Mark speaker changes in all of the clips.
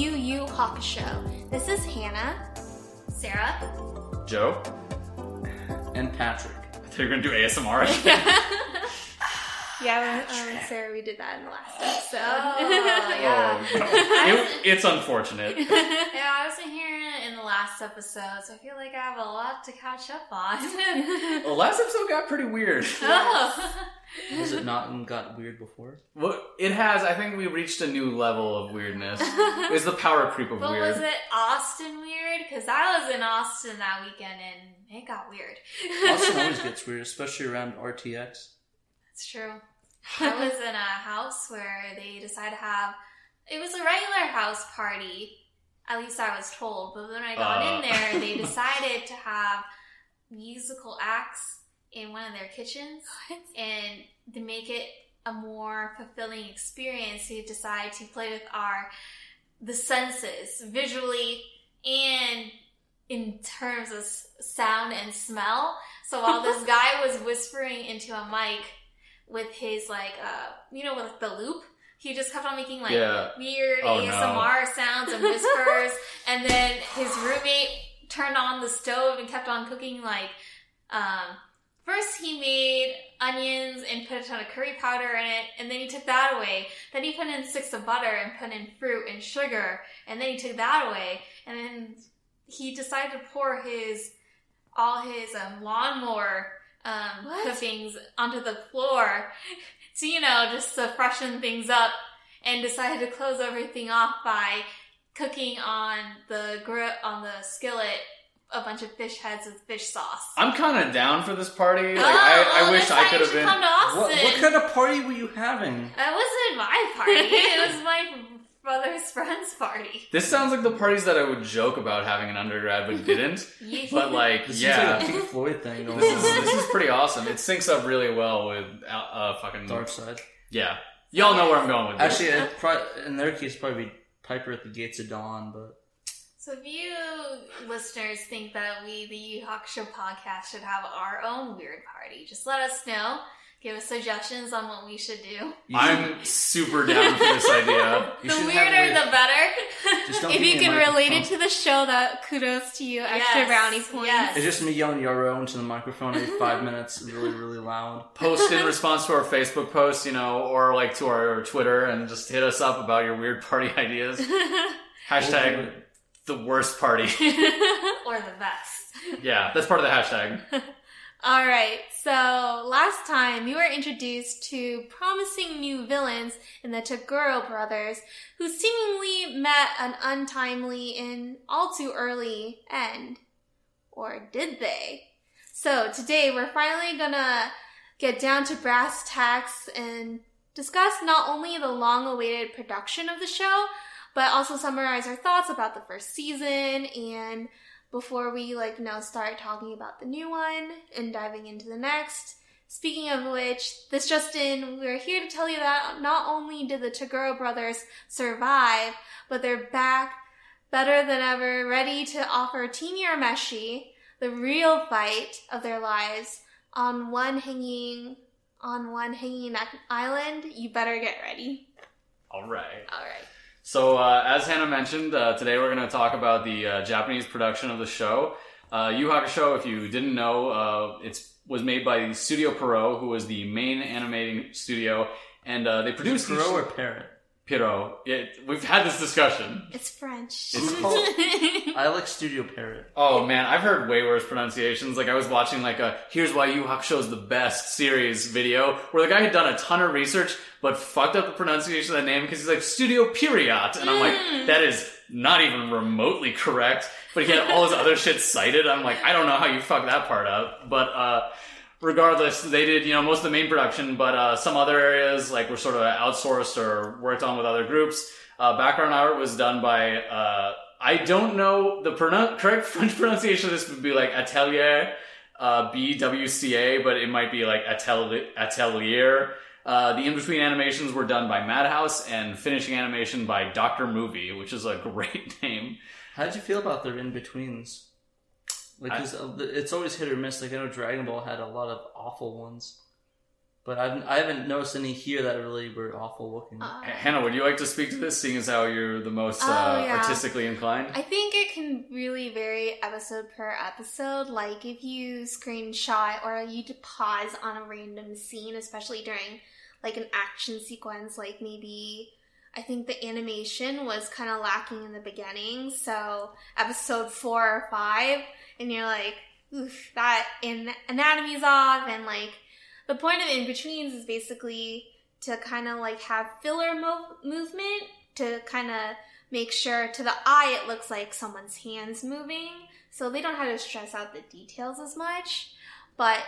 Speaker 1: Yu Yu Show. This is Hannah.
Speaker 2: Sarah.
Speaker 3: Joe?
Speaker 4: And Patrick.
Speaker 3: They're gonna do ASMR again.
Speaker 1: Yeah, um, Sarah, we did that in the last episode.
Speaker 2: Oh, yeah.
Speaker 3: Oh, no. It- it's unfortunate.
Speaker 2: Yeah, I wasn't here in the last episode, so I feel like I have a lot to catch up on.
Speaker 3: The last episode got pretty weird.
Speaker 2: oh.
Speaker 4: Was it not got weird before?
Speaker 3: Well, it has. I think we reached a new level of weirdness. It was the power creep of
Speaker 2: But
Speaker 3: weird.
Speaker 2: was it Austin weird? Because I was in Austin that weekend and it got weird.
Speaker 4: Austin always gets weird, especially around RTX.
Speaker 2: That's true. I was in a house where they decided to have it was a regular house party. At least I was told. But when I got
Speaker 3: Uh.
Speaker 2: in there, they decided to have musical acts in one of their kitchens, and to make it a more fulfilling experience, they decided to play with our the senses visually and in terms of sound and smell. So while this guy was whispering into a mic with his like uh you know with the loop, he just kept on making like
Speaker 3: Yeah.
Speaker 2: weird
Speaker 3: Oh, no.
Speaker 2: ASMR sounds and whispers, and then his roommate turned on the stove and kept on cooking like um first he made onions and put a ton of curry powder in it and then he took that away then he put in sticks of butter and put in fruit and sugar and then he took that away and then he decided to pour his all his um, lawnmower um,
Speaker 1: What?
Speaker 2: clippings onto the floor so you know just to freshen things up and decided to close everything off by cooking on the grill on the skillet a bunch of fish heads with fish sauce.
Speaker 3: I'm kind of down for this party. Like,
Speaker 2: Oh,
Speaker 3: I, I
Speaker 2: well,
Speaker 3: wish I could have been.
Speaker 2: Come to
Speaker 4: What, what kind of party were you having?
Speaker 2: It wasn't my party. it was my brother's friend's party.
Speaker 3: This sounds like the parties that I would joke about having an undergrad, but didn't. But like,
Speaker 4: This
Speaker 3: yeah,
Speaker 4: seems like a Pink Floyd thing
Speaker 3: this is this is pretty awesome. It syncs up really well with uh, uh fucking
Speaker 4: Dark Side.
Speaker 3: Yeah, y'all know where I'm going with this.
Speaker 4: Actually, it pro- in their case, probably Piper at the Gates of Dawn, but
Speaker 2: So if you listeners think that we, the Yu Hawk Show podcast, should have our own weird party, just let us know. Give us suggestions on what we should do.
Speaker 3: I'm super down for this idea.
Speaker 4: you
Speaker 2: the weirder,
Speaker 4: it-
Speaker 2: the better.
Speaker 4: Just don't
Speaker 1: if you can relate it to the show, that kudos to you. Extra
Speaker 2: Yes,
Speaker 1: brownie points.
Speaker 2: yes.
Speaker 4: It's just me yelling Yoro into the microphone every five minutes, really, really loud.
Speaker 3: Post in response to our Facebook post, you know, or like to our Twitter, and just hit us up about your weird party ideas. Hashtag the worst party.
Speaker 2: or the best.
Speaker 3: Yeah, that's part of the hashtag.
Speaker 1: All right. So last time you were introduced to promising new villains in the Toguro brothers, who seemingly met an untimely and all too early end. Or did they? So today we're finally gonna get down to brass tacks and discuss not only the long-awaited production of the show, but also summarize our thoughts about the first season and before we like now start talking about the new one and diving into the next. Speaking of which, this Justin, we're here to tell you that not only did the Toguro brothers survive, but they're back better than ever, ready to offer Team Urameshi the real fight of their lives on one hanging on one hanging island. You better get ready.
Speaker 3: All right.
Speaker 1: All right.
Speaker 3: So, uh, as Hannah mentioned, uh, today we're going to talk about the uh, Japanese production of the show. Uh, Yu Hakusho, if you didn't know, uh, it was made by Studio Pierrot, who was the main animating studio, and uh, they produced
Speaker 4: Crow or parrot?
Speaker 3: Pierrot. It, we've had this discussion.
Speaker 1: It's French.
Speaker 3: It's
Speaker 4: called- I like Studio Parrot.
Speaker 3: Oh man, I've heard way worse pronunciations. Like I was watching like a "Here's Why Yu Hakusho is the best" series video where the guy had done a ton of research but fucked up the pronunciation of the name because he's like Studio Period, and I'm like, that is not even remotely correct. But he had all his other shit cited. I'm like, I don't know how you fucked that part up, but uh. Regardless, they did, you know, most of the main production, but uh, some other areas like were sort of outsourced or worked on with other groups. Uh, background art was done by uh, I don't know the correct French pronunciation of this would be like atelier, uh, BWCA, but it might be like atelier. atelier. Uh, the in-between animations were done by Madhouse and finishing animation by Doctor Movie, which is a great name.
Speaker 4: How did you feel about their in betweens? Like,
Speaker 3: I-
Speaker 4: 'cause, uh, it's always hit or miss. Like, I know Dragon Ball had a lot of awful ones. But I've, I haven't noticed any here that really were awful looking.
Speaker 1: Uh,
Speaker 3: Hannah, would you like to speak to this, seeing as how you're the most
Speaker 1: Oh,
Speaker 3: uh,
Speaker 1: yeah.
Speaker 3: artistically inclined?
Speaker 1: I think it can really vary episode per episode. Like if you screenshot or you pause on a random scene, especially during like an action sequence, like maybe I think the animation was kind of lacking in the beginning. So episode four or five, and you're like, oof, that in anatomy's off, and like the point of in betweens is basically to kind of like have filler mo- movement to kind of make sure to the eye it looks like someone's hands moving so they don't have to stress out the details as much. But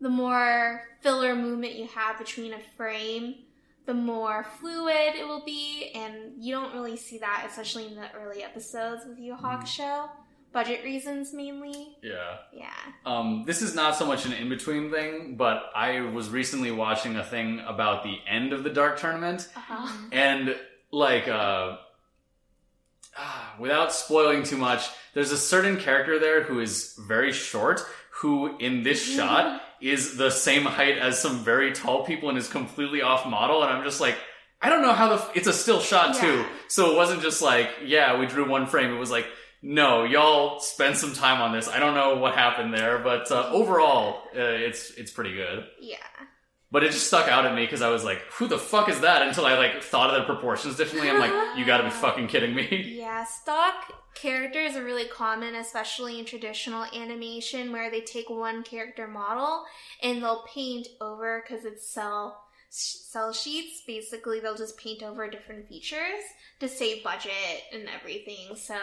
Speaker 1: the more filler movement you have between a frame the more fluid it will be and you don't really see that especially in the early episodes of Yu Hawk mm. show budget reasons mainly
Speaker 3: Yeah.
Speaker 1: yeah
Speaker 3: Um, this is not so much an in between thing, but I was recently watching a thing about the end of the Dark Tournament,
Speaker 1: uh-huh.
Speaker 3: and like, uh, ah, without spoiling too much, there's a certain character there who is very short, who in this shot is the same height as some very tall people and is completely off model, and I'm just like, I don't know how the f- it's a still shot too,
Speaker 1: Yeah.
Speaker 3: so it wasn't just like, yeah, we drew one frame. It was like, no, y'all spend some time on this. I don't know what happened there, but uh, overall, uh, it's it's pretty good.
Speaker 1: yeah
Speaker 3: But it just stuck out at me because I was like, "Who the fuck is that?" Until I like thought of the proportions differently. I'm like, "You got to be fucking kidding me!"
Speaker 1: Yeah, stock characters are really common, especially in traditional animation, where they take one character model and they'll paint over because it's cell cell sheets. Basically, they'll just paint over different features to save budget and everything. So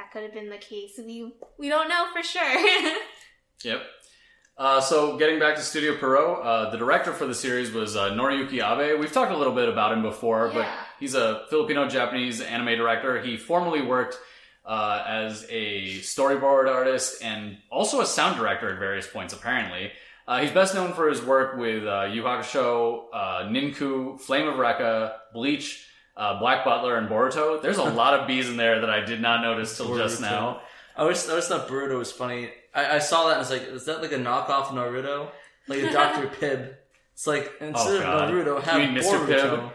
Speaker 1: that could have been the case. We we don't know for sure.
Speaker 3: Yep. Uh, so getting back to Studio Pierrot, uh, the director for the series was uh, Noriyuki Abe. We've talked a little bit about him before, but he's a Filipino-Japanese anime director. He formerly worked uh, as a storyboard artist and also a sound director at various points, apparently. Uh, he's best known for his work with uh, Yu Hakusho, uh, Ninku, Flame of Recca, Bleach, uh, Black Butler, and Boruto. There's a lot of bees in there that I did not notice till just now.
Speaker 4: I always, I always thought Boruto was funny. I, I saw that and I was like, is that like a knockoff Naruto? Like a Dr. Pibb. It's like, instead
Speaker 3: Oh, God.
Speaker 4: of Naruto, have
Speaker 3: You mean Mr.
Speaker 4: Boruto.
Speaker 3: Pibb?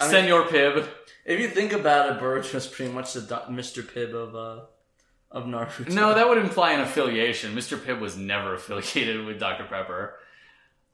Speaker 4: I mean-
Speaker 3: Senor Pib.
Speaker 4: If you think about it, Boruto is pretty much the Do- Mr. Pibb of, uh, of Naruto.
Speaker 3: No, that would imply an affiliation. Mr. Pibb was never affiliated with Dr. Pepper.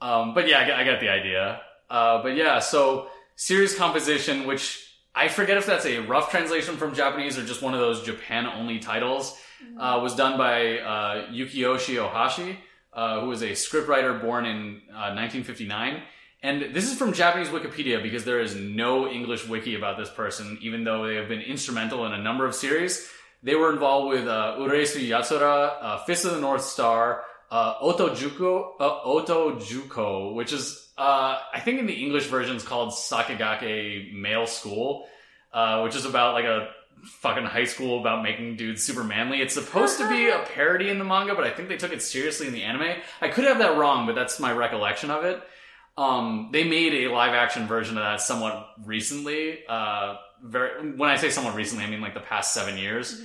Speaker 3: Um, but yeah, I got, I get the idea. Uh, but yeah, so series composition, which I forget if that's a rough translation from Japanese or just one of those Japan only titles, uh, was done by uh, Yukiyoshi Ohashi, uh, who was a scriptwriter born in uh, 1959. And this is from Japanese Wikipedia because there is no English wiki about this person, even though they have been instrumental in a number of series. They were involved with uh, Urusei Yatsura, uh, Fist of the North Star, uh, Otokojuku, uh, Otokojuku, which is, uh, I think in the English version it's called Sakigake Male School, uh, which is about like a fucking high school about making dudes super manly. It's supposed to be a parody in the manga, but I think they took it seriously in the anime. I could have that wrong, but that's my recollection of it. Um, they made a live action version of that somewhat recently. Uh, very, when I say somewhat recently, I mean like the past seven years.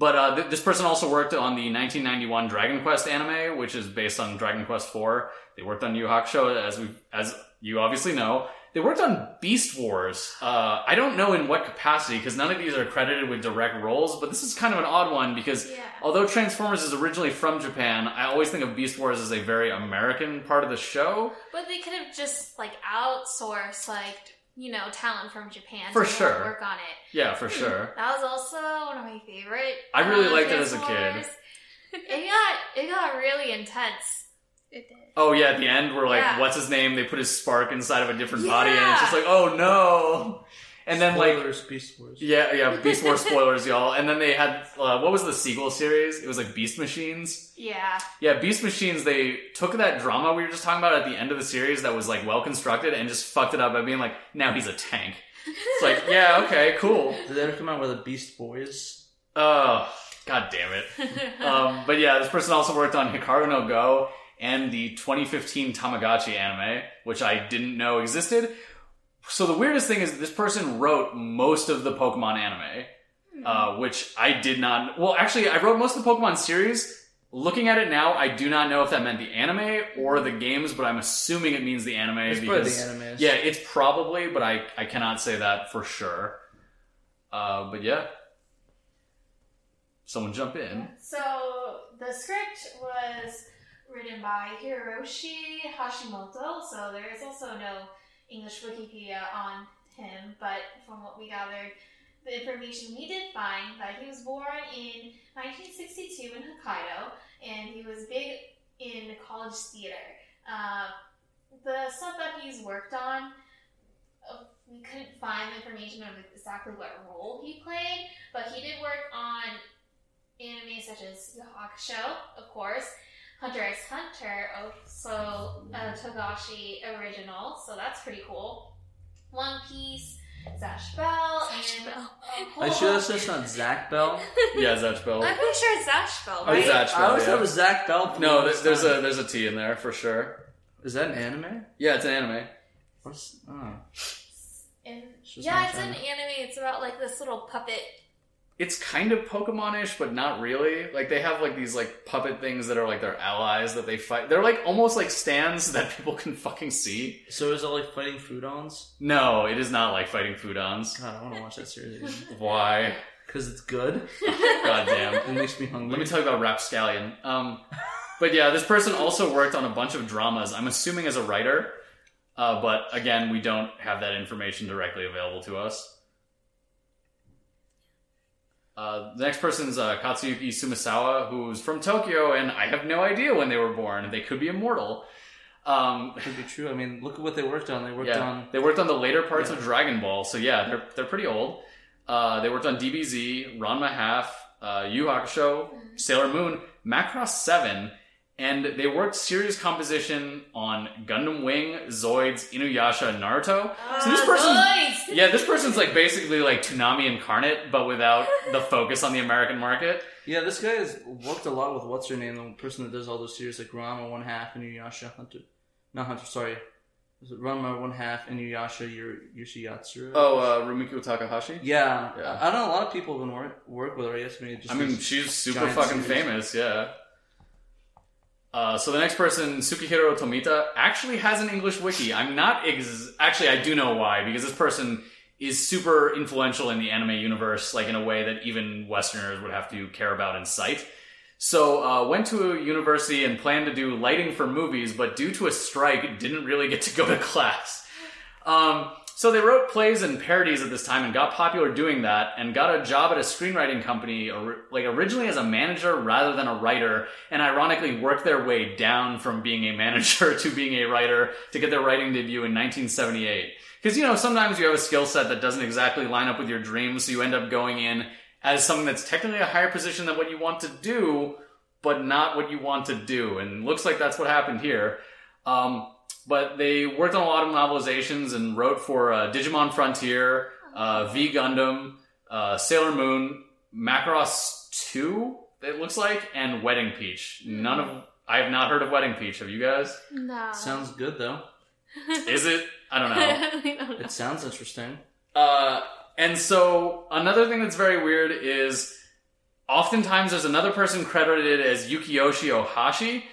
Speaker 3: But uh, th- this person also worked on the 1991 Dragon Quest anime, which is based on Dragon Quest IV. They worked on Yu Hakusho, as we, as you obviously know. They worked on Beast Wars. Uh, I don't know in what capacity because none of these are credited with direct roles, but this is kind of an odd one because
Speaker 2: Yeah.
Speaker 3: although Transformers is originally from Japan, I always think of Beast Wars as a very American part of the show.
Speaker 2: But they could have just like outsourced like you know talent from Japan
Speaker 3: For
Speaker 2: to
Speaker 3: sure.
Speaker 2: work on it.
Speaker 3: Yeah, for sure.
Speaker 2: That was also one of my favorite.
Speaker 3: I really
Speaker 2: uh,
Speaker 3: liked it as a kid.
Speaker 2: It got it got really intense.
Speaker 1: It did.
Speaker 3: Oh yeah, at the end we're like,
Speaker 2: Yeah.
Speaker 3: what's his name? They put his spark inside of a different body, and it's just like, oh no. And then like
Speaker 4: Beast Wars.
Speaker 3: Yeah, yeah, Beast Wars spoilers, y'all. And then they had uh, what was the sequel series? It was like Beast Machines.
Speaker 2: Yeah.
Speaker 3: Yeah, Beast Machines. They took that drama we were just talking about at the end of the series that was like well constructed and just fucked it up by being like, now he's a tank. It's like, yeah, okay, cool.
Speaker 4: Did they ever come out with a Beast Boys?
Speaker 3: Oh, god damn it. Um, but yeah, this person also worked on Hikaru no Go and the 2015 Tamagotchi anime, which I didn't know existed. So the weirdest thing is this person wrote most of the Pokemon anime, uh, which I did not. Well, actually, I wrote most of the Pokemon series, Looking at it now, I do not know if that meant the anime or the games, but I'm assuming it means the anime
Speaker 4: It's probably
Speaker 3: because
Speaker 4: the animes.
Speaker 3: yeah, it's probably, but I I cannot say that for sure. Uh, but yeah, someone jump in.
Speaker 2: So the script was written by Hiroshi Hashimoto, so there is also no English Wikipedia on him, but from what we gathered, the information we did find that he was born in 1962 in Hokkaido, and he was big in college theater. Uh, the stuff that he's worked on, uh, we couldn't find information on exactly what role he played, but he did work on anime such as Yu Yu Hakusho, of course, Hunter x Hunter, also a Togashi original, so that's pretty cool. One Piece, Zash Bell,
Speaker 1: Zash
Speaker 2: and
Speaker 1: Bell.
Speaker 2: a whole
Speaker 4: Are you sure that's just not Zach Bell?
Speaker 3: Yeah, Zatch Bell.
Speaker 2: I'm pretty sure it's Zash Bell,
Speaker 3: Oh,
Speaker 2: right?
Speaker 3: Zatch
Speaker 4: I
Speaker 3: Bell.
Speaker 4: always thought
Speaker 3: Yeah.
Speaker 4: it was Zach Bell. for
Speaker 3: No,
Speaker 4: the
Speaker 3: there's, there's a there's a T in there for sure.
Speaker 4: Is that an anime?
Speaker 3: Yeah, it's an anime.
Speaker 4: What's oh?
Speaker 2: And
Speaker 4: just
Speaker 2: yeah,
Speaker 4: not
Speaker 2: it's an
Speaker 4: China.
Speaker 2: anime. It's about like this little puppet.
Speaker 3: It's kind of Pokemon-ish, but not really. Like they have like these like puppet things that are like their allies that they fight. They're like almost like stands that people can fucking see.
Speaker 4: So is it like fighting Foodons?
Speaker 3: No, it is not like fighting Foodons.
Speaker 4: God, I want to watch that series
Speaker 3: Why?
Speaker 4: because it's good.
Speaker 3: God damn.
Speaker 4: It makes me hungry.
Speaker 3: Let me tell you about Rapscallion. Um, but yeah, this person also worked on a bunch of dramas. I'm assuming as a writer, uh, but again, we don't have that information directly available to us. Uh, the next person's uh, Katsuyuki Sumisawa, who's from Tokyo, and I have no idea when they were born. They could be immortal. Um,
Speaker 4: Could be true. I mean, look at what they worked on. They worked
Speaker 3: yeah,
Speaker 4: on.
Speaker 3: they worked on the later parts
Speaker 4: Yeah.
Speaker 3: of Dragon Ball, so yeah, they're they're pretty old. Uh, they worked on DBZ, Ranma Half, uh, Yu Yu Hakusho, Sailor Moon, Macross Seven, and they worked serious composition on Gundam Wing, Zoids, Inuyasha, and Naruto. So this
Speaker 2: Ah,
Speaker 3: person-
Speaker 2: nice!
Speaker 3: Yeah, this person's like basically like Toonami incarnate, but without the focus on the American market.
Speaker 4: Yeah, this guy has worked a lot with what's her name, the person that does all those series like Ranma One Half and Inuyasha Hunter. Not Hunter, sorry. Is it Ranma One Half and Inuyasha Yur- Yoshiyatsura?
Speaker 3: Oh, uh, Rumiko Takahashi.
Speaker 4: Yeah,
Speaker 3: Yeah.
Speaker 4: I, I know a lot of people have been work, work with her. I guess maybe just
Speaker 3: I mean, she's super fucking
Speaker 4: series.
Speaker 3: famous, yeah. Uh, so the next person, Sukehiro Tomita, actually has an English wiki. I'm not ex- actually. I do know why because this person is super influential in the anime universe, like in a way that even Westerners would have to care about and cite. So uh, went to a university and planned to do lighting for movies, but due to a strike, didn't really get to go to class. Um, so they wrote plays and parodies at this time and got popular doing that and got a job at a screenwriting company like originally as a manager rather than a writer and ironically worked their way down from being a manager to being a writer to get their writing debut in 1978 because you know sometimes you have a skill set that doesn't exactly line up with your dreams so you end up going in as something that's technically a higher position than what you want to do but not what you want to do. And looks like that's what happened here. Um, but they worked on a lot of novelizations and wrote for uh, Digimon Frontier, uh, V Gundam, uh, Sailor Moon, Macross 2, it looks like, and Wedding Peach. None of I have not heard of Wedding Peach. Have you guys?
Speaker 1: No.
Speaker 4: Sounds good though.
Speaker 3: Is it? I don't know.
Speaker 1: Don't know.
Speaker 4: It sounds interesting.
Speaker 3: Uh, and so another thing that's very weird is oftentimes there's another person credited as Yukiyoshi Ohashi,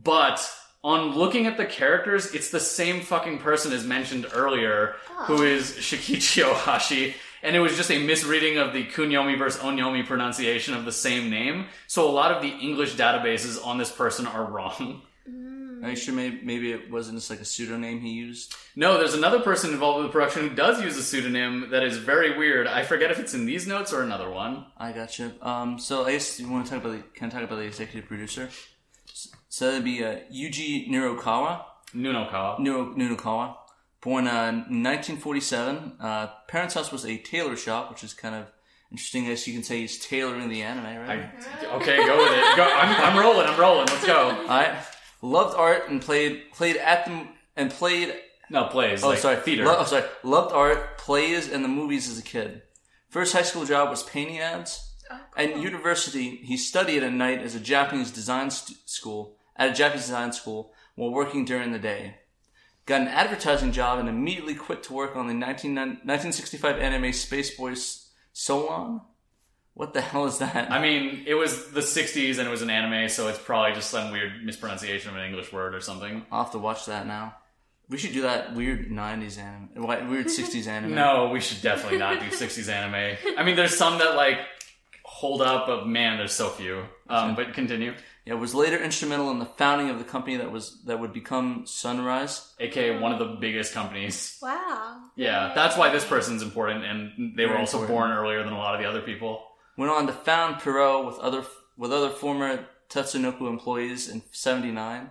Speaker 3: but on looking at the characters, it's the same fucking person as mentioned earlier, who is Shikichi Ohashi, and it was just a misreading of the Kunyomi versus Onyomi pronunciation of the same name. So a lot of the English databases on this person are wrong.
Speaker 4: Are you sure maybe, maybe it wasn't just like a pseudonym he used?
Speaker 3: No, there's another person involved with the production who does use a pseudonym that is very weird. I forget if it's in these notes or another one.
Speaker 4: I gotcha. Um, so I guess you want to talk about the can I talk about the executive producer? S- So that'd be uh, Yuji Nurokawa.
Speaker 3: Nunokawa.
Speaker 4: Nuro, Nunokawa, born uh, 1947. Uh, parents' house was a tailor shop, which is kind of interesting. As you can say he's tailoring the anime, right?
Speaker 3: I, okay, go with it. Go. I'm, I'm rolling. I'm rolling. Let's go.
Speaker 4: All right. Loved art and played played at the and played.
Speaker 3: No plays.
Speaker 4: Oh,
Speaker 3: like
Speaker 4: sorry,
Speaker 3: theater.
Speaker 4: Lo- oh, sorry. Loved art, plays, and the movies as a kid. First high school job was painting ads. At university, he studied at night as a Japanese design st- school at a Japanese design school while working during the day. Got an advertising job and immediately quit to work on the 19, 1965 anime Space Boys So Solon. What the hell is that?
Speaker 3: I mean, it was the 60s and it was an anime, so it's probably just some weird mispronunciation of an English word or something.
Speaker 4: I'll have to watch that now. We should do that weird '90s anime, weird '60s anime.
Speaker 3: No, we should definitely not do 60s anime. I mean, there's some that like hold up, but man, there's so few. Um, but continue.
Speaker 4: Yeah, was later instrumental in the founding of the company that was that would become Sunrise.
Speaker 3: AKA one of the biggest companies.
Speaker 1: Wow.
Speaker 3: Yeah, that's why this person's important, and they were also
Speaker 4: important.
Speaker 3: born earlier than a lot of the other people.
Speaker 4: Went on to found Pierrot with other with other former Tatsunoko employees in '79.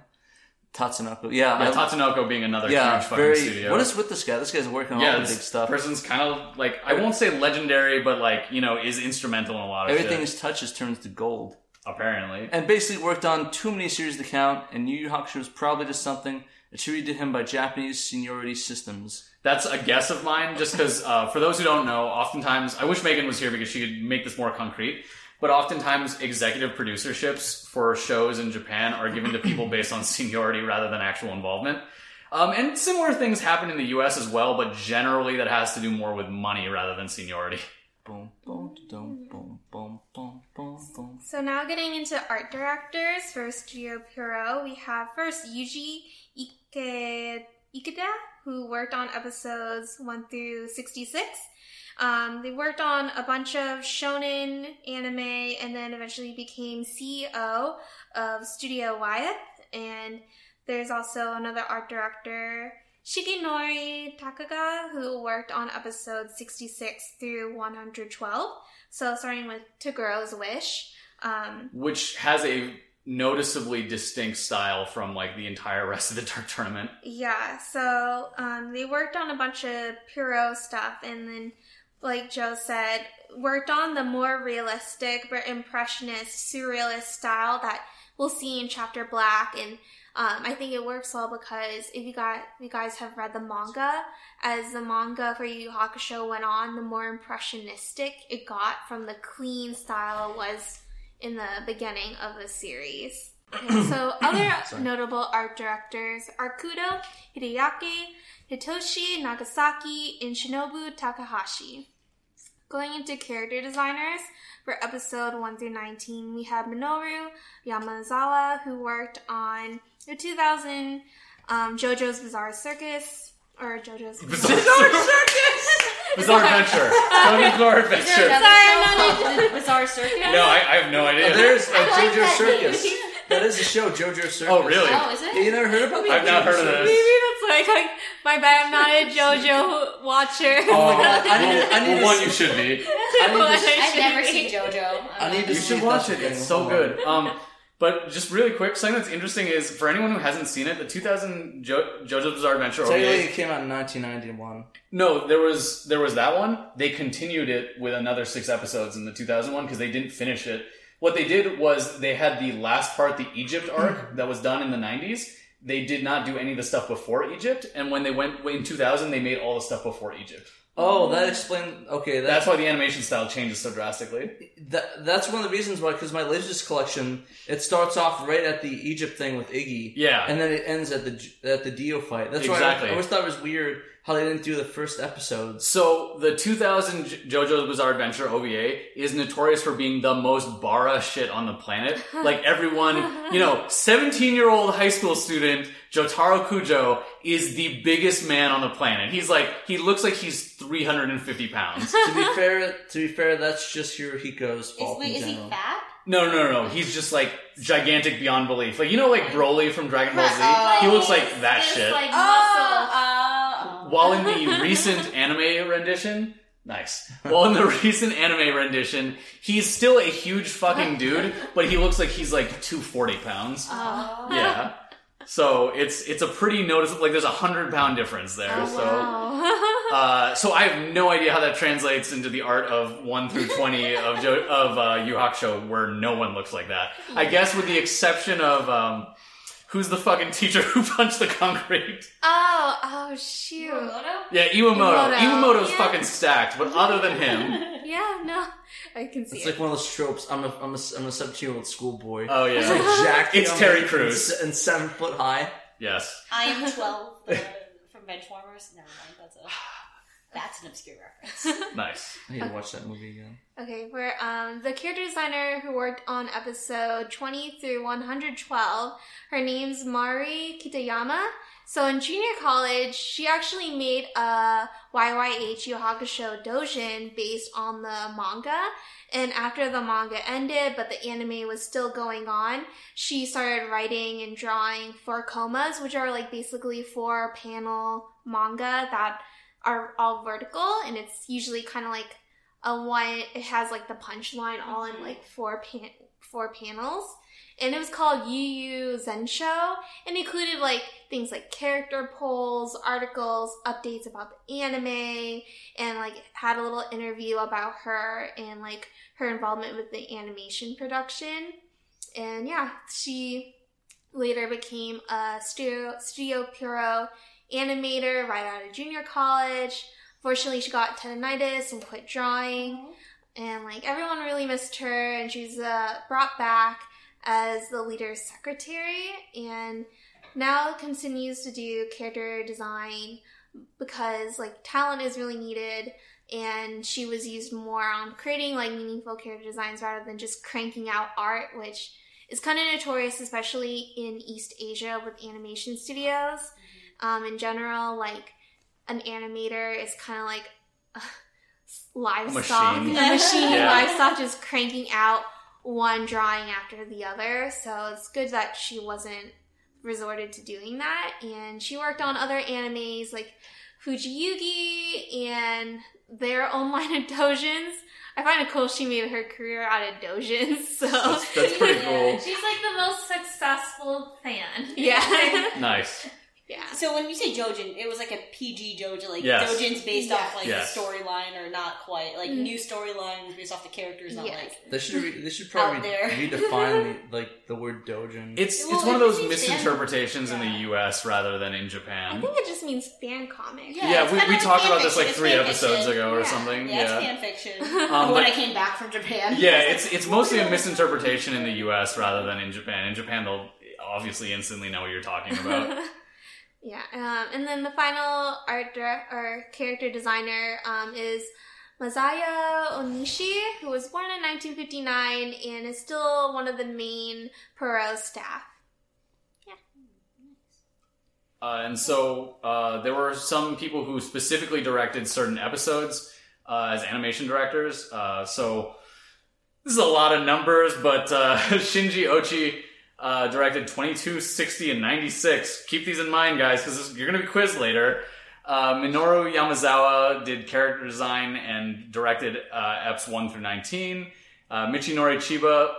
Speaker 4: Tatsunoko, yeah,
Speaker 3: Yeah,
Speaker 4: I-
Speaker 3: Tatsunoko being another
Speaker 4: yeah,
Speaker 3: huge fucking
Speaker 4: very.
Speaker 3: studio.
Speaker 4: What is with this guy? This guy's working on
Speaker 3: yeah,
Speaker 4: all the
Speaker 3: this
Speaker 4: big stuff.
Speaker 3: person's kind of like I won't say legendary, but like you know is instrumental in a lot of
Speaker 4: Everything
Speaker 3: shit.
Speaker 4: he touches turns to gold.
Speaker 3: Apparently.
Speaker 4: and basically worked on too many series to count, and Yu Yu Hakusho is probably just something attributed to him by Japanese seniority systems.
Speaker 3: That's a guess of mine, just because uh, for those who don't know, oftentimes I wish Megan was here because she could make this more concrete. But oftentimes, executive producerships for shows in Japan are given to people based on seniority rather than actual involvement. Um, and similar things happen in the U.S. as well, but generally that has to do more with money rather than seniority.
Speaker 1: So now getting into art directors for Studio Pierrot, we have first Yuji Ike, Ikeda, who worked on episodes 1 through 66. Um, they worked on a bunch of shonen anime and then eventually became CEO of Studio Wyeth. And there's also another art director, Shigenori Takaga, who worked on episodes 66 through 112. So starting with To Girl's Wish. Um,
Speaker 3: which has a noticeably distinct style from like the entire rest of the Dark Tournament.
Speaker 1: Yeah, so um, they worked on a bunch of Puro stuff, and then, like Joe said, worked on the more realistic but impressionist, surrealist style that we'll see in Chapter Black. And um, I think it works well because if you got you guys have read the manga, as the manga for Yu Yu Hakusho went on, the more impressionistic it got from the clean style it was in the beginning of the series. Okay, so other notable art directors are Kudo, Hideaki, Hitoshi Nagasaki, and Shinobu Takahashi. Going into character designers for episode 1 through 19, we have Minoru Yamazawa, who worked on the 2000 um, JoJo's Bizarre Circus, or JoJo's
Speaker 3: Bizarre Circus! Bizarre Adventure. Don't Bizarre Adventure.
Speaker 2: another
Speaker 1: Sorry,
Speaker 2: show
Speaker 1: I'm not
Speaker 2: called Bizarre Circus?
Speaker 3: No, I, I have no idea.
Speaker 4: Oh, there's
Speaker 2: a like
Speaker 4: JoJo
Speaker 2: that
Speaker 4: Circus.
Speaker 2: name.
Speaker 4: that is a show, JoJo Circus.
Speaker 3: Oh, really?
Speaker 2: Oh, is it?
Speaker 4: you never heard about that?
Speaker 3: I've not heard of this.
Speaker 1: Maybe
Speaker 3: this.
Speaker 1: that's like, like my bad. I'm not a JoJo watcher.
Speaker 4: Oh my god, I need, I need
Speaker 3: Well, one,
Speaker 4: see-
Speaker 3: you should be.
Speaker 4: I need to-
Speaker 2: I've never seen JoJo.
Speaker 4: I need to
Speaker 3: You
Speaker 4: see
Speaker 3: should watch it. It's so good. Um, but just really quick, something that's interesting is for anyone who hasn't seen it, the 2000 jo- JoJo's Bizarre Adventure
Speaker 4: Technically, it came out in 1991.
Speaker 3: No, there was there was that one. They continued it with another six episodes in the 2001 because they didn't finish it. What they did was they had the last part, the Egypt arc that was done in the 90s. They did not do any of the stuff before Egypt, and when they went in 2000, they made all the stuff before Egypt.
Speaker 4: Oh, oh, that explains. Okay, that,
Speaker 3: That's why the animation style changes so drastically.
Speaker 4: that that's one of the reasons why. Because my latest collection, it starts off right at the Egypt thing with Iggy.
Speaker 3: Yeah.
Speaker 4: and then it ends at the at the Dio fight. That's
Speaker 3: Exactly.
Speaker 4: why I, I always thought it was weird how they didn't do the first episode.
Speaker 3: So the 2000 JoJo's Bizarre Adventure OVA is notorious for being the most bara shit on the planet. Like everyone, you know, 17 year old high school student Jotaro Kujo is the biggest man on the planet. He's like, he looks like he's 350 pounds.
Speaker 4: to be fair, to be fair, that's just Hirohiko's
Speaker 2: Is,
Speaker 4: fault
Speaker 2: wait,
Speaker 4: in
Speaker 2: is he fat?
Speaker 3: No, no, no, no. He's just like gigantic beyond belief. Like you know, like Broly from Dragon Ball Z.
Speaker 2: Right,
Speaker 3: he looks like that shit.
Speaker 2: Like
Speaker 1: Oh,
Speaker 2: muscle.
Speaker 3: Uh, While in the recent anime rendition, nice. While in the recent anime rendition, he's still a huge fucking dude, but he looks like he's like 240 pounds.
Speaker 2: Oh.
Speaker 3: Yeah. So it's it's a pretty noticeable. Like there's a hundred pound difference there.
Speaker 1: Oh,
Speaker 3: so.
Speaker 1: wow.
Speaker 3: Uh, so I have no idea how that translates into the art of one through twenty of jo- of uh, Yu Hakusho, where no one looks like that. I guess with the exception of um, who's the fucking teacher who punched the concrete?
Speaker 1: oh, oh, shoot.
Speaker 2: Kuromoto?
Speaker 3: Yeah, Iwamoto.
Speaker 1: Iwamoto.
Speaker 3: Iwamoto's
Speaker 1: Yeah.
Speaker 3: fucking stacked, but other than him,
Speaker 1: Yeah, no, I can see
Speaker 4: It's
Speaker 1: it.
Speaker 4: like one of those tropes. I'm a I'm a I'm a 17 year old schoolboy.
Speaker 3: oh yeah,
Speaker 4: It's like Jack.
Speaker 3: It's
Speaker 4: Young
Speaker 3: Terry
Speaker 4: and-
Speaker 3: Crews.
Speaker 4: and seven foot high.
Speaker 3: yes.
Speaker 2: I am 12 uh, from Benchwarmers. Never mind, that's
Speaker 5: an obscure reference.
Speaker 3: Nice.
Speaker 4: I need to watch that movie again.
Speaker 1: Okay, where um, the character designer who worked on episode 20 through 112, her name's Mari Kitayama. So in junior college, she actually made a YYH Yu Hakusho Dojin based on the manga. And after the manga ended, but the anime was still going on, she started writing and drawing four comas, which are like basically four panel manga that are all vertical, and it's usually kind of like a one. It has like the punchline all in mm-hmm. like four pan four panels, and it was called Yu Yu Zensho, and included like things like character polls, articles, updates about the anime, and like had a little interview about her and like her involvement with the animation production. And yeah, she later became a studio studio Puro animator right out of junior college. Fortunately, she got tendonitis and quit drawing. And like everyone really missed her, and she's uh, brought back as the leader's secretary, and now continues to do character design because like talent is really needed. And she was used more on creating like meaningful character designs rather than just cranking out art, which is kind of notorious, especially in East Asia with animation studios um, in general, like an animator is kind of like uh, livestock,
Speaker 3: machine.
Speaker 1: a machine
Speaker 3: Yeah.
Speaker 1: livestock, just cranking out one drawing after the other. So it's good that she wasn't resorted to doing that, and she worked on other animes like Fushigi Yugi and their own line of dojins. I find it cool she made her career out of dojins. So
Speaker 3: That's, that's pretty cool.
Speaker 2: She's like the most successful fan.
Speaker 1: yeah,
Speaker 3: Nice.
Speaker 1: Yeah.
Speaker 5: so when you say Jojin, it was like a PG Jojin, like
Speaker 3: Yes.
Speaker 5: Jojin's based off like
Speaker 3: Yes.
Speaker 5: the storyline or not quite, like
Speaker 1: Mm.
Speaker 5: new storylines based off the characters, not
Speaker 1: Yes.
Speaker 5: like
Speaker 4: They should re- they should probably
Speaker 5: Out there.
Speaker 4: redefine the, like the word dojin.
Speaker 3: It's
Speaker 2: Well,
Speaker 3: it's one of those
Speaker 2: means fan-
Speaker 3: misinterpretations in the U.S. rather than in Japan.
Speaker 1: I think it just means fan comic.
Speaker 5: Yeah,
Speaker 3: Yeah, we, we
Speaker 5: like
Speaker 3: talked
Speaker 5: fan
Speaker 3: about this like
Speaker 5: It's
Speaker 3: three episodes
Speaker 5: fiction.
Speaker 3: ago or
Speaker 1: Yeah.
Speaker 3: something.
Speaker 5: yeah,
Speaker 3: Yeah.
Speaker 5: it's fan fiction.
Speaker 3: Um,
Speaker 5: when
Speaker 3: but-
Speaker 5: I came back from Japan,
Speaker 3: Yeah, it's it's mostly a misinterpretation in the U.S. rather than in Japan. In Japan, they'll obviously instantly know what you're talking about.
Speaker 1: Yeah, um, and then the final art direct or character designer um, is Masaya Onishi, who was born in 1959 and is still one of the main Puro staff.
Speaker 3: Uh, and so uh, there were some people who specifically directed certain episodes uh, as animation directors. Uh, so this is a lot of numbers, but uh, Shinji Ochi uh, directed 22, 60, and 96. Keep these in mind, guys, because you're going to be quizzed later. Uh, Minoru Yamazawa did character design and directed uh, eps 1 through 19. Uh, Michinori Chiba,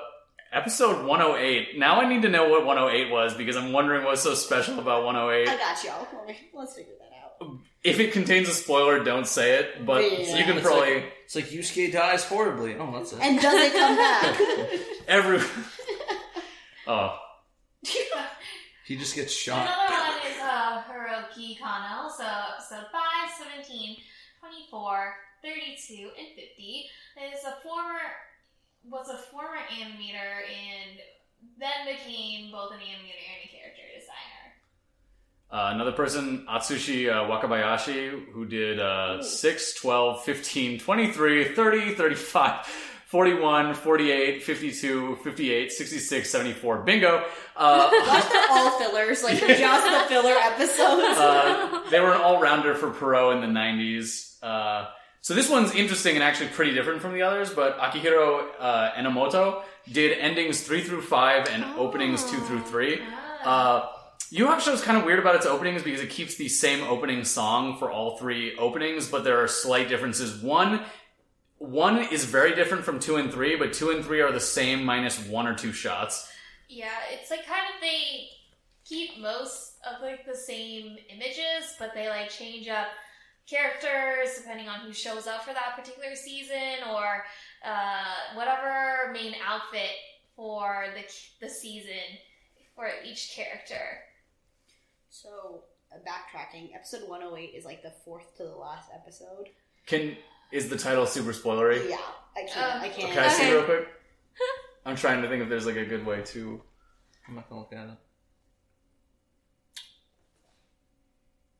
Speaker 3: episode 108. Now I need to know what 108 was because I'm wondering what's so special about 108.
Speaker 5: I got y'all. Let me- Let's figure that out.
Speaker 3: If it contains a spoiler, don't say it, but
Speaker 5: Yeah.
Speaker 3: you can
Speaker 4: It's
Speaker 3: probably.
Speaker 4: like, it's like Yusuke dies horribly. Oh, that's it.
Speaker 5: And does it come back?
Speaker 3: Every. Oh.
Speaker 4: he just gets shot.
Speaker 2: Another one is uh, Hiroki Kano, so episode 5, 17, 24, 32, and 50 is a former was a former animator and then became both an animator and a character designer.
Speaker 3: Uh, another person, Atsushi uh, Wakabayashi, who did uh, 6, 12, 15, 23, 30, 35, 41, 48, 52, 58, 66, 74. Bingo! Uh,
Speaker 5: Watch they're all fillers, like just the filler episodes.
Speaker 3: uh, they were an all-rounder for Pierrot in the 90s. Uh, so this one's interesting and actually pretty different from the others, but Akihiro uh, Enomoto did endings 3 through 5 and openings 2 through 3. Uh, Yu Hakusho is kind of weird about its openings because it keeps the same opening song for all three openings, but there are slight differences. One, one is very different from two and three, but two and three are the same minus one or two shots.
Speaker 2: Yeah, it's like kind of they keep most of like the same images, but they like change up characters depending on who shows up for that particular season or uh, whatever main outfit for the the season for each character.
Speaker 5: so, uh, backtracking, episode 108 is like the fourth to the last episode.
Speaker 3: Can is the title super spoilery?
Speaker 5: Yeah, I can't.
Speaker 2: Um,
Speaker 5: I can't.
Speaker 3: Can I see
Speaker 1: Okay.
Speaker 3: real quick? I'm trying to think if there's like a good way to.
Speaker 4: I'm not gonna look at it.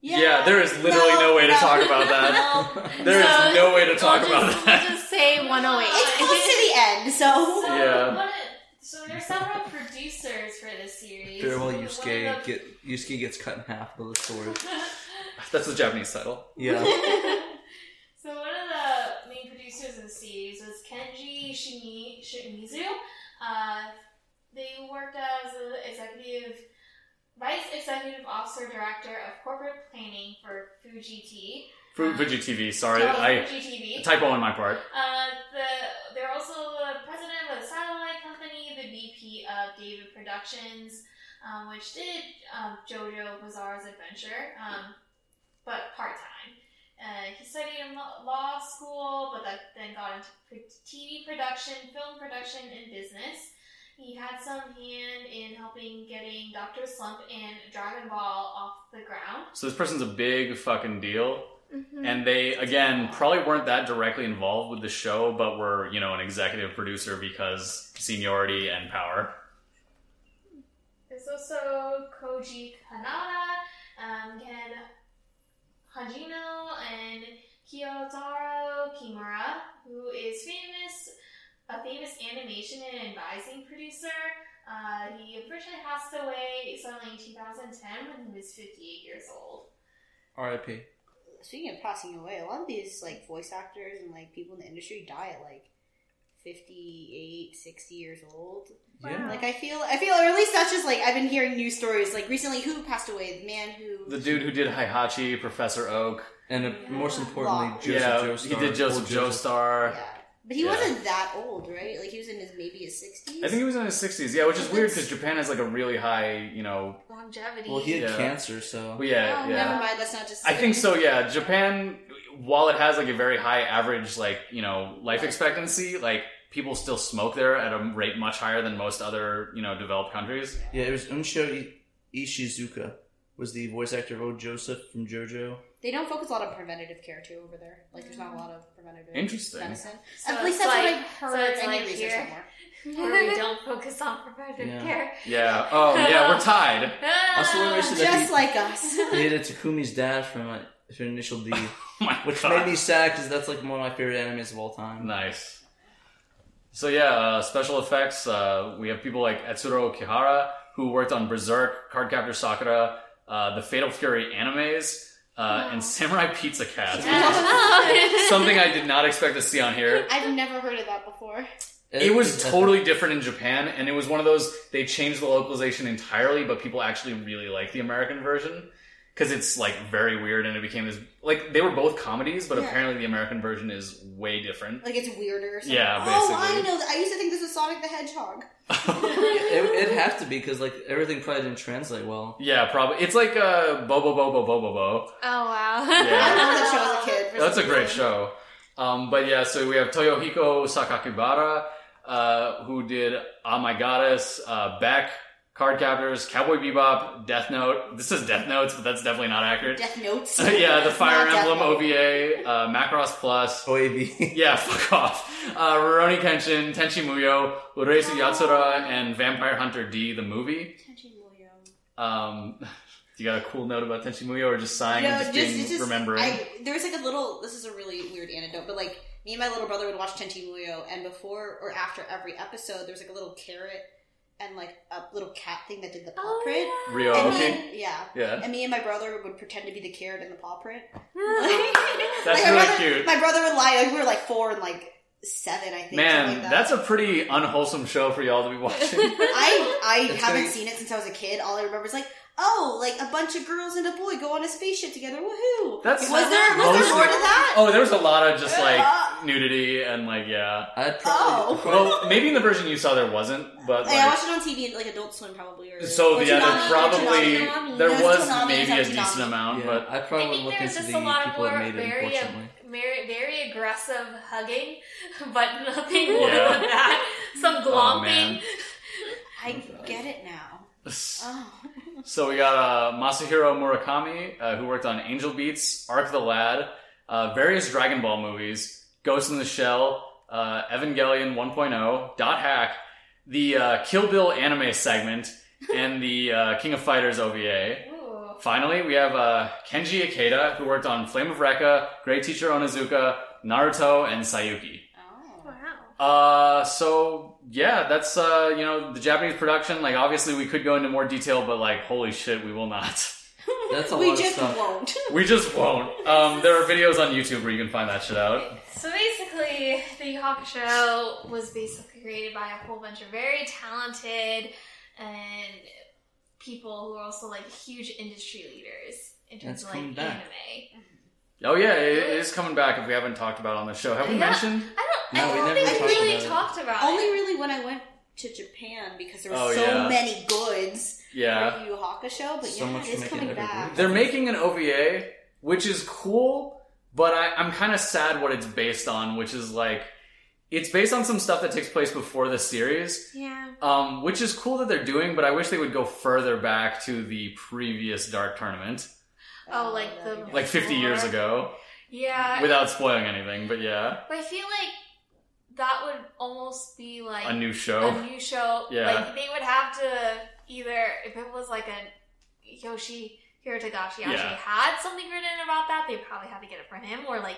Speaker 3: Yeah, there is literally no, way to talk about that.
Speaker 1: No.
Speaker 3: There is
Speaker 1: So,
Speaker 3: no way to talk
Speaker 1: we'll
Speaker 3: about
Speaker 1: just,
Speaker 3: that.
Speaker 1: We'll just say 108.
Speaker 5: It's close to the end, so.
Speaker 2: So,
Speaker 3: Yeah.
Speaker 2: one of- so there's several producers for this series.
Speaker 4: Farewell,
Speaker 2: One
Speaker 4: Yusuke.
Speaker 2: the-
Speaker 4: Get Yusuke gets cut in half with a sword.
Speaker 3: That's the Japanese title.
Speaker 4: Yeah.
Speaker 2: so one of the main producers of the series was Kenji Shimi- Shimizu. Uh, they worked as an executive, vice executive officer director of corporate planning for Fuji Tea.
Speaker 3: Fu- Fuji TV, sorry. I
Speaker 2: Fuji TV.
Speaker 3: typo on my part.
Speaker 2: Uh, the, they're also the president of the satellite company, the VP of David Productions, um, which did um, JoJo Bizarre's Adventure, um, but part time. Uh, he studied in law law school, but that then got into TV production, film production, and business. He had some hand in helping getting Doctor Slump and Dragon Ball off the ground.
Speaker 3: So this person's a big fucking deal.
Speaker 1: Mhm.
Speaker 3: And they, again, probably weren't that directly involved with the show, but were, you know, an executive producer because seniority and power.
Speaker 2: There's also Koji Kanada, um, Ken Hajino, and Kiyotaro Kimura, who is famous, a famous animation and advising producer. Uh, he unfortunately passed away suddenly in 2010 when he was 58 years old.
Speaker 4: R.I.P.
Speaker 5: Speaking of passing away, a lot of these like voice actors and like people in the industry die at like 58, 60 years old.
Speaker 4: Yeah.
Speaker 5: Like I feel, I feel, or at least that's just like I've been hearing news stories. Like recently, who passed away? The man who
Speaker 3: The dude who did Heihachi, Professor Oak.
Speaker 4: And uh, most importantly,
Speaker 5: Wow.
Speaker 4: Joseph
Speaker 3: yeah,
Speaker 4: Joestar.
Speaker 3: he did Joseph
Speaker 4: Old Joseph.
Speaker 3: Joestar.
Speaker 5: yeah, but he
Speaker 3: Yeah.
Speaker 5: wasn't that old, right? Like he was in his maybe his sixties.
Speaker 3: I think he was in his 60s. Yeah, which is weird because Japan has like a really high, you know.
Speaker 2: Longevity.
Speaker 4: Well, he had
Speaker 3: Yeah.
Speaker 4: cancer, so.
Speaker 3: Well, yeah,
Speaker 5: Oh,
Speaker 3: yeah.
Speaker 5: never mind. That's not just.
Speaker 3: I think so. Yeah, Japan, while it has like a very high average, like you know, life expectancy, like people still smoke there at a rate much higher than most other you know developed countries.
Speaker 4: Yeah, it was Unsho Ishizuka was the voice actor of Old Joseph from JoJo.
Speaker 5: They don't focus a lot on preventative care too over there. Like there's not a lot of preventative
Speaker 3: Interesting.
Speaker 5: medicine.
Speaker 2: So
Speaker 5: At least that's
Speaker 2: like-
Speaker 5: what I've heard.
Speaker 2: so it's like
Speaker 5: research
Speaker 2: here. Where we don't focus on preventative
Speaker 4: Yeah.
Speaker 2: care.
Speaker 3: Yeah. Oh, yeah. We're tied.
Speaker 4: Also, when we said that
Speaker 5: Just like us.
Speaker 4: he, he did Takumi's dad from, uh, from Initial D,
Speaker 3: Oh my
Speaker 4: which
Speaker 3: God.
Speaker 4: made me sad because that's like one of my favorite animes of all time.
Speaker 3: Nice. So yeah, uh, special effects. Uh, we have people like Etsuro Kihara who worked on Berserk, Cardcaptor Sakura, uh, the Fatal Fury animes, uh, and Samurai Pizza Cats. Something I did not expect to see on here.
Speaker 5: I've never heard of that before.
Speaker 3: It was totally different in Japan, and it was one of those they changed the localization entirely, but people actually really like the American version because it's like very weird, and it became this like they were both comedies, but
Speaker 5: Yeah.
Speaker 3: apparently the American version is way different.
Speaker 5: Like it's weirder. Or something.
Speaker 3: Yeah,
Speaker 5: Oh, I know. That. I used to think this was Sonic the Hedgehog.
Speaker 4: it, it'd have to be because like everything probably didn't translate well.
Speaker 3: Yeah, probably. It's like uh, Bobo Bobo Bobo Bo.
Speaker 1: Oh wow.
Speaker 5: I
Speaker 3: Yeah.
Speaker 5: love that show as a kid.
Speaker 3: That's a
Speaker 5: some
Speaker 3: great
Speaker 5: reason.
Speaker 3: show. Um, but yeah, so we have Toyohiko Sakakibara, uh, who did Ah My Goddess, uh, Beck, Card Captors, Cowboy Bebop, Death Note. This is Death Notes, but that's definitely not accurate.
Speaker 5: Death Notes.
Speaker 3: yeah, the Fire
Speaker 5: Not
Speaker 3: Emblem
Speaker 5: Note.
Speaker 3: OVA, uh, Macross Plus.
Speaker 4: OAV.
Speaker 3: Yeah, fuck off. Uh, Rurouni Kenshin, Tenchi Muyo, Urusei Yatsura, and Vampire Hunter D, the movie.
Speaker 5: Tenchi Muyo.
Speaker 3: Um, you got a cool note about Tenchi Muyo or just sighing and just,
Speaker 5: just,
Speaker 3: being
Speaker 5: just
Speaker 3: remembering?
Speaker 5: I, there was like a little. This is a really weird anecdote, but like me and my little brother would watch Tenchi Muyo, and before or after every episode, there was like a little carrot and like a little cat thing that did the paw
Speaker 1: Oh,
Speaker 5: print.
Speaker 3: Ryo,
Speaker 5: And
Speaker 3: okay.
Speaker 5: and, yeah.
Speaker 3: Yeah.
Speaker 5: And me and my brother would pretend to be the carrot and the paw print.
Speaker 3: That's
Speaker 5: Like, my
Speaker 3: really
Speaker 5: brother,
Speaker 3: cute.
Speaker 5: My brother would lie. Like, we were like four and like seven, I think.
Speaker 3: Man,
Speaker 5: like that.
Speaker 3: that's a pretty unwholesome show for y'all to be watching.
Speaker 5: I I
Speaker 4: It's
Speaker 5: haven't
Speaker 4: gonna-
Speaker 5: seen it since I was a kid. All I remember is like, oh, like a bunch of girls and a boy go on a spaceship together. Woohoo!
Speaker 3: That's
Speaker 5: was there was there more to that?
Speaker 3: oh, there was a lot of just like
Speaker 5: Uh,
Speaker 3: nudity and like yeah.
Speaker 4: I'd probably.
Speaker 5: Oh.
Speaker 3: Well, maybe in the version you saw there wasn't, but
Speaker 5: Hey, I
Speaker 3: like,
Speaker 5: watched it on TV, like Adult Swim, probably. Or,
Speaker 3: so
Speaker 5: or
Speaker 3: yeah,
Speaker 5: Toonami,
Speaker 3: there
Speaker 5: or
Speaker 3: probably
Speaker 5: Toonami.
Speaker 3: there
Speaker 5: No,
Speaker 3: was
Speaker 5: Toonami,
Speaker 3: maybe a
Speaker 5: it's on
Speaker 3: decent
Speaker 5: Toonami.
Speaker 3: amount,
Speaker 4: Yeah,
Speaker 3: but
Speaker 4: I
Speaker 2: I
Speaker 4: probably
Speaker 2: think
Speaker 4: would look
Speaker 2: there's
Speaker 4: into
Speaker 2: just
Speaker 4: the
Speaker 2: a lot
Speaker 4: people that
Speaker 2: more
Speaker 4: made it.
Speaker 2: very,
Speaker 4: Unfortunately,
Speaker 2: very, very aggressive hugging, but nothing more
Speaker 3: Yeah.
Speaker 2: than that. Some
Speaker 3: Oh,
Speaker 2: glomping.
Speaker 3: man.
Speaker 5: I get it now. Oh.
Speaker 3: So we got uh, Masahiro Murakami, uh, who worked on Angel Beats, Arc the Lad, uh, various Dragon Ball movies, Ghost in the Shell, uh, Evangelion 1.0, Dot Hack, the uh, Kill Bill anime segment, and the uh, King of Fighters OVA.
Speaker 2: Ooh.
Speaker 3: Finally, we have uh, Kenji Ikeda, who worked on Flame of Recca, Great Teacher Onizuka, Naruto, and
Speaker 5: Saiyuki.
Speaker 1: Wow.
Speaker 3: Uh, so yeah, that's uh, you know, the Japanese production. Like, obviously, we could go into more detail, but like, holy shit, we will not.
Speaker 4: That's a
Speaker 5: we
Speaker 4: lot of
Speaker 5: just
Speaker 4: stuff.
Speaker 5: won't.
Speaker 3: we just won't. Um, there are videos on YouTube where you can find that shit out.
Speaker 2: So basically, the Yu Hakusho was basically created by a whole bunch of very talented and people who are also like huge industry leaders in terms
Speaker 4: It's
Speaker 2: of like
Speaker 4: coming back.
Speaker 2: Anime.
Speaker 3: Oh yeah, it it is coming back. If we haven't talked about it on the show, have we
Speaker 2: Yeah.
Speaker 3: mentioned?
Speaker 2: I don't.
Speaker 4: No,
Speaker 2: I
Speaker 4: we
Speaker 2: don't
Speaker 4: never
Speaker 2: think
Speaker 5: talked
Speaker 2: we really
Speaker 4: about
Speaker 2: talked about
Speaker 5: Only really when I went to Japan because there were
Speaker 3: Oh,
Speaker 5: so
Speaker 3: yeah.
Speaker 5: many goods
Speaker 3: Yeah.
Speaker 5: for Yu Yu Hakusho, but
Speaker 4: So
Speaker 5: yeah, it is
Speaker 4: to make it
Speaker 5: coming back.
Speaker 3: They're making an OVA, which is cool, but I, I'm kind of sad what it's based on, which is like it's based on some stuff that takes place before the series,
Speaker 1: Yeah.
Speaker 3: um, which is cool that they're doing. But I wish they would go further back to the previous Dark Tournament,
Speaker 2: Oh, like the-
Speaker 3: like
Speaker 5: nice.
Speaker 3: 50 years ago,
Speaker 2: Yeah,
Speaker 3: without spoiling anything. But yeah,
Speaker 2: but I feel like that would almost be like
Speaker 3: a new show.
Speaker 2: a new show.
Speaker 3: Yeah.
Speaker 2: Like they would have to either if it was like a Yoshihiro Togashi actually
Speaker 3: Yeah.
Speaker 2: had something written about that, they probably had to get it from him or like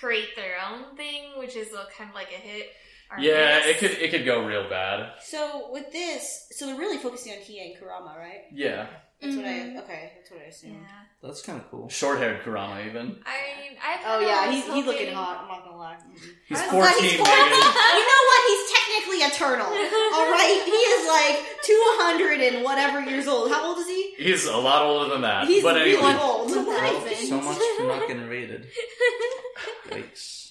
Speaker 2: create their own thing, which is a, kind of like a hit. Or
Speaker 3: yeah,
Speaker 2: miss.
Speaker 3: it could it could go real bad.
Speaker 5: So with this, so they're really focusing on Hiei and Kurama, right?
Speaker 3: Yeah,
Speaker 5: That's what I
Speaker 2: Mhm.
Speaker 5: okay. That's what I assumed.
Speaker 2: Yeah.
Speaker 4: That's kind of cool.
Speaker 3: short haired Kurama even.
Speaker 2: I mean, I
Speaker 5: Oh
Speaker 2: kinda
Speaker 5: yeah,
Speaker 2: was
Speaker 5: he's, he's looking hot. I'm not gonna lie.
Speaker 3: He's
Speaker 2: I'm
Speaker 3: 14,
Speaker 5: But he's 14.
Speaker 3: Megan.
Speaker 5: You know what? He's technically eternal. All right, he is like 200 and whatever years old. How old is he?
Speaker 3: He's a lot older than that.
Speaker 5: He's
Speaker 3: but
Speaker 5: really
Speaker 3: anyway,
Speaker 5: old.
Speaker 2: Well,
Speaker 4: So much for not getting rated. Yikes.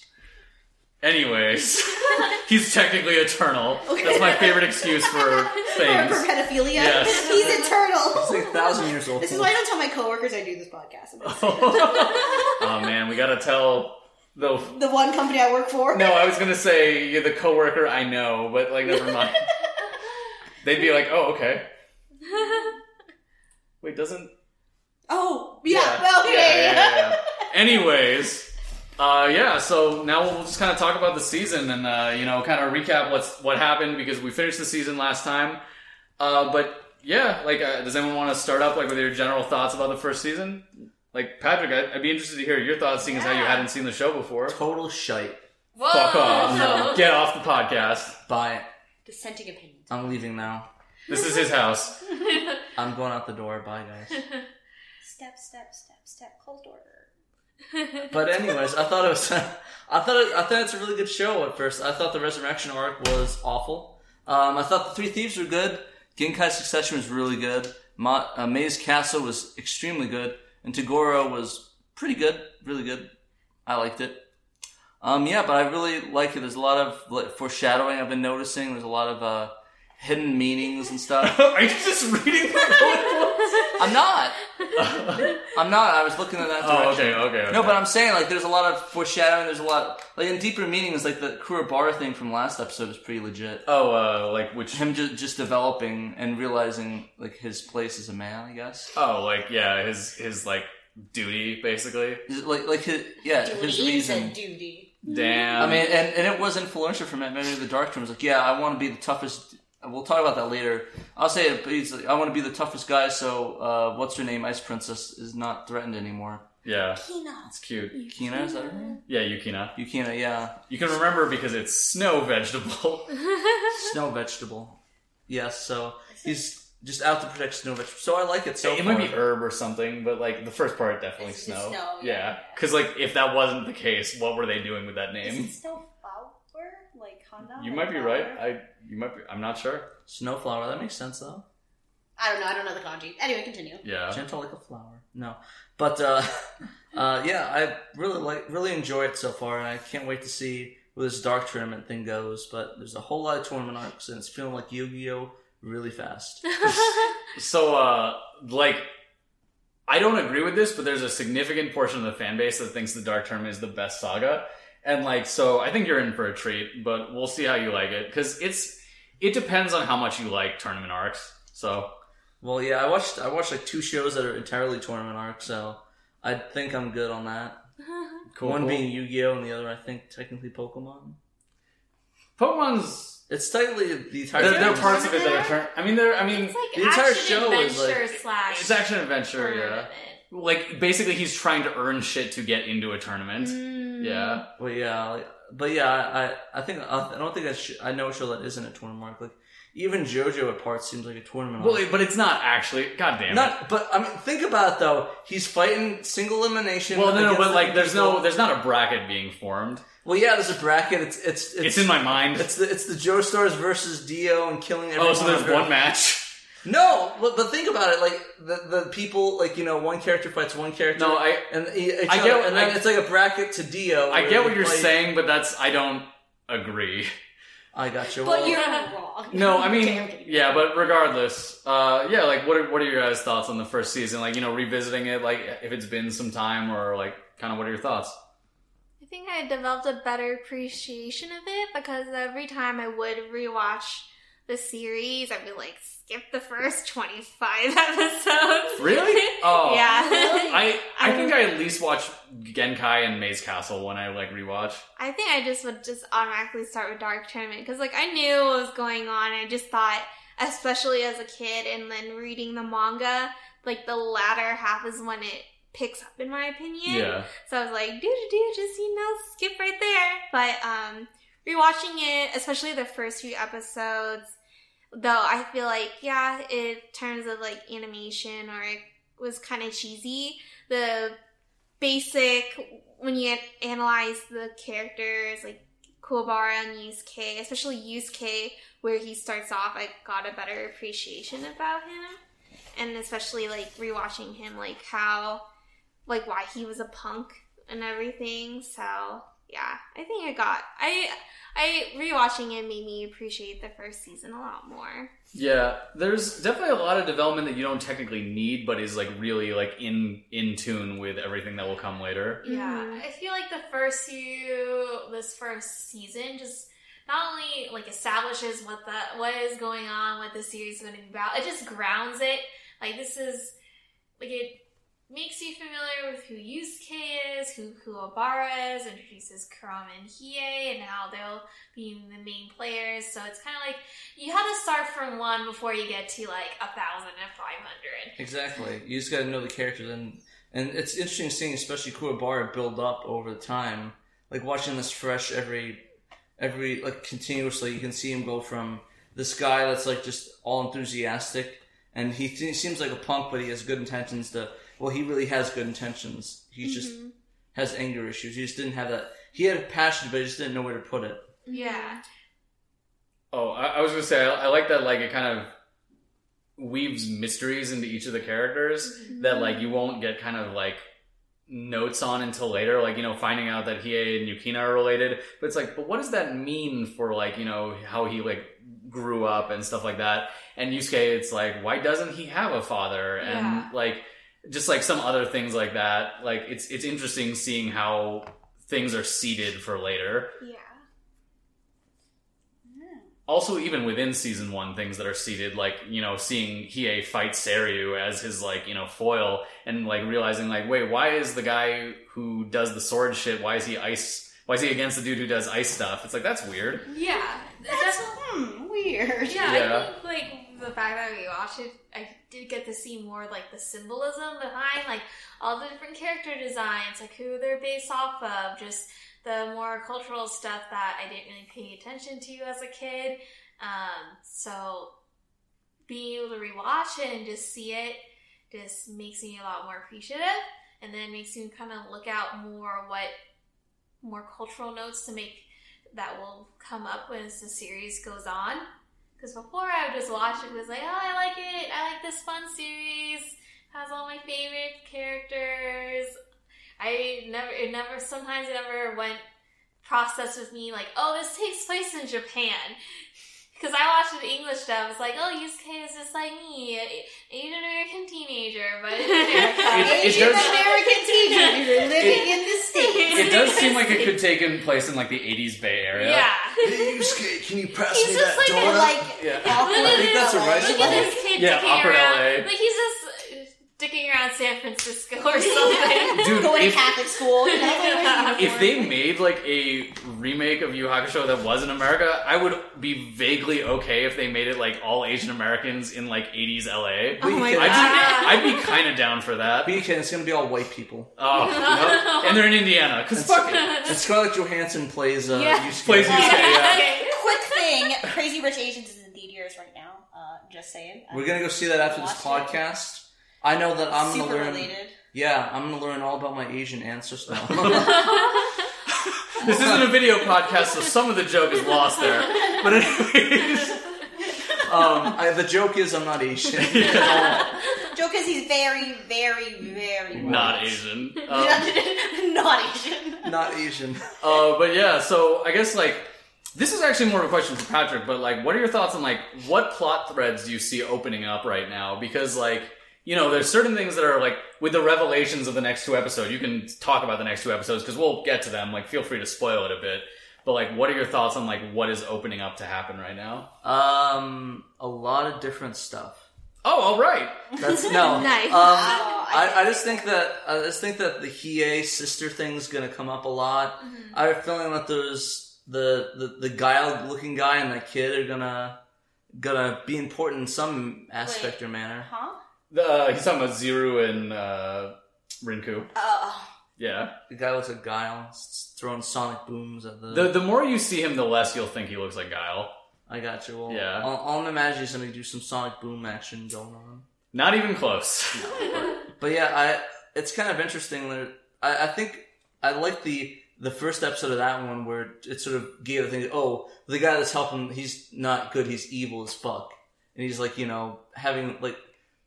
Speaker 3: Anyways, he's technically eternal.
Speaker 5: Okay.
Speaker 3: That's my favorite excuse for things.
Speaker 5: for pedophilia.
Speaker 3: Yes.
Speaker 5: He's eternal.
Speaker 4: It's like a thousand years old.
Speaker 5: This is why I don't tell my coworkers I do this podcast.
Speaker 3: oh man, we gotta tell the.
Speaker 5: the one company I work for.
Speaker 3: No, I was gonna say you're the coworker I know, but like never mind. They'd be like, "Oh, okay." Wait, doesn't?
Speaker 5: Oh, yeah.
Speaker 3: yeah,
Speaker 5: okay.
Speaker 3: yeah, yeah, yeah. Anyways, uh, yeah. So now we'll just kind of talk about the season and uh, you know, kind of recap what's what happened because we finished the season last time. Uh, but yeah, like, uh, does anyone want to start up like with your general thoughts about the first season? Like Patrick, I'd, I'd be interested to hear your thoughts, seeing as how you hadn't seen the show before.
Speaker 4: Total shite.
Speaker 2: Whoa!
Speaker 3: Fuck off! No. Get off the podcast.
Speaker 4: Bye.
Speaker 5: Dissenting opinions.
Speaker 4: I'm leaving now.
Speaker 3: This is his house.
Speaker 4: I'm going out the door. Bye, guys.
Speaker 5: Step, step, step, step. Closed order.
Speaker 4: But anyways, I thought it was. I thought it, I thought it's a really good show at first. I thought the resurrection arc was awful. Um, I thought the Three Thieves were good. Genkai's Succession was really good. Ma, uh, Maze Castle was extremely good, and Toguro was pretty good, really good. I liked it. Um, yeah, but I really like it. There's a lot of like, foreshadowing I've been noticing. There's a lot of uh, hidden meanings and stuff.
Speaker 3: Are you just reading the
Speaker 4: I'm not. I'm not. I was looking in that direction.
Speaker 3: oh, okay, okay, okay.
Speaker 4: No, but I'm saying like there's a lot of foreshadowing. There's a lot like in deeper meanings. Like the Kuwabara thing from last episode is pretty legit.
Speaker 3: oh, uh, like which?
Speaker 4: Him just just developing and realizing like his place as a man. I guess.
Speaker 3: Oh, like yeah, his his like duty basically.
Speaker 4: Is Like like his yeah his
Speaker 5: Duty
Speaker 4: reason.
Speaker 5: said duty.
Speaker 3: Damn.
Speaker 4: I mean, and, and it was influential for many of the Dark Tournaments. Like, yeah, I want to be the toughest. We'll talk about that later. I'll say it, but he's like, I want to be the toughest guy. So, uh, what's her name? Ice Princess is not threatened anymore.
Speaker 3: yeah,
Speaker 5: Kina.
Speaker 3: it's cute.
Speaker 4: Kina is that her name?
Speaker 3: Yeah, Yukina.
Speaker 4: Yukina, yeah.
Speaker 3: You can remember because it's snow vegetable.
Speaker 4: Snow vegetable. Yes, so he's just out to protect snow vegetable. So I like it so
Speaker 3: it
Speaker 4: far.
Speaker 3: might be herb or something, but like the first part definitely
Speaker 5: It's- it's
Speaker 3: snow.
Speaker 5: snow,
Speaker 3: yeah,
Speaker 5: yeah.
Speaker 3: because like if that wasn't the case, what were they doing with that name?
Speaker 5: it still flower? Like Honda?
Speaker 3: You might be
Speaker 5: flower?
Speaker 3: right. I you might be. I'm not sure.
Speaker 4: Snowflower, that makes sense though.
Speaker 5: I don't know. I don't know the kanji. Anyway, continue.
Speaker 3: Yeah.
Speaker 4: Gentle like a flower. No. But uh uh yeah, I really like really enjoy it so far and I can't wait to see where this dark tournament thing goes. But there's a whole lot of tournament arcs and it's feeling like Yu-Gi-Oh! really fast.
Speaker 3: So, uh, like, I don't agree with this, but there's a significant portion of the fan base that thinks the Dark Tournament is the best saga, and like, so I think you're in for a treat. But we'll see how you like it because it's it depends on how much you like tournament arcs. So,
Speaker 4: Well yeah, I watched I watched like two shows that are entirely tournament arcs, so I think I'm good on that.
Speaker 3: cool.
Speaker 4: One being Yu-Gi-Oh! and the other I think technically Pokemon.
Speaker 3: Pokemon's
Speaker 4: It's technically the entire.
Speaker 3: There,
Speaker 2: there
Speaker 3: there
Speaker 2: a
Speaker 3: are parts of it that are turn. I mean, there. I mean,
Speaker 2: like
Speaker 4: the entire show is, like-
Speaker 2: adventure slash.
Speaker 3: it's action adventure. Yeah. Like basically, he's trying to earn shit to get into a tournament.
Speaker 1: Mm.
Speaker 3: Yeah.
Speaker 4: But yeah, like, but yeah, I I think I don't think I I know a show that isn't a tournament arc. Like even JoJo at parts seems like a tournament.
Speaker 3: Well,
Speaker 4: arc.
Speaker 3: but it's not actually. God damn it.
Speaker 4: But I mean, think about it though. He's fighting single elimination.
Speaker 3: well, no, no, but like, there's
Speaker 4: people.
Speaker 3: no, there's not a bracket being formed.
Speaker 4: Well, yeah, there's a bracket. It's it's
Speaker 3: It's, in my mind.
Speaker 4: It's the it's the Joe Stars versus Dio and killing everyone.
Speaker 3: oh, so there's one match.
Speaker 4: No, but, but think about it. Like the the people, like you know, one character fights one character.
Speaker 3: No, I,
Speaker 4: and each
Speaker 3: I
Speaker 4: other,
Speaker 3: get-
Speaker 4: and then
Speaker 3: I-
Speaker 4: it's like a bracket to Dio.
Speaker 3: I get what you're
Speaker 4: play-
Speaker 3: saying, but that's I don't agree.
Speaker 4: I got you.
Speaker 5: But
Speaker 4: Well,
Speaker 5: you're wrong.
Speaker 3: No, I mean, yeah, but regardless, uh, yeah, like, what are, what are your guys' thoughts on the first season? Like, you know, revisiting it, like, if it's been some time, or like, kind of, what are your thoughts?
Speaker 1: I think I developed a better appreciation of it because every time I would rewatch the series, I'd be like, skip the first 25 episodes.
Speaker 3: Really? Oh.
Speaker 1: yeah.
Speaker 3: I I
Speaker 1: I
Speaker 3: think I at least watch Genkai and Maze Castle when I like rewatch.
Speaker 1: I think I just would just automatically start with Dark Tournament because, like, I knew what was going on. I just thought, especially as a kid, and then reading the manga, like the latter half is when it picks up, in my opinion.
Speaker 3: Yeah.
Speaker 1: So I was like, do do do, just you know, skip right there. But um, rewatching it, especially the first few episodes, though, I feel like yeah, in terms of like animation or it was kind of cheesy. The basic when you analyze the characters like Kuwabara and Yusuke, especially Yusuke, where he starts off, I got a better appreciation about him, and especially like rewatching him, like how, like why he was a punk and everything. So yeah, I think I got I I rewatching it made me appreciate the first season a lot more.
Speaker 3: Yeah, there's definitely a lot of development that you don't technically need, but is like really like in in tune with everything that will come later.
Speaker 2: Yeah,
Speaker 1: Mhm.
Speaker 2: I feel like the first few, this first season, just not only like establishes what the what is going on, what the series is going to be about. It just grounds it. Like this is like it makes you familiar with who Yusuke is, who Kuwabara is, introduces Kurama and Hiei, and how they'll be the main players. So it's kind of like you have to start from one before you get to like a thousand and five hundred.
Speaker 4: Exactly. You just got to know the characters, and and it's interesting seeing, especially Kuwabara build up over the time. Like watching this fresh every every like continuously. You can see him go from this guy that's like just all enthusiastic, and he th- seems like a punk, but he has good intentions. To well, he really has good intentions. He just
Speaker 1: Mhm.
Speaker 4: has anger issues. He just didn't have that. He had a passion, but he just didn't know where to put it.
Speaker 2: Yeah.
Speaker 3: Oh, I, I was gonna say I, I like that. Like it kind of weaves mysteries into each of the characters that like you won't get kind of like notes on until later. Like you know, finding out that Hiei and Yukina are related, but it's like, but what does that mean for like you know how he like grew up and stuff like that? And Yusuke, it's like, why doesn't he have a father? And
Speaker 2: Yeah.
Speaker 3: like just like some other things like that. Like it's it's interesting seeing how things are seeded for later.
Speaker 1: Yeah.
Speaker 3: also even within season one things that are seeded, like you know seeing hiei fight seiryu as his like you know foil and like realizing like wait why is the guy who does the sword shit why is he ice why is he against the dude who does ice stuff it's like that's weird
Speaker 2: Yeah.
Speaker 5: That's hmm, weird.
Speaker 2: Yeah,
Speaker 3: Yeah.
Speaker 2: I think like the fact that we watched it, I did get to see more like the symbolism behind like all the different character designs, like who they're based off of, just the more cultural stuff that I didn't really pay attention to as a kid. Um, so being able to rewatch it and just see it just makes me a lot more appreciative, and then makes me kind of look out more what more cultural notes to make that will come up as the series goes on. Because before I would just watch it, it was like, oh, I like it. I like this fun series. Has all my favorite characters. I never, it never, sometimes it never went processed with me like, oh, this takes place in Japan. Because I watched the English dub, it's like, oh, Yusuke is just like me, Asian American teenager, but it's America.
Speaker 3: It- it
Speaker 5: Asian American teenager living in the states.
Speaker 3: It does seem like it could take in place in like the 80s bay area
Speaker 2: yeah.
Speaker 4: Hey, Yusuke, can you pass
Speaker 5: He's just like a like
Speaker 3: Yeah.
Speaker 5: awkward
Speaker 4: I think that's a
Speaker 5: LA.
Speaker 4: rice
Speaker 2: Look at this kid
Speaker 3: Yeah,
Speaker 2: dicking
Speaker 3: awkward
Speaker 2: around.
Speaker 3: LA.
Speaker 2: Like he's just dicking around San Francisco or something.
Speaker 3: Dude,
Speaker 5: Going to
Speaker 3: if-
Speaker 5: Catholic school. You know, like, wearing a
Speaker 3: If they made like a remake of Yu Yu Hakusho that was in America, I would be vaguely okay if they made it like all Asian Americans in like 80s LA.
Speaker 1: Oh my
Speaker 4: Weekend.
Speaker 3: I'd
Speaker 1: god.
Speaker 3: be, I'd be kind of down for that.
Speaker 4: Weekend, it's gonna be all white people.
Speaker 3: Oh, no. and they're in Indiana because fuck it.
Speaker 4: And Scarlett Johansson plays uh,
Speaker 1: Yeah.
Speaker 4: Yusuke.
Speaker 3: Plays Yusuke, yeah.
Speaker 2: Okay.
Speaker 5: Quick thing: Crazy Rich Asians is in theaters right now. Uh, just saying.
Speaker 4: We're gonna go see that after this
Speaker 5: podcast. it.
Speaker 4: Podcast. I know that I'm
Speaker 5: super
Speaker 4: gonna learn.
Speaker 5: related.
Speaker 4: Yeah, I'm gonna learn all about my Asian ancestors.
Speaker 3: This isn't a video podcast, so some of the joke is lost there. But anyways,
Speaker 4: um, I, the joke is I'm not Asian.
Speaker 5: Joke is he's very, very, very
Speaker 3: not. Asian. Um,
Speaker 5: not Asian.
Speaker 4: not Asian.
Speaker 3: Uh, but yeah, so I guess like this is actually more of a question for Patrick. But like, what are your thoughts on like what plot threads do you see opening up right now? Because like you know, there's certain things that are like with the revelations of the next two episodes. You can talk about the next two episodes because we'll get to them. Like, feel free to spoil it a bit. But like, what are your thoughts on like what is opening up to happen right now?
Speaker 4: Um, a lot of different stuff.
Speaker 3: Oh, all right.
Speaker 4: That's no.
Speaker 1: Nice.
Speaker 4: Um,
Speaker 5: Oh, I
Speaker 4: I, I just think that I just think that the Hiei sister thing's gonna come up a lot.
Speaker 5: Mm-hmm.
Speaker 4: I have a feeling that there's the the, the guile looking guy and that kid are gonna gonna be important in some aspect
Speaker 5: Wait.
Speaker 4: or manner.
Speaker 5: Huh?
Speaker 3: Uh, he's talking about Zeru and uh, Rinku.
Speaker 5: Oh.
Speaker 3: Yeah.
Speaker 4: The guy looks like Guile, s- throwing sonic booms at the.
Speaker 3: The the more you see him, the less you'll think he looks like Guile.
Speaker 4: I got you. Well,
Speaker 3: Yeah.
Speaker 4: All, all I'm imagining is gonna do some sonic boom action going on.
Speaker 3: Not even close.
Speaker 4: But yeah, I it's kind of interesting. That I, I think I like the the first episode of that one where it sort of gave the thing. Oh, the guy that's helping, he's not good. He's evil as fuck, and he's like you know having like.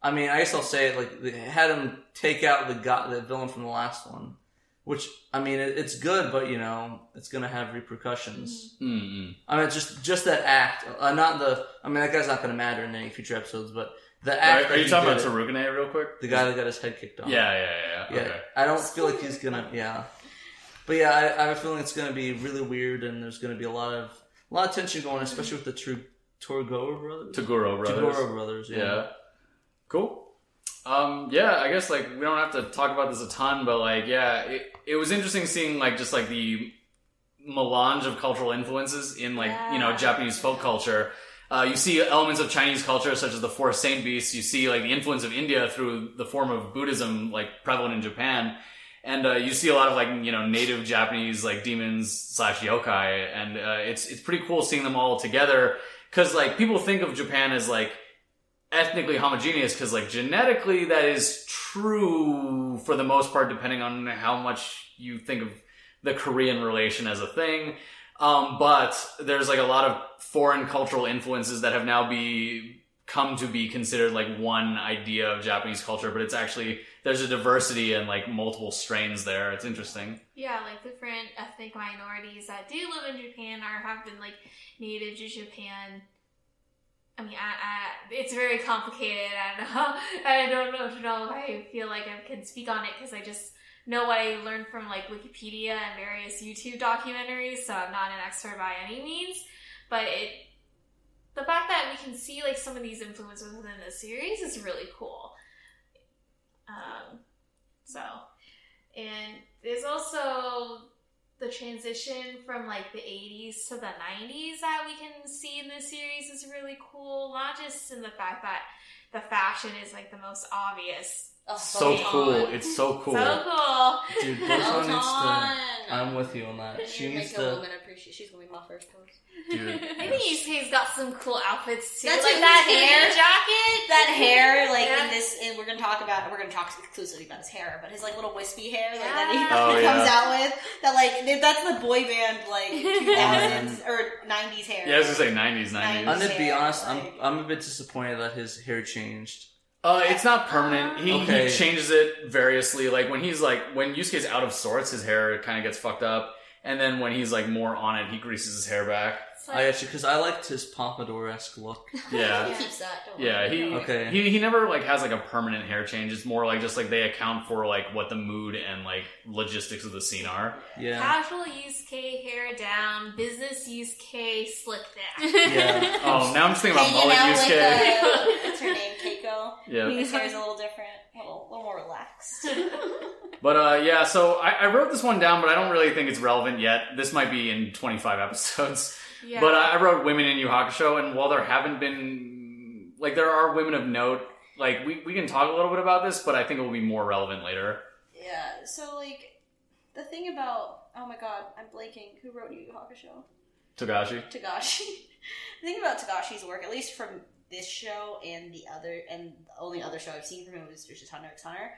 Speaker 4: I mean, I guess I'll say it like they had him take out the guy, the villain from the last one, which I mean it, it's good, but you know it's gonna have repercussions.
Speaker 3: Mm-mm.
Speaker 4: I mean, just just that act, uh, not the. I mean, that guy's not gonna matter in any future episodes, but the act.
Speaker 3: are
Speaker 4: that
Speaker 3: you talking about
Speaker 4: did
Speaker 3: Tarukane real quick?
Speaker 4: the guy that got his head kicked off?
Speaker 3: Yeah, yeah, yeah. yeah. Okay.
Speaker 4: I don't feel like he's gonna. Yeah, but yeah, I, I have a feeling it's gonna be really weird, and there's gonna be a lot of a lot of tension going, especially with the true Toguro brothers.
Speaker 3: Toguro brothers.
Speaker 4: Toguro brothers. Yeah.
Speaker 3: Yeah. Cool. Um, yeah, I guess like we don't have to talk about this a ton, but like, yeah, it, it was interesting seeing like just like the melange of cultural influences in like you know Japanese folk culture. Uh, you see elements of Chinese culture, such as the four saint beasts. You see like the influence of India through the form of Buddhism, like prevalent in Japan. And uh, you see a lot of like you know native Japanese like demons slash yokai, and uh, it's it's pretty cool seeing them all together. Because like people think of Japan as like ethnically homogeneous, because like genetically that is true for the most part, depending on how much you think of the Korean relation as a thing. Um, but there's like a lot of foreign cultural influences that have now be come to be considered like one idea of Japanese culture, but it's actually there's a diversity and like multiple strains there. It's interesting.
Speaker 2: Yeah, like different ethnic minorities that do live in Japan or have been like native to Japan. I mean, I, I, it's very complicated. I don't know. I don't know, know if I feel like I can speak on it because I just know what I learned from like Wikipedia and various YouTube documentaries. So I'm not an expert by any means, but it the fact that we can see like some of these influences within the series is really cool. Um, so, and there's also the transition from like the 80s to the 90s that we can see in this series is really cool. Not just in the fact that the fashion is like the most obvious.
Speaker 5: Oh,
Speaker 3: So
Speaker 5: Botan.
Speaker 3: cool. It's so cool.
Speaker 2: So cool.
Speaker 4: Dude, Botan needs to. I'm with you on that. She needs to.
Speaker 5: woman appreciate. She's gonna be my first post.
Speaker 4: Dude,
Speaker 2: I think Yusuke's got some cool outfits too.
Speaker 5: That's
Speaker 2: like that hair
Speaker 5: hair-
Speaker 2: jacket.
Speaker 5: That hair, like
Speaker 2: Yeah.
Speaker 5: in this, and we're gonna talk about. We're gonna talk exclusively about his hair, but his like little wispy hair, like
Speaker 2: Yeah.
Speaker 5: that he
Speaker 3: Oh,
Speaker 5: comes
Speaker 3: yeah.
Speaker 5: out with. That like that's the boy band like 2000s or 90s hair.
Speaker 3: Yeah, I was gonna say 90s, 90s.
Speaker 4: I'm gonna be
Speaker 5: hair,
Speaker 4: honest. I'm I'm a bit disappointed that his hair changed.
Speaker 3: Uh, it's not permanent. He,
Speaker 4: Okay.
Speaker 3: he changes it variously. Like when he's like when Yusuke's out of sorts, his hair kind of gets fucked up, and then when he's like more on it, he greases his hair back.
Speaker 2: It's
Speaker 4: I
Speaker 2: like-
Speaker 4: actually because I liked his pompadour esque look.
Speaker 3: Yeah,
Speaker 5: He keeps that. Don't
Speaker 3: yeah.
Speaker 5: worry.
Speaker 3: He
Speaker 4: Okay.
Speaker 3: he he never like has like a permanent hair change. It's more like just like they account for like what the mood and like logistics of the scene are.
Speaker 4: Yeah.
Speaker 2: Casual Yusuke hair down, business Yusuke slick back.
Speaker 4: Yeah.
Speaker 3: Oh, now I'm just thinking about
Speaker 5: Hanging
Speaker 3: mullet
Speaker 5: out with
Speaker 3: Yusuke.
Speaker 5: uh, what's her name, Keiko.
Speaker 3: Yeah.
Speaker 5: His hair's a little different, a little, little more relaxed.
Speaker 3: But uh, yeah, so I, I wrote this one down, but I don't really think it's relevant yet. This might be in 25 episodes.
Speaker 1: Yeah.
Speaker 3: But I, I wrote women in Yu Hakusho, and while there haven't been like there are women of note, like we, we can talk a little bit about this, but I think it will be more relevant later.
Speaker 5: yeah. So like, the thing about oh my god, I'm blanking. Who wrote Yu Yu Hakusho?
Speaker 3: Togashi.
Speaker 5: Tagashi. the thing about Tagashi's work, at least from this show and the other, and the only other show I've seen from him was is Hunter x Hunter.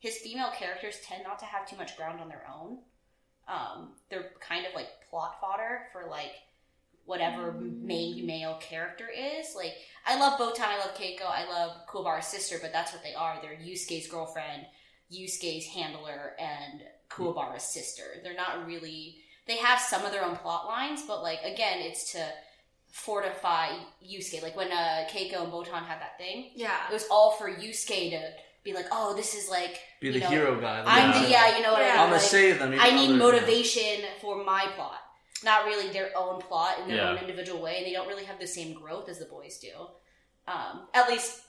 Speaker 5: His female characters tend not to have too much ground on their own. Um, they're kind of like plot fodder for like whatever main male character is. Like I love Botan, I love Keiko, I love Kuwabara's sister, but that's what they are. They're Yusuke's girlfriend, Yusuke's handler, and Kuwabara's sister. They're not really. They have some of their own plot lines, but like again, it's to fortify Yusuke. Like when uh, Keiko and Botan had that thing,
Speaker 2: Yeah.
Speaker 5: it was all for Yusuke to be like, "Oh, this is like
Speaker 4: Be the
Speaker 5: know,
Speaker 4: hero guy.
Speaker 5: I'm the yeah, you know what
Speaker 2: Yeah.
Speaker 5: I mean?
Speaker 4: I'm gonna
Speaker 5: Like,
Speaker 4: save them.
Speaker 5: I need
Speaker 4: they're-
Speaker 5: motivation for my plot, not really their own plot in their
Speaker 3: Yeah.
Speaker 5: own individual way. And they don't really have the same growth as the boys do, um, at least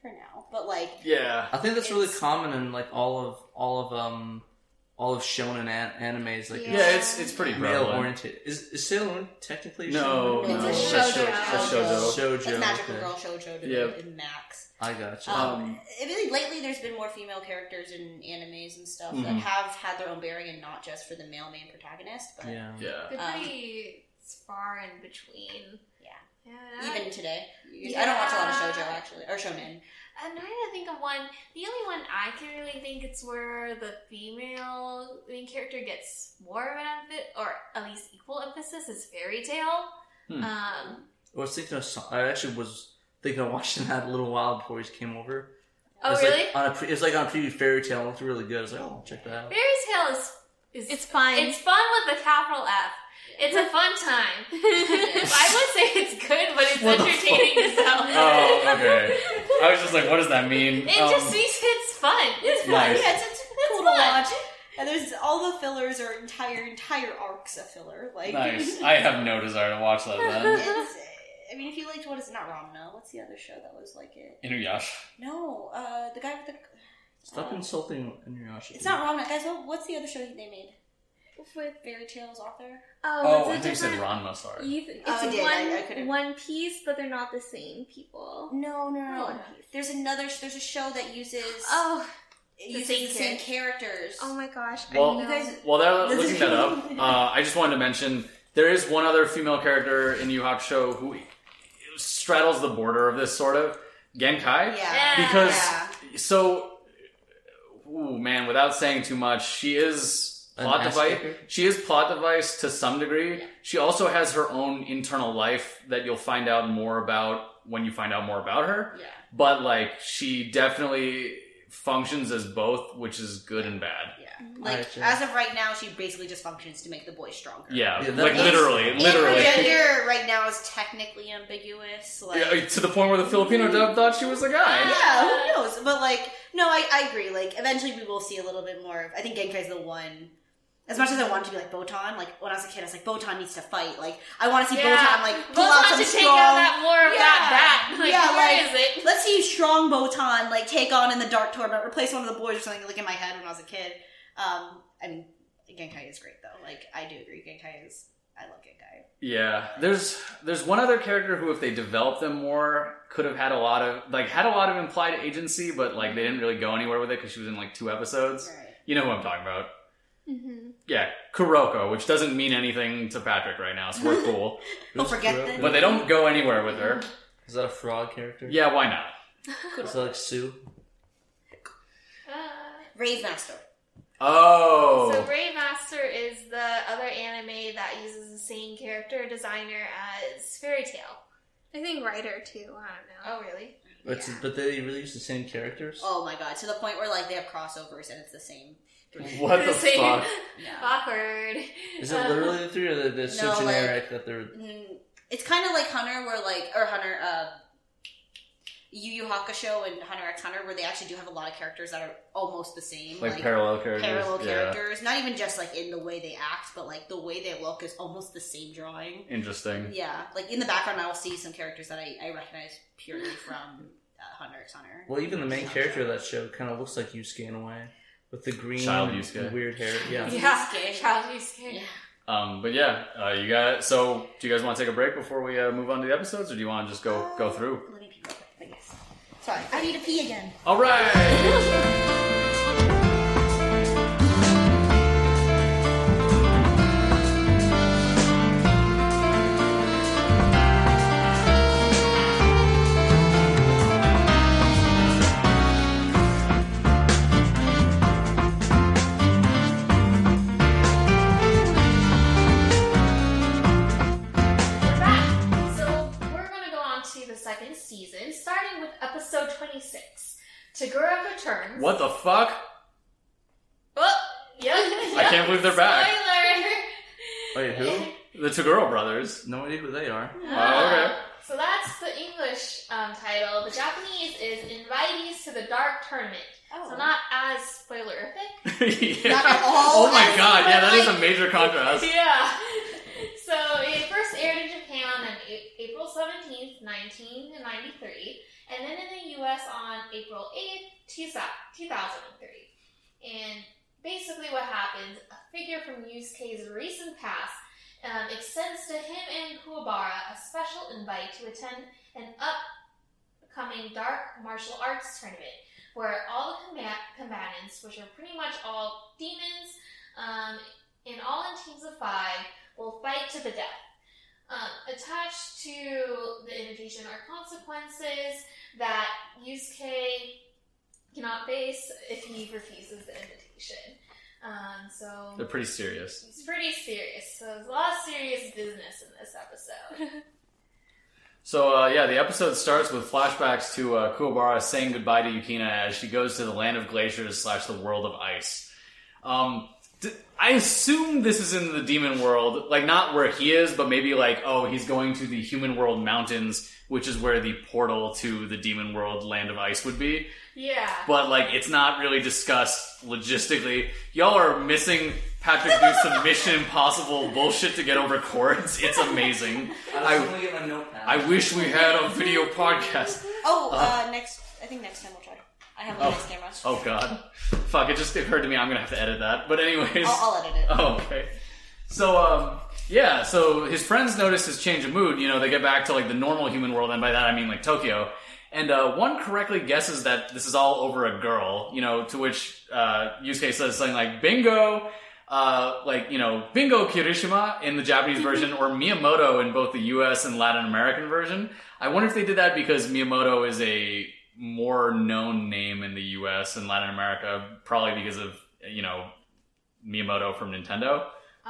Speaker 5: for now. But like,
Speaker 3: Yeah.
Speaker 4: I think that's really common in like all of all of um all of shonen an- animes. Like
Speaker 1: Yeah.
Speaker 3: Yeah, it's it's pretty
Speaker 4: male oriented. Is is Sailor Moon technically
Speaker 3: No,
Speaker 4: shonen?
Speaker 3: no,
Speaker 5: It's a shoujo.
Speaker 3: sho- shoujo.
Speaker 4: Shoujo.
Speaker 5: it's magical
Speaker 4: okay.
Speaker 5: girl shoujo to
Speaker 3: Yep.
Speaker 5: in Max.
Speaker 4: I got you.
Speaker 5: Um,
Speaker 3: Um,
Speaker 5: it really lately, there's been more female characters in animes and stuff that
Speaker 3: Mhm.
Speaker 5: have had their own bearing and not just for the male main protagonist. But
Speaker 4: yeah.
Speaker 3: Yeah.
Speaker 2: They're
Speaker 5: Um,
Speaker 2: pretty far in between.
Speaker 5: Yeah.
Speaker 2: Yeah.
Speaker 5: even today, I don't watch a lot of
Speaker 2: Yeah.
Speaker 5: shoujo actually or shonen.
Speaker 2: I'm trying to think of one. The only one I can really think it's where the female main character gets more of an emphasis, or at least equal emphasis, is Fairy Tail.
Speaker 3: Hmm.
Speaker 2: Um,
Speaker 4: I was thinking of. some- I actually was thinking of watching that a little while before he came over. It
Speaker 2: oh,
Speaker 4: was
Speaker 2: really?
Speaker 4: Like on a pre- it was like on a preview fairy tail. It looked really good. I was like, oh, check that out.
Speaker 2: Fairy Tail is, is
Speaker 1: It's fun.
Speaker 2: It's fun with a capital F. It's a fun time. I would say it's good, but it's
Speaker 3: What
Speaker 2: entertaining as hell.
Speaker 3: Oh, okay. I was just like, what does that mean?
Speaker 2: It
Speaker 3: Um,
Speaker 2: just means it's fun. It's fun.
Speaker 3: Nice.
Speaker 5: Yeah, it's, it's cool to watch. And there's all the fillers are entire entire arcs of filler. Like
Speaker 3: nice. I have no desire to watch that then.
Speaker 5: It's, I mean, if you liked what is it? Not Ranma. What's the other show that was like it?
Speaker 3: Inuyasha.
Speaker 5: No, uh, the guy with the.
Speaker 4: Stop
Speaker 5: uh,
Speaker 4: insulting Inuyasha.
Speaker 5: It's not Ranma, guys. What, what's the other show they made? With Fairy Tail's author.
Speaker 1: oh,
Speaker 3: Oh, I
Speaker 1: it's a
Speaker 3: think you said
Speaker 1: different.
Speaker 3: Ranma, sorry.
Speaker 1: You th-
Speaker 5: Oh,
Speaker 1: it's
Speaker 5: I did.
Speaker 1: one
Speaker 5: I- I couldn't-
Speaker 1: one piece, but they're not the same people.
Speaker 5: No, no, no.
Speaker 1: Oh.
Speaker 5: no. There's another. There's a show that uses
Speaker 1: Oh,
Speaker 5: it uses
Speaker 2: same
Speaker 5: the same characters.
Speaker 1: oh my gosh!
Speaker 3: Well-
Speaker 1: I know.
Speaker 5: You guys-
Speaker 3: While they're looking that up, uh, I just wanted to mention there is one other female character in Yu Hakusho who straddles the border of this sort of Genkai.
Speaker 5: Yeah.
Speaker 3: Because
Speaker 5: Yeah.
Speaker 3: so, ooh man, without saying too much, she is
Speaker 4: An
Speaker 3: plot
Speaker 4: ass
Speaker 3: device.
Speaker 4: kicker?
Speaker 3: She is plot device to some degree. She also has her own internal life that you'll find out more about when you find out more about her.
Speaker 5: Yeah.
Speaker 3: But like, she definitely functions as both, which is good and bad.
Speaker 5: Yeah. Like
Speaker 4: Gotcha.
Speaker 5: as of right now, she basically just functions to make the boys stronger.
Speaker 3: Yeah,
Speaker 4: Yeah, that-
Speaker 3: like
Speaker 4: that's-
Speaker 3: literally,
Speaker 5: And
Speaker 3: literally.
Speaker 5: her gender right now is technically ambiguous. Like,
Speaker 3: Yeah, to the point where the Filipino mm-hmm. dub thought she was a guy.
Speaker 5: Yeah, who knows? But like, no, I, I agree. Like, eventually we will see a little bit more. of I think Genkai's the one. As much as I want to be like Botan, like when I was a kid, I was like Botan needs to fight. Like, I want to see
Speaker 2: Yeah.
Speaker 5: Botan like pull out some
Speaker 2: to take
Speaker 5: strong.
Speaker 2: out that more of
Speaker 5: Yeah.
Speaker 2: that bat. Like,
Speaker 5: Yeah,
Speaker 2: where
Speaker 5: like-
Speaker 2: is it?
Speaker 5: Let's see strong Botan like take on in the Dark Tournament, replace one of the boys or something. Like in my head when I was a kid. Um, I mean, Genkai is great though. Like, I do agree. Genkai is. I love Genkai.
Speaker 3: Yeah, there's there's one other character who, if they developed them more, could have had a lot of like had a lot of implied agency, but like they didn't really go anywhere with it because she was in like two episodes.
Speaker 5: Right.
Speaker 3: You know who I'm talking about?
Speaker 1: Mhm.
Speaker 3: Yeah, Kuroko, which doesn't mean anything to Patrick right now, so we're cool.
Speaker 5: Don't forget
Speaker 4: Kuroko?
Speaker 5: that-
Speaker 3: but they don't go anywhere with her.
Speaker 4: Is that a frog character?
Speaker 3: Yeah, why not?
Speaker 4: Is that like Sue?
Speaker 2: Uh,
Speaker 5: Rave Master.
Speaker 3: Oh,
Speaker 2: So Rave Master is the other anime that uses the same character designer as Fairy Tail.
Speaker 1: I think writer too. I don't know.
Speaker 2: Oh, really?
Speaker 4: But, it's- but they really use the same characters?
Speaker 5: Oh my god! To the point where like they have crossovers and it's the same.
Speaker 3: what the
Speaker 2: Same.
Speaker 3: fuck?
Speaker 5: Yeah.
Speaker 2: Awkward.
Speaker 4: Is it literally the three, or they're, they're so
Speaker 5: No, like-
Speaker 4: generic that they're.
Speaker 5: Mm, It's kind of like Hunter, where like or Hunter, uh, Yu Yu Hakusho and Hunter x Hunter, where they actually do have a lot of characters that are almost the same,
Speaker 3: Like, parallel characters.
Speaker 5: parallel
Speaker 3: yeah.
Speaker 5: characters. Not even just like in the way they act, but like the way they look is almost the same drawing.
Speaker 3: Interesting.
Speaker 5: Yeah, like in the background, I will see some characters that I, I recognize purely from uh, Hunter x Hunter.
Speaker 4: Well, even the main character of that show kind of looks like Yusuke in a way, with the green
Speaker 3: Child
Speaker 4: and
Speaker 3: Yusuke.
Speaker 4: weird hair. Yeah.
Speaker 2: Yeah,
Speaker 5: Scared.
Speaker 2: child you scared.
Speaker 5: Yeah.
Speaker 3: Um, but yeah, uh, you got. So, do you guys want to take a break before we uh, move on to the episodes, or do you want to just go go through?
Speaker 5: Let me pee real quick, I guess. Sorry, I need to pee again.
Speaker 3: All right. brothers.
Speaker 4: No idea who they are.
Speaker 3: Oh, okay.
Speaker 2: So that's the English um, title. The Japanese is Invitees to the Dark Tournament.
Speaker 5: Oh.
Speaker 2: So not as spoilerific.
Speaker 3: yeah.
Speaker 5: Not at all.
Speaker 3: Oh my
Speaker 5: as-
Speaker 3: god, yeah, that is a major contrast.
Speaker 2: yeah. So it first aired in Japan on April 17th, 1993, and then in the US on April 8th, 2003. And basically what happens, a figure from Yusuke's recent past um, extends to him and Kuwabara a special invite to attend an upcoming dark martial arts tournament where all the combat- combatants, which are pretty much all demons, um, and all in teams of five, will fight to the death. Um, attached to the invitation are consequences that Yusuke cannot face if he refuses the invitation. Um, so
Speaker 3: They're pretty serious.
Speaker 2: it's pretty serious. So there's a lot of serious business in this episode.
Speaker 3: So uh, yeah, the episode starts with flashbacks to uh, Kuwabara saying goodbye to Yukina as she goes to the land of glaciers slash the world of ice. Um, d- I assume this is in the demon world, like not where he is, but maybe like oh he's going to the human world mountains, which is where the portal to the demon world land of ice would be.
Speaker 2: Yeah.
Speaker 3: But like it's not really discussed logistically. Y'all are missing Patrick do some Mission Impossible bullshit to get over chords. It's amazing.
Speaker 4: I was
Speaker 3: I-
Speaker 4: only get my notepad.
Speaker 3: I wish we had a video podcast.
Speaker 5: Oh, uh, next. I think next time we'll try. I have a
Speaker 3: Oh.
Speaker 5: nice camera.
Speaker 3: Oh god. Fuck, it just occurred to me I'm gonna have to edit that. But anyways.
Speaker 5: I'll, I'll edit it.
Speaker 3: Oh, okay. So, um, yeah, so his friends notice his change of mood. You know, they get back to like the normal human world, and by that I mean like Tokyo. And uh, one correctly guesses that this is all over a girl, you know, to which uh, Yusuke says something like bingo, uh, like, you know, bingo Kirishima in the Japanese version, or Miyamoto in both the US and Latin American version. I wonder if they did that because Miyamoto is a more known name in the US and Latin America, probably because of, you know, Miyamoto from Nintendo.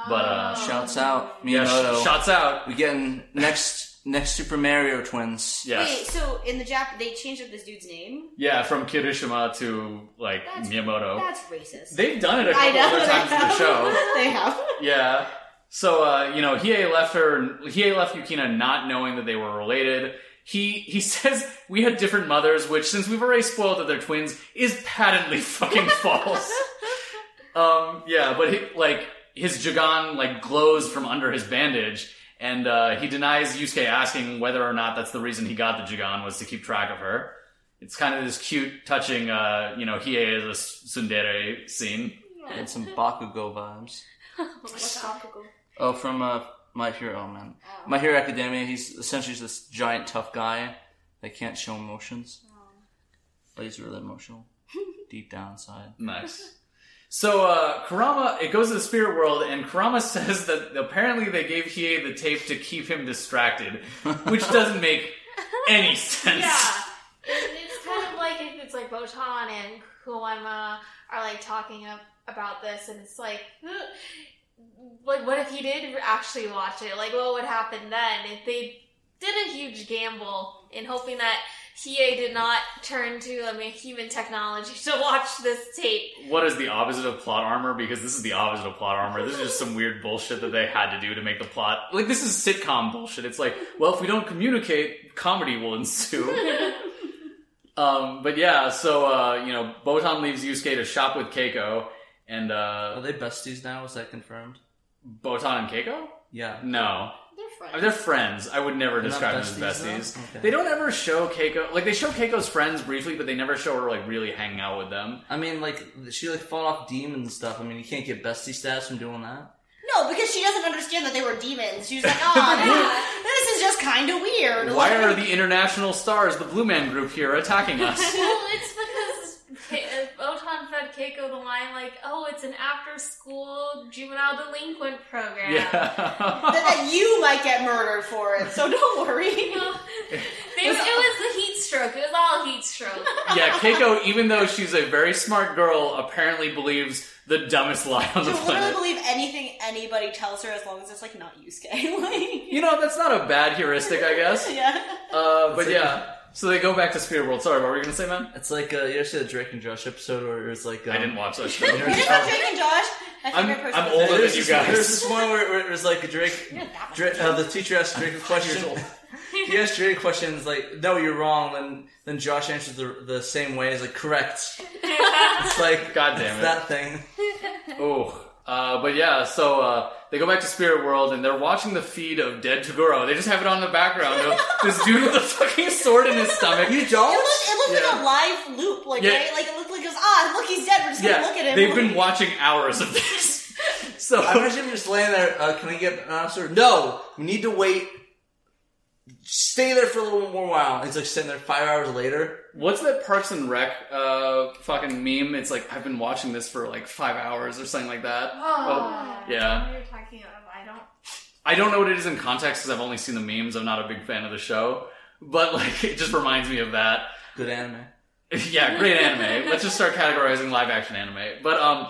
Speaker 3: But, uh,
Speaker 2: Oh.
Speaker 4: Shouts out
Speaker 3: Yeah,
Speaker 4: Miyamoto.
Speaker 3: sh- shots out.
Speaker 4: we getting next next Super Mario twins.
Speaker 3: Yes.
Speaker 5: Wait, so in the Jap, they changed up this dude's name?
Speaker 3: Yeah, from Kirishima to like
Speaker 5: That's-
Speaker 3: Miyamoto.
Speaker 5: That's racist.
Speaker 3: They've done it a
Speaker 5: I
Speaker 3: couple
Speaker 5: know.
Speaker 3: other times in the show.
Speaker 5: they have.
Speaker 3: Yeah. So uh, you know, Hiei left her. Hiei left Yukina not knowing that they were related. He he says we had different mothers, which since we've already spoiled that they're twins, is patently fucking false. um, yeah, but he, like his Jagan like glows from under his bandage, and uh, he denies Yusuke asking whether or not that's the reason he got the Jagan was to keep track of her. It's kind of this cute, touching, uh, you know, Hiei is a tsundere scene.
Speaker 4: And some Bakugo vibes.
Speaker 5: What's Bakugo?
Speaker 4: Oh, from uh, My Hero. Oh man, My Hero Academia. He's essentially just this giant tough guy that can't show emotions, but he's really emotional deep down inside.
Speaker 3: Nice. So uh, Kurama, it goes to the spirit world, and Kurama says that apparently they gave Hiei the tape to keep him distracted, which doesn't make any sense.
Speaker 2: Yeah. It, it's kind of like if it's like Botan and Kurama are like talking up about this, and it's like, like what if he did actually watch it? Like, what would happen then if they did a huge gamble in hoping that Hiei did not turn to I mean, human technology to watch this tape?
Speaker 3: What is the opposite of plot armor? Because this is the opposite of plot armor. This is just some weird bullshit that they had to do to make the plot. Like this is sitcom bullshit. It's like, well, if we don't communicate, comedy will ensue. um, but yeah, so uh, you know, Botan leaves Yusuke to shop with Keiko, and Uh, Are
Speaker 4: they besties now? Is that confirmed?
Speaker 3: Botan and Keiko?
Speaker 4: Yeah.
Speaker 3: No,
Speaker 5: They're friends.
Speaker 3: They're friends. I would never
Speaker 4: They're
Speaker 3: describe them as
Speaker 4: besties,
Speaker 3: besties.
Speaker 4: though? Okay.
Speaker 3: They don't ever show Keiko like they show Keiko's friends briefly, but they never show her like really hanging out with them.
Speaker 4: I mean, like she like fought off demons and stuff. I mean, you can't get bestie status from doing that.
Speaker 5: No, because she doesn't understand that they were demons. She was like, oh, this is just kind of weird.
Speaker 3: Why
Speaker 5: Like-
Speaker 3: are the international stars, the Blue Man Group here, attacking us?
Speaker 2: Well, it's because Ke- uh, fed Keiko the line like, "Oh, it's an after-school juvenile delinquent program."
Speaker 3: yeah.
Speaker 5: that, that you might get murdered for it, so don't worry.
Speaker 2: They, it was the heat stroke. It was all heat stroke.
Speaker 3: yeah, Keiko, even though she's a very smart girl, apparently believes the dumbest lie on the
Speaker 5: She'll literally
Speaker 3: planet.
Speaker 5: believe anything anybody tells her as long as it's like not Yusuke. like,
Speaker 3: You know, that's not a bad heuristic, I guess.
Speaker 5: yeah.
Speaker 3: Uh, but yeah, so they go back to Spirit World. Sorry, what were you gonna say, man?
Speaker 4: It's like uh, you ever see the Drake and Josh episode where it's like um,
Speaker 3: I didn't watch that show.
Speaker 4: You know,
Speaker 5: It is not Drake and Josh. My
Speaker 3: I'm-
Speaker 5: favorite person.
Speaker 3: I'm
Speaker 5: was-
Speaker 3: older
Speaker 4: There's
Speaker 3: than you
Speaker 4: this,
Speaker 3: guys.
Speaker 4: there's this one where, where it was like Drake.
Speaker 5: You're not that much
Speaker 4: Drake uh, the teacher asked Drake a question. he asked Drake questions like, "No, you're wrong." Then then Josh answers the the same way. He's like, "Correct." It's like
Speaker 3: God damn
Speaker 4: it's
Speaker 3: it.
Speaker 4: that thing.
Speaker 3: Oh, uh, but yeah, so uh, they go back to Spirit World and they're watching the feed of dead Toguro. They just have it on the background of this dude with a fucking sword in his stomach. You
Speaker 5: It looked, it looked
Speaker 3: Yeah.
Speaker 5: like a live loop, like
Speaker 3: Yeah.
Speaker 5: right? Like it looked like it was ah, look, he's dead. We're just
Speaker 3: Yeah,
Speaker 5: gonna look at him.
Speaker 3: they've been watching hours of this. So
Speaker 4: I imagine him just laying there. Uh, can I get an answer? No, we need to wait. Stay there for a little more while. He's like sitting there five hours later.
Speaker 3: What's that Parks and Rec uh, fucking meme? It's like I've been watching this for like five hours or something like that.
Speaker 2: Oh,
Speaker 3: yeah.
Speaker 2: You're talking about? I don't.
Speaker 3: I don't know what it is in context because I've only seen the memes. I'm not a big fan of the show, but like it just reminds me of that.
Speaker 4: Good anime.
Speaker 3: yeah, great anime. Let's just start categorizing live action anime. But um,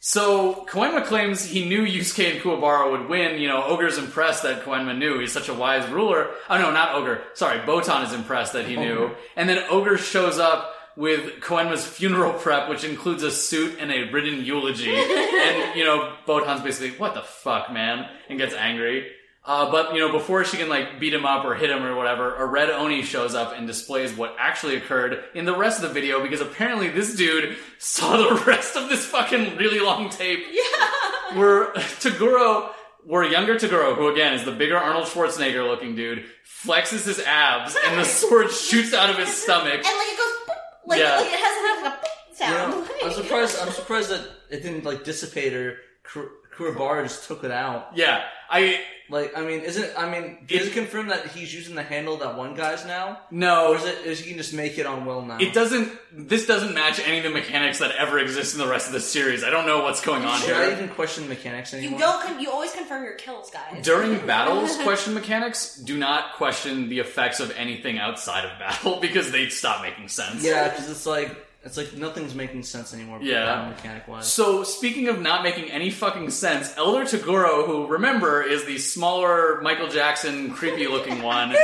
Speaker 3: so Koenma claims he knew Yusuke and Kuwabara would win. You know, Ogre's impressed that Koenma knew. He's such a wise ruler. Oh no, not Ogre. Sorry, Botan is impressed that he knew. And then Ogre shows up with Koenma's funeral prep, which includes a suit and a written eulogy. and you know, Botan's basically, "What the fuck, man?" and gets angry. Uh, but you know, before she can like beat him up or hit him or whatever, a red Oni shows up and displays what actually occurred in the rest of the video because apparently this dude saw the rest of this fucking really long tape. Yeah. Where Toguro, where younger Toguro, who again is the bigger Arnold Schwarzenegger looking dude, flexes his abs and the sword shoots out of his stomach.
Speaker 5: and like it goes boop, like,
Speaker 3: Yeah.
Speaker 5: like it has like a boop
Speaker 4: You
Speaker 5: sound.
Speaker 4: know, I'm surprised. I'm surprised that it didn't like dissipate or Kur- Kuwabara just took it out.
Speaker 3: Yeah, I
Speaker 4: Like, I mean, isn't I mean, is it confirmed that he's using the handle that one guy's now,
Speaker 3: no.
Speaker 4: or is it is he can just make it on will now?
Speaker 3: It doesn't. This doesn't match any of the mechanics that ever exist in the rest of the series. I don't know what's going on
Speaker 4: Should I
Speaker 3: here.
Speaker 4: even question the mechanics anymore?
Speaker 5: You don't. Con- you always confirm your kills, guys.
Speaker 3: During battles, question mechanics. Do not question the effects of anything outside of battle because they stop making sense.
Speaker 4: Yeah, because it's like it's like nothing's making sense anymore.
Speaker 3: Yeah.
Speaker 4: mechanic wise.
Speaker 3: So, speaking of not making any fucking sense, Elder Toguro, who remember is the smaller Michael Jackson, creepy looking one,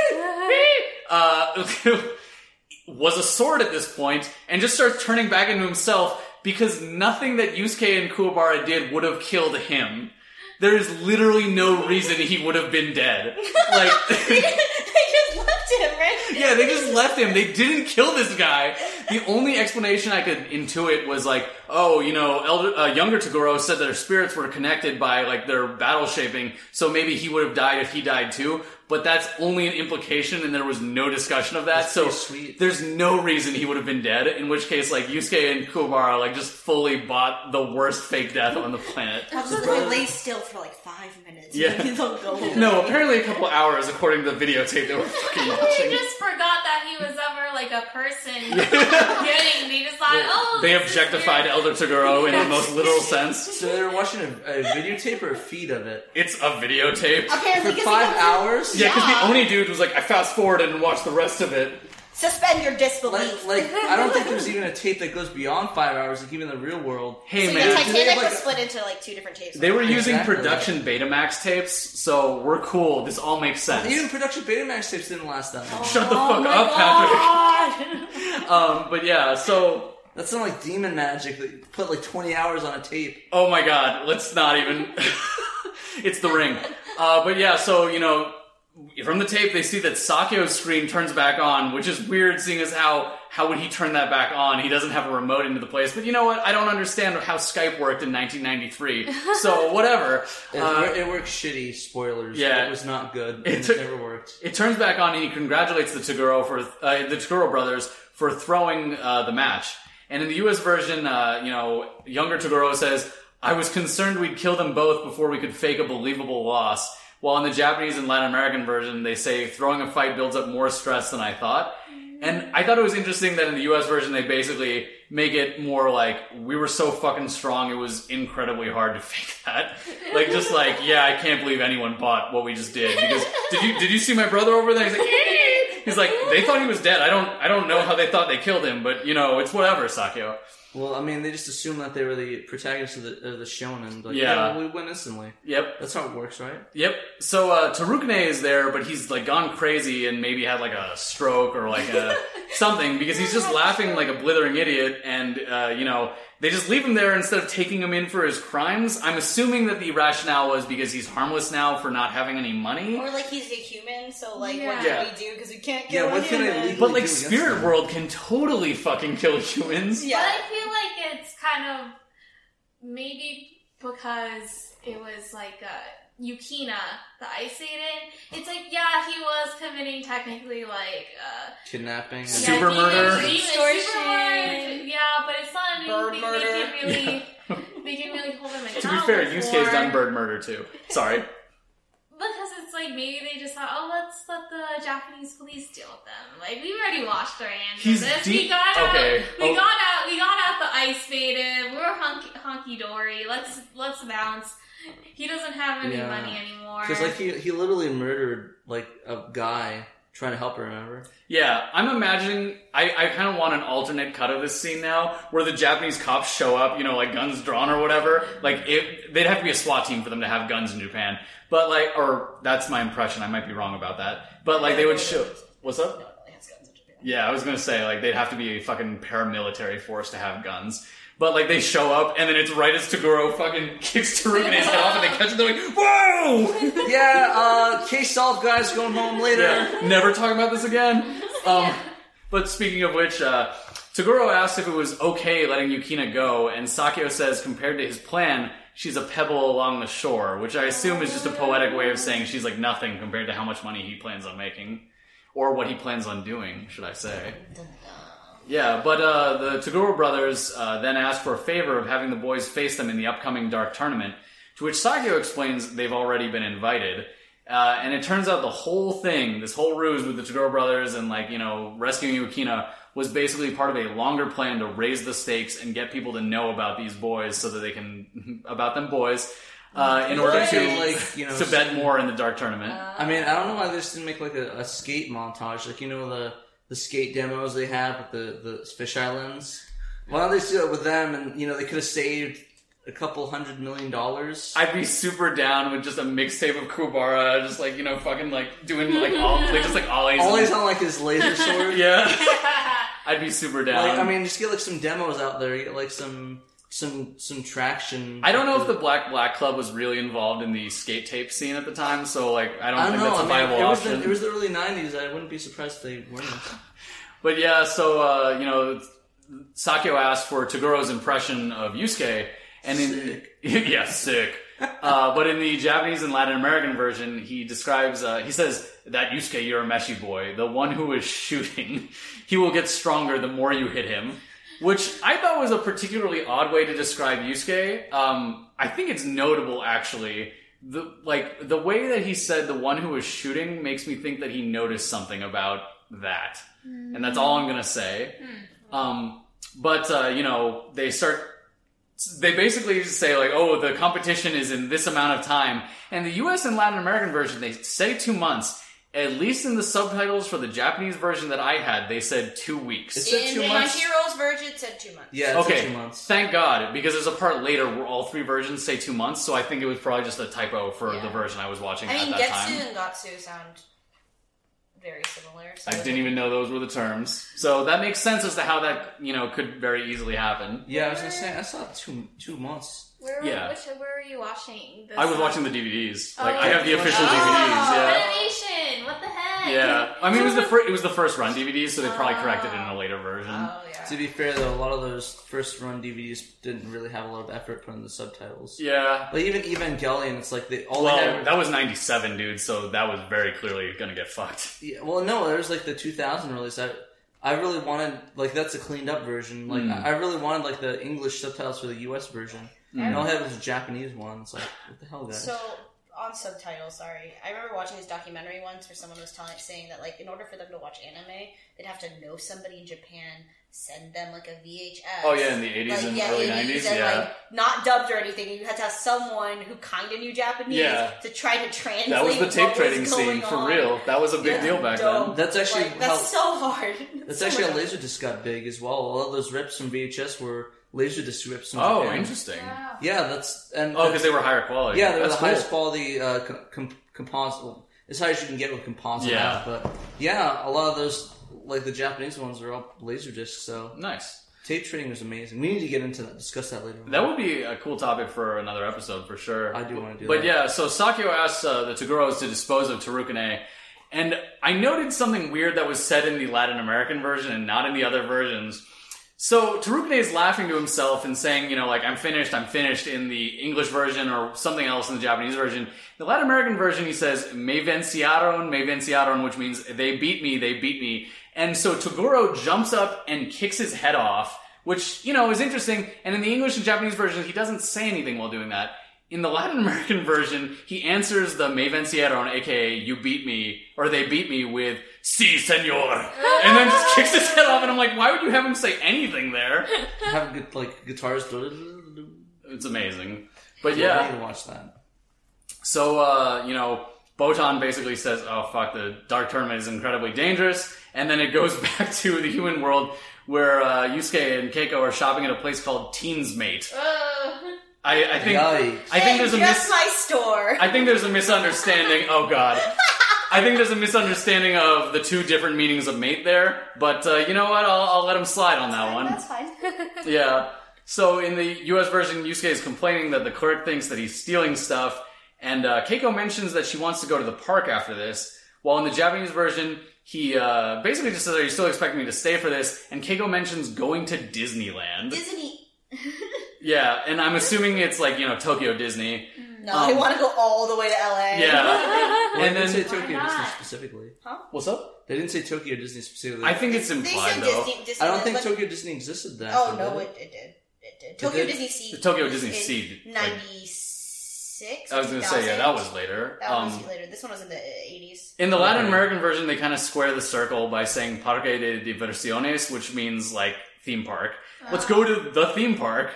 Speaker 3: uh, was a sword at this point and just starts turning back into himself because nothing that Yusuke and Kuwabara did would have killed him. There is literally no reason he would have been dead. Like,
Speaker 5: they just left him, right?
Speaker 3: yeah, they just left him. They didn't kill this guy. The only explanation I could intuit was like, oh, you know, elder, uh, younger Toguro said their spirits were connected by like their battle shaping, so maybe he would have died if he died too. But that's only an implication, and there was no discussion of that.
Speaker 4: That's
Speaker 3: so
Speaker 4: sweet.
Speaker 3: there's no reason he would have been dead. In which case, like Yusuke and Kuwabara, like just fully bought the worst fake death on the planet.
Speaker 5: That's just they lay still for like five minutes.
Speaker 3: Yeah.
Speaker 5: Go.
Speaker 3: No, apparently a couple hours, according to the videotape they were fucking
Speaker 2: He
Speaker 3: watching.
Speaker 2: just forgot that he was ever like a person getting. They just thought, oh,
Speaker 3: They objectified. Elder Toguro in the most literal sense.
Speaker 4: So they were watching a, a videotape or a feed of it
Speaker 3: It's a videotape.
Speaker 5: Apparently,
Speaker 4: for
Speaker 5: 'cause
Speaker 4: five
Speaker 5: he comes.
Speaker 3: Yeah, because
Speaker 5: Yeah.
Speaker 3: the Oni dude was like, I fast forwarded and watched the rest of it.
Speaker 5: Suspend your disbelief.
Speaker 4: Like, like I don't think there's even a tape that goes beyond five hours. Like even in the real world.
Speaker 3: Hey
Speaker 5: so
Speaker 3: man,
Speaker 5: the
Speaker 4: they
Speaker 5: Titanic
Speaker 4: have, like,
Speaker 5: was split into like two different tapes.
Speaker 3: they were using
Speaker 4: Exactly.
Speaker 3: production Betamax tapes, so we're cool. This all makes sense.
Speaker 4: Even production Betamax tapes didn't last that long.
Speaker 3: Shut the
Speaker 5: Oh
Speaker 3: fuck
Speaker 5: my
Speaker 3: up,
Speaker 5: God.
Speaker 3: Patrick. Um, but yeah, so
Speaker 4: That's not like demon magic that you put like 20 hours on a tape.
Speaker 3: oh my god, let's not even. it's the ring. Uh, but yeah, so you know, from the tape, they see that Sakyo's screen turns back on, which is weird, seeing as how how would he turn that back on? He doesn't have a remote into the place. But you know what? I don't understand how Skype worked in 1993. So whatever.
Speaker 4: It,
Speaker 3: Uh,
Speaker 4: it worked shitty. Spoilers.
Speaker 3: yeah.
Speaker 4: it was not good.
Speaker 3: It
Speaker 4: It, never worked.
Speaker 3: it turns back on, and he congratulates the Toguro for uh, the Toguro brothers for throwing uh, the match. And in the U.S. version, uh, you know, younger Toguro says, "I was concerned we'd kill them both before we could fake a believable loss." While in the Japanese and Latin American version, they say throwing a fight builds up more stress than I thought. And I thought it was interesting that in the US version they basically make it more like we were so fucking strong it was incredibly hard to fake that. Like just like, yeah, I can't believe anyone bought what we just did because did you did you see my brother over there? He's like He's like they thought he was dead. I don't I don't know how they thought they killed him, but you know, it's whatever, Sakyo.
Speaker 4: Well, I mean, they just assumed that they were the protagonists of the, of the shonen. Like,
Speaker 3: Yeah.
Speaker 4: yeah, we win instantly.
Speaker 3: Yep.
Speaker 4: That's how it works, right?
Speaker 3: Yep. So uh, Tarukane is there, but he's like gone crazy and maybe had like a stroke or like a something because he's just laughing like a blithering idiot, and uh, you know they just leave him there instead of taking him in for his crimes. I'm assuming that the rationale was because he's harmless now for not having any money.
Speaker 5: Or like he's a human, so like
Speaker 2: Yeah.
Speaker 5: what
Speaker 3: Yeah.
Speaker 5: can we do? Because we can't
Speaker 4: Yeah,
Speaker 5: kill
Speaker 4: what
Speaker 5: a
Speaker 4: can I
Speaker 5: human.
Speaker 4: legally
Speaker 3: But like
Speaker 4: do
Speaker 3: Spirit
Speaker 4: him?
Speaker 3: World can totally fucking kill humans.
Speaker 5: Yeah.
Speaker 2: But I feel like it's kind of maybe because it was like uh, Yukina, the Ice Maiden. It's like yeah, he was committing technically like uh,
Speaker 4: Kidnapping. and-
Speaker 3: Super
Speaker 2: yeah, demon-
Speaker 3: murder.
Speaker 2: demon-
Speaker 5: Extortion.
Speaker 2: super murder. Yeah, but it's not
Speaker 5: Bird
Speaker 2: anything
Speaker 5: murder.
Speaker 2: they can really they can really hold him
Speaker 3: To be fair,
Speaker 2: for.
Speaker 3: Yusuke's done bird murder too. Sorry.
Speaker 2: Like maybe they just thought, oh, let's let the Japanese police deal with them. Like we've already washed our hands
Speaker 3: He's
Speaker 2: of this.
Speaker 3: deep-
Speaker 2: we got
Speaker 3: okay.
Speaker 2: out. We
Speaker 3: Oh.
Speaker 2: got out. We got out the ice faded. We're honky, honky dory. Let's let's bounce. He doesn't have any
Speaker 4: Yeah.
Speaker 2: money anymore.
Speaker 4: Because like he he literally murdered like a guy trying to help her. Remember?
Speaker 3: Yeah, I'm imagining. I, I kind of want an alternate cut of this scene now, where the Japanese cops show up, you know, like guns drawn or whatever. Like, it, they'd have to be a SWAT team for them to have guns in Japan. But like, or that's my impression. I might be wrong about that. But like, they would show. What's up?
Speaker 5: No, no, he has guns in Japan.
Speaker 3: Yeah, I was gonna say like they'd have to be a fucking paramilitary force to have guns. But like they show up and then it's right as Toguro fucking kicks Tarukane's head off and they catch it. They're like, "Whoa!"
Speaker 4: yeah. Uh, case solved, guys. Going home later.
Speaker 3: Yeah, never talk about this again. Um, but speaking of which, uh, Toguro asks if it was okay letting Yukina go, and Sakyo says compared to his plan, she's a pebble along the shore, which I assume is just a poetic way of saying she's like nothing compared to how much money he plans on making. Or what he plans on doing, should I say. Yeah, but uh, the Toguro brothers uh, then ask for a favor of having the boys face them in the upcoming Dark Tournament, to which Sakyo explains they've already been invited. Uh, and it turns out the whole thing, this whole ruse with the Toguro brothers and like, you know, rescuing Yukina was basically part of a longer plan to raise the stakes and get people to know about these boys so that they can, about them boys, uh, in order
Speaker 4: What?
Speaker 3: to,
Speaker 4: Like, you know,
Speaker 3: to bet more in the Dark Tournament.
Speaker 4: I mean, I don't know why they just didn't make like a, a skate montage, like you know the the skate demos they have with the the fish islands. Why don't they do it with them? And you know they could have saved a couple hundred million dollars.
Speaker 3: I'd be super down with just a mixtape of Kuwabara, just like, you know, fucking like doing like all, like just like ollies. and-
Speaker 4: Always on like his laser sword.
Speaker 3: Yeah. I'd be super down.
Speaker 4: Like, I mean, just get like some demos out there. Get like some some some traction.
Speaker 3: I don't know if the Black Black Club was really involved in the skate tape scene at the time, so like I don't,
Speaker 4: I don't
Speaker 3: think
Speaker 4: know.
Speaker 3: that's a
Speaker 4: I mean,
Speaker 3: viable
Speaker 4: it was
Speaker 3: option.
Speaker 4: the, it was the early '90s. I wouldn't be surprised if they weren't.
Speaker 3: But yeah, so uh, you know, Sakyo asked for Toguro's impression of Yusuke, and in
Speaker 4: Sick.
Speaker 3: yeah, sick. uh, but in the Japanese and Latin American version, he describes. Uh, he says that Yusuke you're a Urameshi boy, the one who is shooting, he will get stronger the more you hit him. Which I thought was a particularly odd way to describe Yusuke. Um, I think it's notable actually. The like the way that he said the one who was shooting makes me think that he noticed something about that, and that's all I'm gonna say. Um, but uh, you know, they start. They basically say like, "Oh, the competition is in this amount of time," and the U.S. and Latin American version they say two months. At least in the subtitles for the Japanese version that I had, they said two weeks.
Speaker 4: It said
Speaker 5: In
Speaker 4: two
Speaker 5: the
Speaker 4: months.
Speaker 5: Crunchyroll's version, it said two months.
Speaker 4: Yeah, it took
Speaker 3: okay,
Speaker 4: two months.
Speaker 3: thank God, because there's a part later where all three versions say two months. So I think it was probably just a typo for
Speaker 5: Yeah.
Speaker 3: the version I was watching
Speaker 5: I mean,
Speaker 3: at that
Speaker 5: Getsu
Speaker 3: time.
Speaker 5: and Gatsu sound very similar. So
Speaker 3: I didn't even know those were the terms, so that makes sense as to how that you know could very easily happen.
Speaker 4: Yeah, I was gonna say I saw two two months.
Speaker 2: Where,
Speaker 3: Yeah.
Speaker 2: which, where were you watching? This
Speaker 3: I was watching the DVDs. Like
Speaker 2: Oh,
Speaker 3: I have the official
Speaker 2: watched-
Speaker 3: DVDs.
Speaker 2: Oh,
Speaker 3: Yeah.
Speaker 2: Animation. What the heck?
Speaker 3: Yeah, I mean it was the fir- it was the first run DVDs, so they probably corrected it in a later version.
Speaker 5: Oh yeah.
Speaker 4: To be fair, though, a lot of those first run DVDs didn't really have a lot of effort put in the subtitles.
Speaker 3: yeah.
Speaker 4: Like even Evangelion, it's like they all
Speaker 3: Well,
Speaker 4: they had.
Speaker 3: that was '97, dude. So that was very clearly gonna get fucked.
Speaker 4: Yeah, well, no, there's like the 2000 release. I, I really wanted like that's a cleaned up version. Like
Speaker 3: Mm.
Speaker 4: I, I really wanted like the English subtitles for the U.S. version. And all I had was a Japanese one. It's like what the hell, guys?
Speaker 5: So on subtitles, sorry. I remember watching this documentary once where someone was telling saying that like in order for them to watch anime, they'd have to know somebody in Japan, send them like a VHS.
Speaker 3: Oh yeah, in the '80s
Speaker 5: Like,
Speaker 3: and
Speaker 5: yeah,
Speaker 3: early
Speaker 5: 80s,
Speaker 3: '90s.
Speaker 5: and
Speaker 3: Yeah,
Speaker 5: like not dubbed or anything. You had to have someone who kind of knew Japanese
Speaker 3: Yeah.
Speaker 5: to try to translate.
Speaker 3: that was the tape trading
Speaker 5: going
Speaker 3: scene for
Speaker 5: on.
Speaker 3: real. That was a big
Speaker 5: Yeah,
Speaker 3: deal back
Speaker 5: dope.
Speaker 3: then.
Speaker 4: That's actually
Speaker 5: Like, that's so hard.
Speaker 4: That's
Speaker 5: so
Speaker 4: actually how
Speaker 5: much-
Speaker 4: Laserdisc got big as well. A lot of those rips from VHS were Laserdisc rips from
Speaker 3: Oh,
Speaker 4: Japan.
Speaker 3: interesting.
Speaker 2: Wow.
Speaker 4: Yeah, that's and
Speaker 3: Oh, because they were higher quality.
Speaker 4: yeah, they're
Speaker 3: That's
Speaker 4: the
Speaker 3: cool.
Speaker 4: highest quality uh, com- com- composite. well, as high as you can get with composite.
Speaker 3: Yeah.
Speaker 4: out, but yeah, a lot of those like the Japanese ones are all laser discs. So
Speaker 3: Nice.
Speaker 4: tape trading was amazing. We need to get into that, discuss that later.
Speaker 3: That would be a cool topic for another episode for sure.
Speaker 4: I do wanna do
Speaker 3: But
Speaker 4: that.
Speaker 3: But yeah, so Sakyo asks uh, the Toguros to dispose of Tarukane, and I noted something weird that was said in the Latin American version and not in the other versions. So Tarukane is laughing to himself and saying, you know, like I'm finished, I'm finished in the English version or something else in the Japanese version. The Latin American version, he says, "Me venciaron, me venciaron," which means they beat me, they beat me. And so Toguro jumps up and kicks his head off, which you know is interesting. And in the English and Japanese version, he doesn't say anything while doing that. In the Latin American version, he answers the me vencieron, aka you beat me, or they beat me with si senor, and then just kicks his head off. And I'm like, why would you have him say anything there?
Speaker 4: have good like guitars.
Speaker 3: It's amazing. But
Speaker 4: Yeah, I
Speaker 3: yeah,
Speaker 4: need to watch that.
Speaker 3: so uh, you know, Botan basically says, "Oh fuck, the Dark Tournament is incredibly dangerous," and then it goes back to the human world where uh, Yusuke and Keiko are shopping at a place called Teens Mate.
Speaker 2: Ugh.
Speaker 3: I, I think
Speaker 4: Yikes.
Speaker 3: I think there's a
Speaker 5: just
Speaker 3: mis-
Speaker 5: my store.
Speaker 3: I think there's a misunderstanding. Oh god. I think there's a misunderstanding of the two different meanings of mate there, but uh, you know what? I'll, I'll let him slide on that one.
Speaker 5: That's fine.
Speaker 3: Yeah. So in the U.S. version, Yusuke is complaining that the clerk thinks that he's stealing stuff, and uh, Keiko mentions that she wants to go to the park after this. While in the Japanese version, he uh, basically just says, "Are you still expecting me to stay for this?" And Keiko mentions going to Disneyland.
Speaker 5: Isn't
Speaker 3: yeah, and I'm assuming it's like you know Tokyo Disney.
Speaker 5: No,
Speaker 3: Um,
Speaker 5: I want to go all the way to LA.
Speaker 3: Yeah.
Speaker 4: Well,
Speaker 3: And
Speaker 4: they didn't say Tokyo Disney
Speaker 2: not?
Speaker 4: specifically.
Speaker 3: what's up?
Speaker 4: They didn't say Tokyo Disney specifically.
Speaker 3: I think it's
Speaker 5: They
Speaker 3: implied
Speaker 5: said
Speaker 3: though.
Speaker 5: Disney, Disney
Speaker 4: I don't think Tokyo Disney existed then.
Speaker 5: Oh no, it, it did. It did. Tokyo
Speaker 4: did?
Speaker 5: Disney Sea.
Speaker 3: Tokyo Disney
Speaker 5: in
Speaker 3: Sea, like-
Speaker 5: Ninety six.
Speaker 3: I was gonna say yeah, that was later.
Speaker 5: That
Speaker 3: Um,
Speaker 5: was later. This one was in the eighties.
Speaker 3: In the Latin
Speaker 4: Okay.
Speaker 3: American version, they kind of square the circle by saying Parque de Diversiones, which means like theme park. Let's go to the theme park.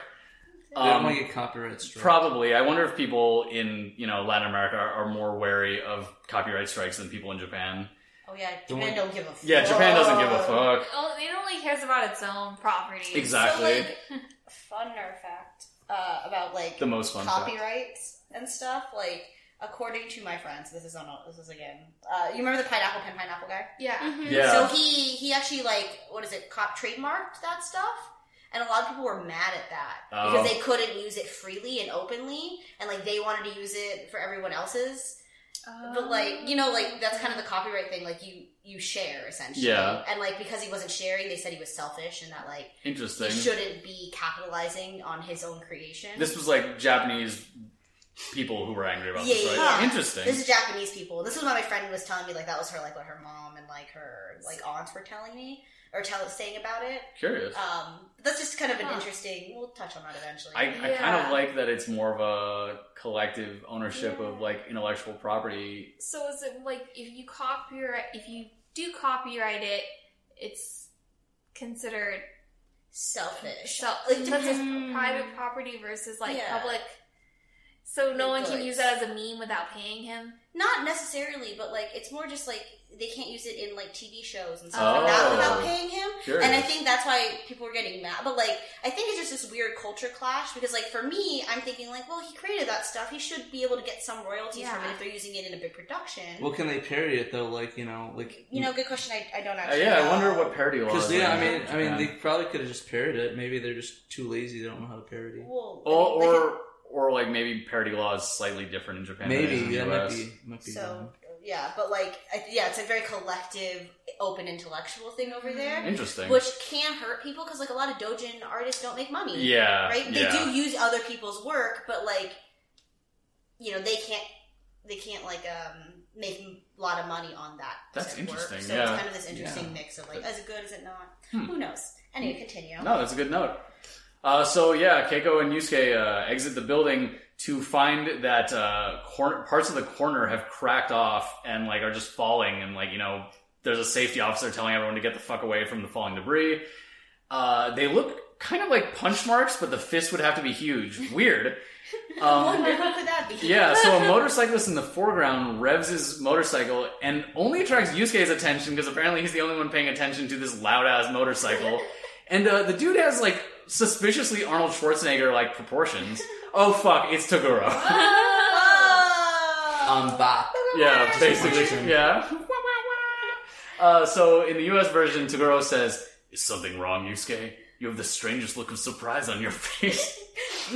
Speaker 4: They don't
Speaker 3: Um,
Speaker 4: want to get copyright strike.
Speaker 3: probably. I wonder if people in you know Latin America are, are more wary of copyright strikes than people in Japan.
Speaker 5: Oh yeah,
Speaker 4: Don't
Speaker 5: Japan don't give a.
Speaker 3: Yeah, Japan doesn't give a fuck.
Speaker 2: Oh, it only cares about its own property.
Speaker 3: Exactly.
Speaker 5: So, like, fun nerd fact uh, about like
Speaker 3: The most fun fact.
Speaker 5: copyrights and stuff. Like, according to my friends, this is on. a- This is again. Uh, you remember the pineapple pen pineapple guy?
Speaker 2: Yeah.
Speaker 3: Yeah.
Speaker 5: So he he actually like what is it? Cop trademarked that stuff. And a lot of people were mad at that
Speaker 3: Oh.
Speaker 5: because they couldn't use it freely and openly, and like they wanted to use it for everyone else's. But like you know, like that's kind of the copyright thing. Like you you share essentially,
Speaker 3: Yeah.
Speaker 5: And like because he wasn't sharing, they said he was selfish and that like
Speaker 3: Interesting.
Speaker 5: he shouldn't be capitalizing on his own creation.
Speaker 3: This was like Japanese people who were angry about
Speaker 5: Yeah,
Speaker 3: this, right?
Speaker 5: yeah.
Speaker 3: Interesting.
Speaker 5: This is Japanese people. This is what my friend was telling me. Like that was her like what her mom and like her like aunts were telling me or tell saying about it.
Speaker 3: Curious.
Speaker 5: Um, that's just kind of an
Speaker 2: Huh.
Speaker 5: interesting. We'll touch on that eventually.
Speaker 3: I, I kind of like that it's more of a collective ownership of like intellectual property.
Speaker 2: So is it like if you copyright, if you do copyright it, it's considered
Speaker 5: Selfish.
Speaker 2: self.
Speaker 5: Like,
Speaker 2: Like, that's just
Speaker 5: depends-
Speaker 2: private property versus like
Speaker 5: Yeah.
Speaker 2: public. So no one can
Speaker 5: Goods.
Speaker 2: use that as a meme without paying him.
Speaker 5: Not necessarily, but like it's more just like they can't use it in like TV shows and stuff
Speaker 3: Oh.
Speaker 5: like that without paying him.
Speaker 3: Curious.
Speaker 5: And I think that's why people were getting mad. But like, I think it's just this weird culture clash because, like, for me, I'm thinking like, well, he created that stuff. He should be able to get some royalties from it if they're using it in a big production.
Speaker 4: Well, can they parody it though? Like you know, like
Speaker 5: you know, good question. I, I don't
Speaker 3: Uh,
Speaker 5: actually.
Speaker 3: yeah, I wonder what parody laws.
Speaker 4: Because
Speaker 3: are
Speaker 4: yeah, I
Speaker 3: in
Speaker 4: mean, I mean,
Speaker 3: Japan.
Speaker 4: they probably could have just parodied it. Maybe they're just too lazy. They don't know how to parody.
Speaker 5: Well,
Speaker 3: or, or or like maybe parody law is slightly different in Japan. than it
Speaker 4: Maybe
Speaker 3: is in the
Speaker 4: yeah, might be might be.
Speaker 5: so
Speaker 4: wrong.
Speaker 5: Yeah, but like, yeah, it's a very collective, open intellectual thing over there,
Speaker 3: Interesting.
Speaker 5: which can hurt people because like a lot of dojin artists don't make money.
Speaker 3: yeah.
Speaker 5: right? They
Speaker 3: yeah.
Speaker 5: do use other people's work, but like, you know, they can't they can't like um make a lot of money on that.
Speaker 3: That's
Speaker 5: said work.
Speaker 3: interesting,
Speaker 5: So
Speaker 3: yeah.
Speaker 5: it's kind of this interesting
Speaker 4: Yeah.
Speaker 5: mix of like, is it good? Is it not?
Speaker 3: Hmm.
Speaker 5: Who knows? Anyway, continue.
Speaker 3: No, that's a good note. Uh, so yeah, Keiko and Yusuke uh, exit the building to find that uh, cor- parts of the corner have cracked off and like are just falling, and like you know, there's a safety officer telling everyone to get the fuck away from the falling debris. Uh, they look kind of like punch marks, but the fist would have to be huge. Weird. Um,
Speaker 5: wonder who could that be?
Speaker 3: yeah, so a motorcyclist in the foreground revs his motorcycle and only attracts Yusuke's attention because apparently he's the only one paying attention to this loud ass motorcycle. And uh, the dude has like suspiciously Arnold Schwarzenegger like proportions. Oh fuck, it's Toguro.
Speaker 4: I'm back.
Speaker 3: yeah, basically. Yeah. Uh, so in the US version, Toguro says, Is something wrong, Yusuke? You have the strangest look of surprise on your face.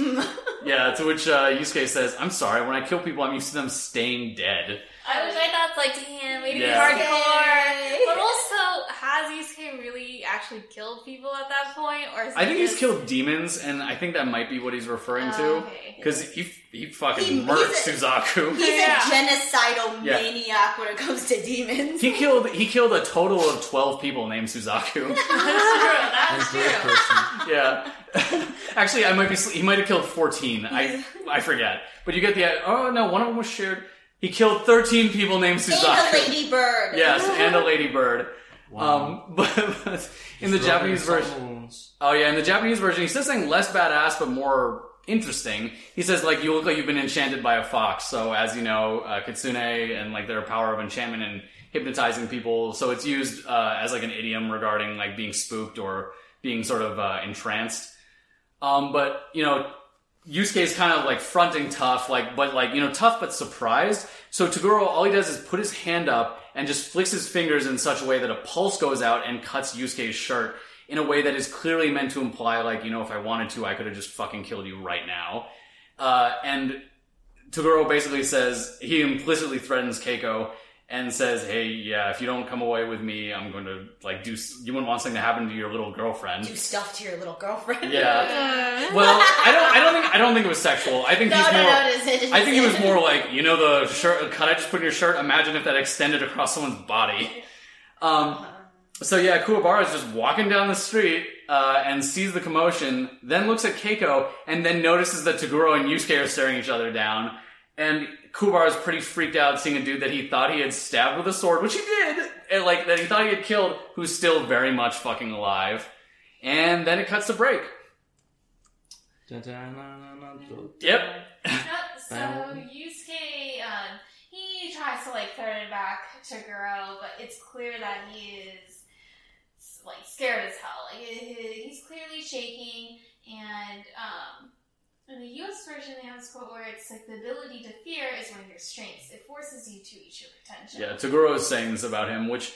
Speaker 3: yeah, to which uh, Yusuke says, I'm sorry, when I kill people, I'm used to them staying dead.
Speaker 2: I wish I thought like, damn, way to be
Speaker 3: Yeah.
Speaker 2: hardcore. But also, has Yusuke really actually killed people at that point, or is
Speaker 3: I
Speaker 2: it
Speaker 3: think he's killed demons, and I think that might be what he's referring
Speaker 2: Oh,
Speaker 3: to.
Speaker 2: okay.
Speaker 3: Because he, he fucking
Speaker 5: He-
Speaker 3: murked
Speaker 5: he's
Speaker 3: Suzaku.
Speaker 5: He's
Speaker 2: Yeah.
Speaker 5: a genocidal
Speaker 3: Yeah.
Speaker 5: maniac when it comes to demons.
Speaker 3: He killed he killed a total of twelve people named Suzaku.
Speaker 2: That's true. That's true.
Speaker 3: yeah. Actually, I might be he might have killed fourteen. I I forget. But you get the oh no, one of them was shared. He killed thirteen people named
Speaker 5: And a
Speaker 3: Suzaku. Yes, and a ladybird.
Speaker 4: Wow.
Speaker 3: Um, but, but in the Japanese version. Oh yeah, in the Japanese version, he says something less badass but more interesting. He says like you look like you've been enchanted by a fox. So as you know, uh, kitsune and like their power of enchantment and hypnotizing people. So it's used uh, as like an idiom regarding like being spooked or being sort of uh, entranced. Um, but you know, Yusuke is kind of like fronting tough, like but like you know tough but surprised. So Toguro, all he does is put his hand up and just flicks his fingers in such a way that a pulse goes out and cuts Yusuke's shirt in a way that is clearly meant to imply like you know if I wanted to, I could have just fucking killed you right now. Uh, and Toguro basically says he implicitly threatens Keiko and says, "Hey, yeah, if you don't come away with me, I'm going to like do. You wouldn't want something to happen to your little girlfriend."
Speaker 5: Do stuff to your little girlfriend.
Speaker 3: Yeah. Well, I don't. I don't think. I don't think it was sexual. I think
Speaker 5: No,
Speaker 3: he's
Speaker 5: no,
Speaker 3: more.
Speaker 5: no, it isn't. It
Speaker 3: I think he was more like you know the shirt. Can I just put in your shirt? Imagine if that extended across someone's body. Um. So yeah, Kuwabara is just walking down the street uh, and sees the commotion, then looks at Keiko, and then notices that Toguro and Yusuke are staring each other down. And Kuwabara is pretty freaked out seeing a dude that he thought he had stabbed with a sword, which he did, and like that he thought he had killed, who's still very much fucking alive. And then it cuts to break. Yep.
Speaker 2: So Yusuke, um, he tries to like threaten back Toguro, but it's clear that he is like scared as hell. Like he's clearly shaking, and um, in the U.S. version, they quote where it's like the ability to fear is one of your strengths. It forces you to eat your potential.
Speaker 3: Yeah, Toguro is saying this about him, which,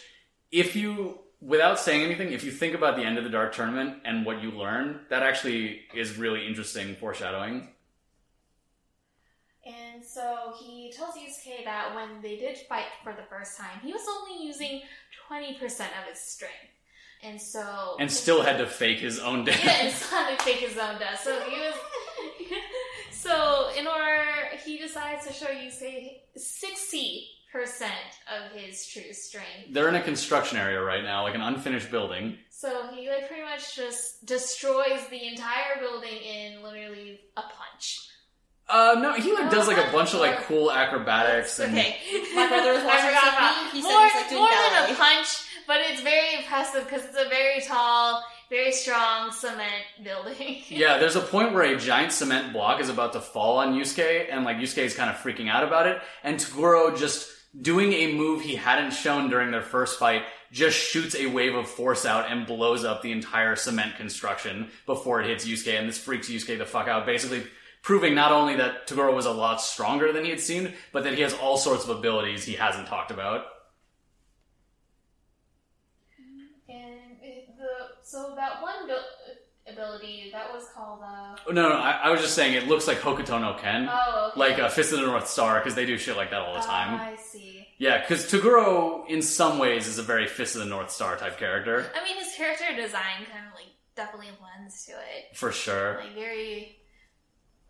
Speaker 3: if you, without saying anything, if you think about the end of the Dark Tournament and what you learn, that actually is really interesting foreshadowing.
Speaker 2: And so he tells Yusuke that when they did fight for the first time, he was only using 20% of his strength. And so.
Speaker 3: And still had to fake his own death.
Speaker 2: Yeah, and still had to fake his own death. So he was. So in order. He decides to show you say 60% of his true strength.
Speaker 3: They're in a construction area right now, like an unfinished building.
Speaker 2: So he like pretty much just destroys the entire building in literally a punch.
Speaker 3: Uh, no, he like does like a bunch of like cool acrobatics and
Speaker 2: Okay.
Speaker 5: My brother was watching
Speaker 2: forgot
Speaker 5: me. He said
Speaker 2: more,
Speaker 5: he's, like, doing
Speaker 2: more than a punch, but it's very impressive because it's a very tall, very strong cement building.
Speaker 3: Yeah, there's a point where a giant cement block is about to fall on Yusuke, and like Yusuke is kind of freaking out about it, and Toguro just doing a move he hadn't shown during their first fight, just shoots a wave of force out and blows up the entire cement construction before it hits Yusuke, and this freaks Yusuke the fuck out, basically proving not only that Toguro was a lot stronger than he had seemed, but that he has all sorts of abilities he hasn't talked about.
Speaker 2: And it, the so that one abil- ability that was called uh
Speaker 3: Oh, No, no, I, I was just saying it looks like Hokuto no Ken,
Speaker 2: oh okay.
Speaker 3: like uh, Fist of the North Star, because they do shit like that all the time.
Speaker 2: Ah, I see.
Speaker 3: Yeah, because Toguro, in some ways, is a very Fist of the North Star type character.
Speaker 2: I mean, his character design kind of like definitely lends to it.
Speaker 3: For sure.
Speaker 2: Like very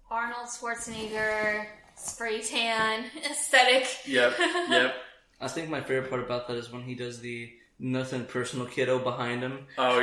Speaker 2: Arnold Schwarzenegger spray tan aesthetic.
Speaker 3: Yep, yep.
Speaker 4: I think my favorite part about that is when he does the nothing personal kiddo behind him.
Speaker 3: Oh,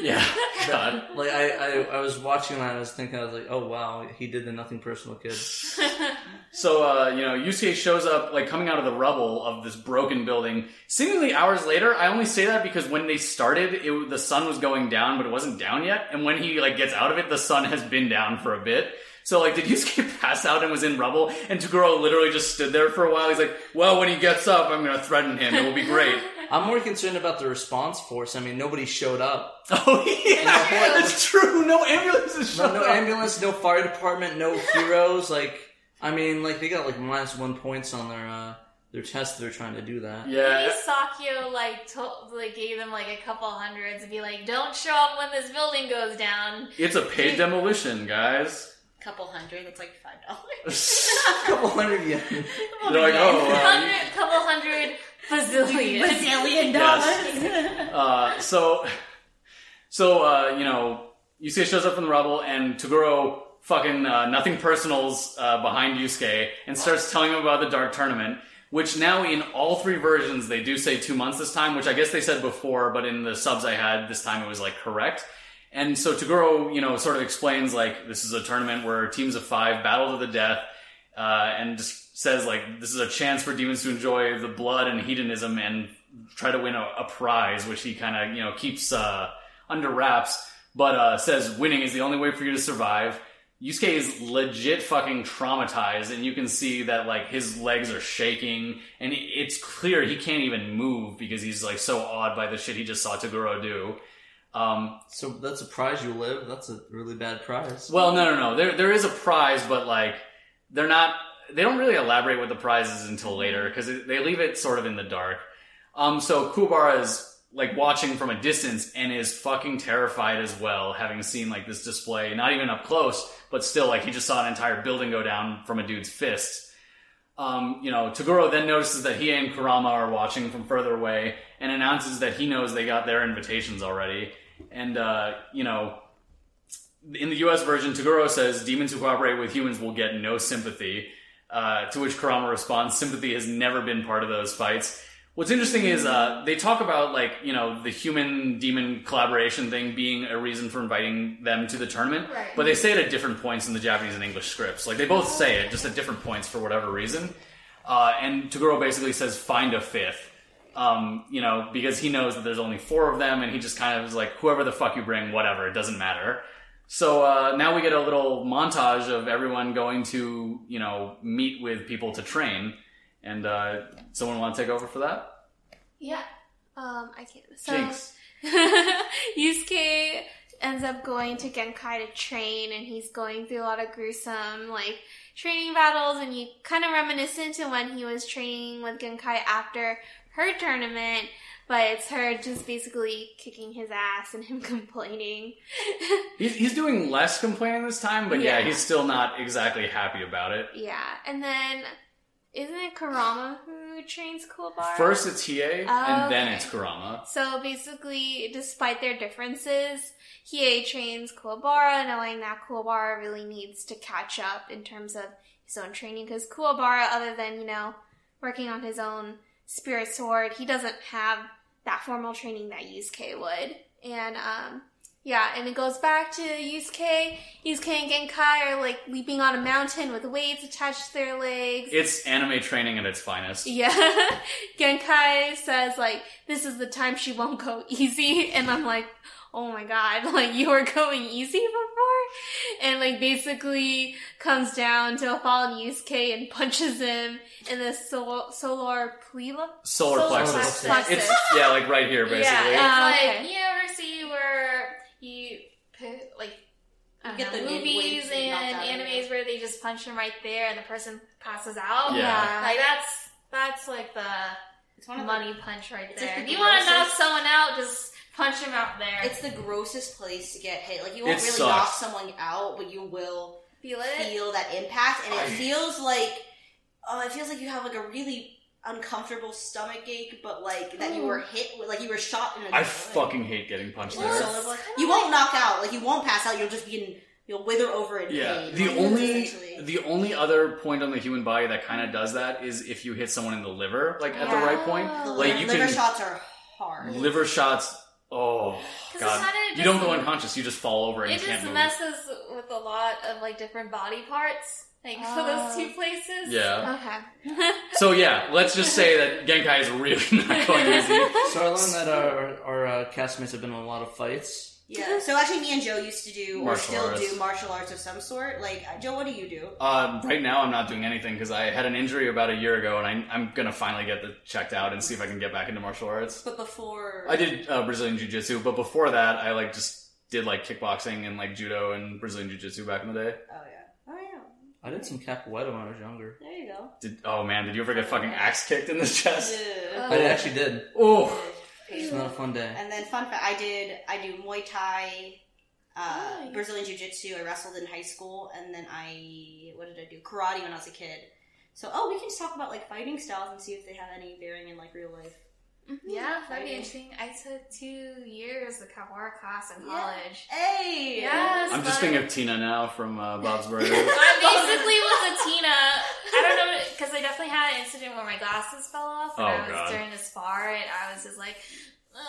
Speaker 3: yeah. God.
Speaker 4: Like I, I, I was watching that and I was thinking I was like, oh wow, he did the nothing personal kid.
Speaker 3: So, uh, you know, Yusuke shows up, like, coming out of the rubble of this broken building. Seemingly hours later, I only say that because when they started, it, the sun was going down, but it wasn't down yet. And when he, like, gets out of it, the sun has been down for a bit. So, like, did Yusuke pass out and was in rubble? And Toguro literally just stood there for a while. He's like, well, when he gets up, I'm gonna threaten him. It will be great.
Speaker 4: I'm more concerned about the response force. I mean, nobody showed up.
Speaker 3: oh, yeah, that's true. No ambulances
Speaker 4: No,
Speaker 3: showed up.
Speaker 4: no ambulance, no fire department, no heroes. Like, I mean, like they got like minus one points on their uh, their test. They're trying to do that.
Speaker 3: Yeah.
Speaker 2: Maybe Sakyo like told, like gave them like a couple hundreds and be like, "Don't show up when this building goes down."
Speaker 3: It's a paid demolition, guys.
Speaker 5: Couple hundred, that's like five dollars.
Speaker 4: couple hundred yen.
Speaker 3: They're like, oh, uh,
Speaker 2: hundred, couple hundred bazillion.
Speaker 5: Bazillion
Speaker 3: Yes. Uh, so, so uh, you know, Yusuke shows up from the rubble, and Toguro fucking uh, nothing personals uh, behind Yusuke and starts telling him about the dark tournament. Which now in all three versions they do say two months this time, which I guess they said before, but in the subs I had this time it was like correct. And so Toguro, you know, sort of explains like this is a tournament where teams of five battle to the death, uh, and just says like this is a chance for demons to enjoy the blood and hedonism and try to win a, a prize, which he kind of you know keeps uh, under wraps, but uh, says winning is the only way for you to survive. Yusuke is legit fucking traumatized, and you can see that like his legs are shaking, and it's clear he can't even move because he's like so awed by the shit he just saw Toguro do. Um,
Speaker 4: So that's a prize you live. That's a really bad prize.
Speaker 3: well, no, no, no. There, there is a prize, but like, they're not. They don't really elaborate what the prize is until later because they leave it sort of in the dark. Um, so Kuwabara is like watching from a distance and is fucking terrified as well, having seen like this display, not even up close, but still like he just saw an entire building go down from a dude's fist. Um, you know, Toguro then notices that he and Kurama are watching from further away and announces that he knows they got their invitations already. And, uh, you know, in the US version, Toguro says demons who cooperate with humans will get no sympathy. Uh, to which Kurama responds, sympathy has never been part of those fights. What's interesting is uh, they talk about like you know the human demon collaboration thing being a reason for inviting them to the tournament,
Speaker 2: Right.
Speaker 3: but they say it at different points in the Japanese and English scripts. Like they both say it just at different points for whatever reason. Uh, and Toguro basically says find a fifth, um, you know, because he knows that there's only four of them, and he just kind of is like whoever the fuck you bring, whatever, it doesn't matter. So uh, now we get a little montage of everyone going to you know meet with people to train, and uh, someone want to take over for that?
Speaker 2: Yeah.
Speaker 1: Um, I can't. So
Speaker 3: Jinx.
Speaker 1: Yusuke ends up going to Genkai to train, and he's going through a lot of gruesome like training battles, and you kind of reminiscent to when he was training with Genkai after her tournament. But it's her just basically kicking his ass and him complaining.
Speaker 3: He's, he's doing less complaining this time, but yeah.
Speaker 1: Yeah.
Speaker 3: he's still not exactly happy about it.
Speaker 1: yeah, and then isn't it Kurama who trains Kuwabara?
Speaker 3: First it's Hiei, and oh, then
Speaker 1: Okay.
Speaker 3: it's Kurama.
Speaker 1: So basically, despite their differences, Hiei trains Kuwabara, knowing that Kuwabara really needs to catch up in terms of his own training. Because Kuwabara, other than, you know, working on his own spirit sword, he doesn't have that formal training that Yusuke would. And, um, yeah, and it goes back to Yusuke. Yusuke and Genkai are like leaping on a mountain with weights attached to their legs.
Speaker 3: It's anime training at its finest.
Speaker 1: Yeah. Genkai says like this is the time she won't go easy and I'm like, "Oh my god, like you were going easy before?" And like basically comes down to a fallen Yusuke and punches him in the sol- solar plexus.
Speaker 3: Solar, plexus.
Speaker 1: plexus.
Speaker 3: It's yeah, like right here, basically.
Speaker 2: Yeah, it's
Speaker 1: Oh,
Speaker 2: like
Speaker 1: okay.
Speaker 2: you ever see where you put, like I don't
Speaker 5: You get
Speaker 2: uh-huh.
Speaker 5: the
Speaker 2: movies and animes
Speaker 5: it.
Speaker 2: where they just punch him right there and the person passes out.
Speaker 3: Yeah.
Speaker 2: like that's that's like the
Speaker 5: It's one of
Speaker 2: money punch right there.
Speaker 5: like the
Speaker 2: if you want to knock someone out, just punch them out there.
Speaker 5: it's the grossest place to get hit. Like you won't
Speaker 3: It
Speaker 5: really
Speaker 3: sucks.
Speaker 5: knock someone out, but you will
Speaker 2: feel it.
Speaker 5: feel that impact, and it feels like oh, it feels like you have like a really uncomfortable stomach ache, but like that you were hit, with, like you were shot in a.
Speaker 3: I fucking hate getting punched
Speaker 5: in
Speaker 3: there.
Speaker 5: shoulder blade. You won't knock out, like you won't pass out. You'll just be in. You'll wither over in
Speaker 3: Yeah,
Speaker 5: pain.
Speaker 3: the
Speaker 5: like,
Speaker 3: only
Speaker 5: essentially.
Speaker 3: the only other point on the human body that kind of does that is if you hit someone in the liver, like at the
Speaker 5: Yeah.
Speaker 3: right point.
Speaker 5: The
Speaker 3: like
Speaker 5: liver,
Speaker 3: you
Speaker 5: liver
Speaker 3: can
Speaker 5: shots are hard.
Speaker 3: liver shots. Oh
Speaker 2: 'Cause
Speaker 3: god,
Speaker 2: it
Speaker 3: you don't go unconscious. You just fall over and
Speaker 2: It
Speaker 3: you can't
Speaker 2: just
Speaker 3: move.
Speaker 2: messes with a lot of like different body parts, like for those
Speaker 1: Oh.
Speaker 2: two places.
Speaker 3: Yeah.
Speaker 1: Okay.
Speaker 3: So yeah, let's just say that Genkai is really not going easy.
Speaker 4: So I learned that our our uh, castmates have been in a lot of fights.
Speaker 5: Yeah. So actually, me and Joe used to do, or
Speaker 3: Martial
Speaker 5: still
Speaker 3: arts.
Speaker 5: do, martial arts of some sort. Like, uh, Joe, what do you do?
Speaker 3: Uh, right now, I'm not doing anything because I had an injury about a year ago, and I, I'm gonna finally get the checked out and see if I can get back into martial arts.
Speaker 5: But before,
Speaker 3: I did uh, Brazilian Jiu Jitsu, but before that, I like just did like kickboxing and like judo and Brazilian Jiu Jitsu back in the day.
Speaker 5: Oh yeah. Oh yeah.
Speaker 4: I did some capoeira when I was younger.
Speaker 5: There you go.
Speaker 3: Did oh man, did you ever get fucking axe kicked in the chest?
Speaker 5: Ugh.
Speaker 4: I actually did.
Speaker 3: Oh,
Speaker 4: It's not a fun day.
Speaker 5: And then fun fact, I did I do Muay Thai, uh,
Speaker 1: Nice.
Speaker 5: Brazilian Jiu Jitsu. I wrestled in high school, and then I what did I do? Karate when I was a kid. So oh, we can just talk about like fighting styles and see if they have any bearing in like real life.
Speaker 2: Yeah, that'd be interesting. I took two years of capoeira class in
Speaker 5: Yeah.
Speaker 2: college.
Speaker 5: Hey,
Speaker 2: Yes,
Speaker 3: I'm just thinking of Tina now from uh, Bob's Burgers.
Speaker 2: I basically was a Tina. I don't know because I definitely had an incident where my glasses fell off and
Speaker 3: Oh,
Speaker 2: I was
Speaker 3: God.
Speaker 2: during a spar and I was just like,
Speaker 3: Lol.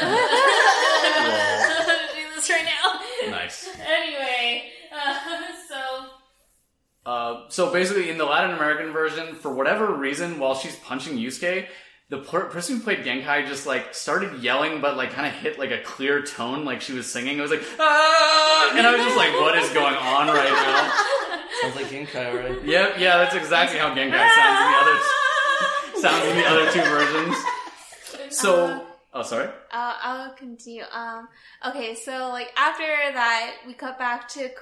Speaker 2: I'm gonna do this right now.
Speaker 3: nice.
Speaker 2: Anyway, uh, so
Speaker 3: Uh, so basically, in the Latin American version, for whatever reason, while she's punching Yusuke, the per- person who played Genkai just like started yelling, but like kind of hit like a clear tone, like she was singing. It was like ah, and I was just like, "What is going on right now?"
Speaker 4: Sounds like Genkai, right?
Speaker 3: Yep, yeah, that's exactly how Genkai sounds in the other sounds in the other two versions. So, oh, sorry.
Speaker 1: Uh, I'll continue. Um, okay, so like after that, we cut back to K-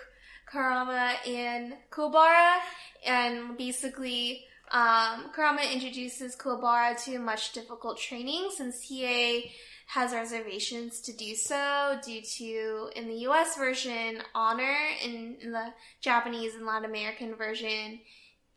Speaker 1: Kurama and Kuwabara, and basically, um, Kurama introduces Kuwabara to much difficult training since Hiei has reservations to do so due to, in the US version, honor, in, in the Japanese and Latin American version,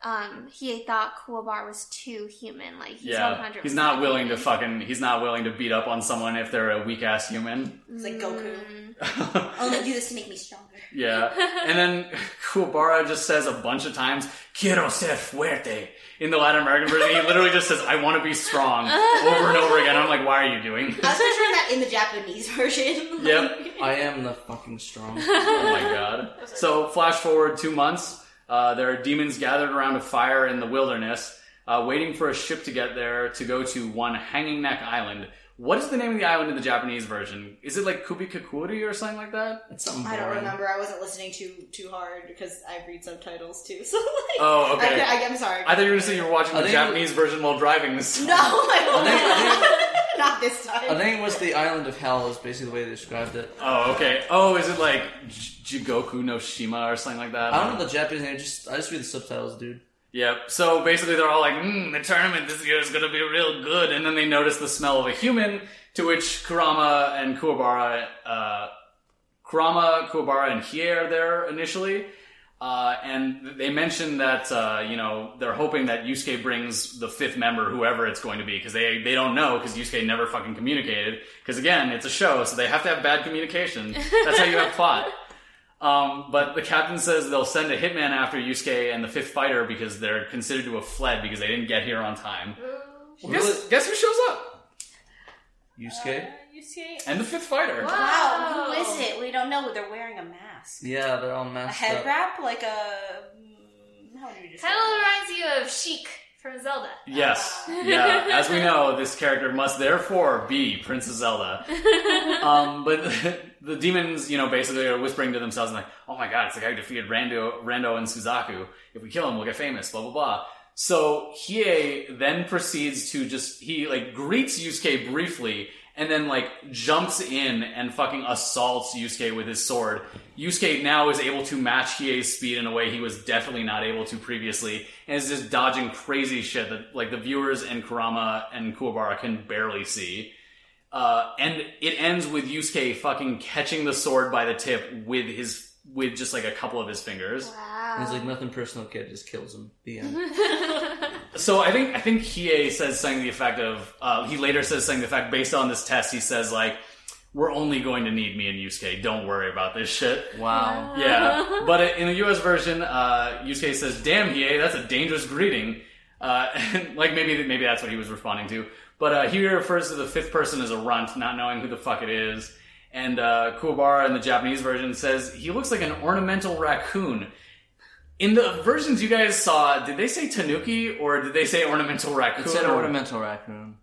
Speaker 1: um, Hiei thought Kuwabara was too human. Like, he's
Speaker 3: Yeah,
Speaker 1: 100%
Speaker 3: he's not willing to fucking. He's not willing to beat up on someone if they're a weak ass human.
Speaker 5: It's like Goku.
Speaker 1: Mm.
Speaker 5: Only do this to make me stronger.
Speaker 3: Yeah. And then Kuwabara just says a bunch of times, Quiero ser fuerte. In the Latin American version, he literally just says, I want to be strong over and over again. I'm like, why are you doing
Speaker 5: I
Speaker 3: this?
Speaker 5: was picturing that in the Japanese version.
Speaker 3: Yep.
Speaker 4: I am the fucking strong.
Speaker 3: Oh my god. So, flash forward two months. Uh, there are demons gathered around a fire in the wilderness, uh, waiting for a ship to get there to go to one Hanging Neck Island. What is the name of the island in the Japanese version? Is it like Kubi Kubikakuri or something like that?
Speaker 4: It's something
Speaker 5: I don't remember. I wasn't listening too too hard because I read subtitles too. So like,
Speaker 3: Oh,
Speaker 5: I,
Speaker 3: okay.
Speaker 5: could- I, am sorry.
Speaker 3: I thought you were going to say you were watching
Speaker 4: I
Speaker 3: the
Speaker 4: think-
Speaker 3: Japanese version while driving this.
Speaker 5: No, I
Speaker 4: think- I
Speaker 5: don't. Not this time.
Speaker 4: I think it was the island of hell is basically the way they described it.
Speaker 3: Oh, okay. Oh, is it like J- Jigoku no Shima or something like that?
Speaker 4: I don't know the Japanese name. Just I just read the subtitles, dude.
Speaker 3: Yep. So basically, they're all like, mm, "The tournament this year is going to be real good," and then they notice the smell of a human. To which Kurama and Kuwabara, uh, Kurama, Kuwabara, and Hiei are there initially, uh, and they mention that uh, you know they're hoping that Yusuke brings the fifth member, whoever it's going to be, because they they don't know because Yusuke never fucking communicated. Because again, it's a show, so they have to have bad communication. That's how you have plot. Um, but the captain says they'll send a hitman after Yusuke and the fifth fighter because they're considered to have fled because they didn't get here on time. Guess, guess who shows up?
Speaker 4: Yusuke.
Speaker 2: Yusuke.
Speaker 3: And the fifth fighter.
Speaker 5: wow, who is it? We don't know. They're wearing a mask.
Speaker 4: Yeah, they're all
Speaker 5: A
Speaker 4: masked
Speaker 5: head
Speaker 4: up.
Speaker 5: wrap, like a. mm, How would you describe?
Speaker 2: Kind of
Speaker 5: it?
Speaker 2: reminds you of Sheik from Zelda.
Speaker 3: Yes. Yeah. As we know, this character must therefore be Princess Zelda. Um, but the, the demons, you know, basically are whispering to themselves and like, oh my god, it's the guy who defeated Rando, Rando and Suzaku. If we kill him, we'll get famous, blah, blah, blah. So Hiei then proceeds to just, he like greets Yusuke briefly and then like jumps in and fucking assaults Yusuke with his sword. Yusuke now is able to match Hiei's speed in a way he was definitely not able to previously and is just dodging crazy shit that like the viewers and Kurama and Kuwabara can barely see. Uh, and it ends with Yusuke fucking catching the sword by the tip with his with just like a couple of his fingers.
Speaker 1: Wow.
Speaker 4: He's like nothing personal, kid. Just kills him. The end.
Speaker 3: So I think I think Hiei says something to the effect of uh, he later says something to the effect based on this test he says like we're only going to need me and Yusuke don't worry about this shit
Speaker 4: Wow.
Speaker 3: yeah but in the U.S. version uh, Yusuke says damn Hiei that's a dangerous greeting uh, and like maybe maybe that's what he was responding to but uh, he refers to the fifth person as a runt not knowing who the fuck it is and uh, Kuwabara in the Japanese version says he looks like an ornamental raccoon in the versions you guys saw, did they say tanuki or did they say ornamental raccoon?
Speaker 4: It said ornamental raccoon.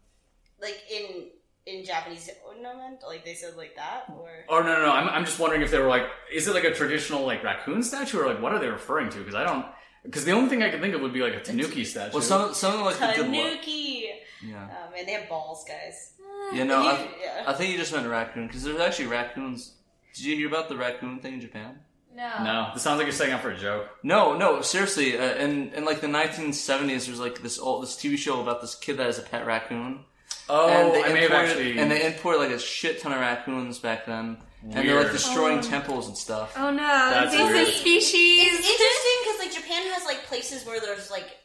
Speaker 5: Like in in Japanese ornament, like they said like that, or
Speaker 3: Oh no, no, no! I'm, I'm just wondering if they were like, is it like a traditional like raccoon statue or like what are they referring to? Because I don't, because the only thing I can think of would be like a tanuki statue.
Speaker 4: Well, some something like a good look.
Speaker 5: tanuki.
Speaker 4: Yeah.
Speaker 5: Um, and they have balls, guys.
Speaker 4: You know,
Speaker 5: You-
Speaker 4: I,
Speaker 5: yeah.
Speaker 4: I think you just meant a raccoon because there's actually raccoons. Did you hear about the raccoon thing in Japan?
Speaker 2: No.
Speaker 3: no, this sounds like you're setting up for a joke.
Speaker 4: No, no, seriously. Uh, in in like the 1970s, there's like this old this TV show about this kid that has a pet raccoon.
Speaker 3: Oh,
Speaker 4: and they
Speaker 3: I may have
Speaker 4: imported-
Speaker 3: actually.
Speaker 4: and they imported like a shit ton of raccoons back then, and they're like
Speaker 3: Weird.
Speaker 4: destroying oh. temples and stuff.
Speaker 1: Oh no,
Speaker 3: That's
Speaker 1: invasive
Speaker 3: weird.
Speaker 1: species.
Speaker 5: It's interesting because like Japan has like places where there's like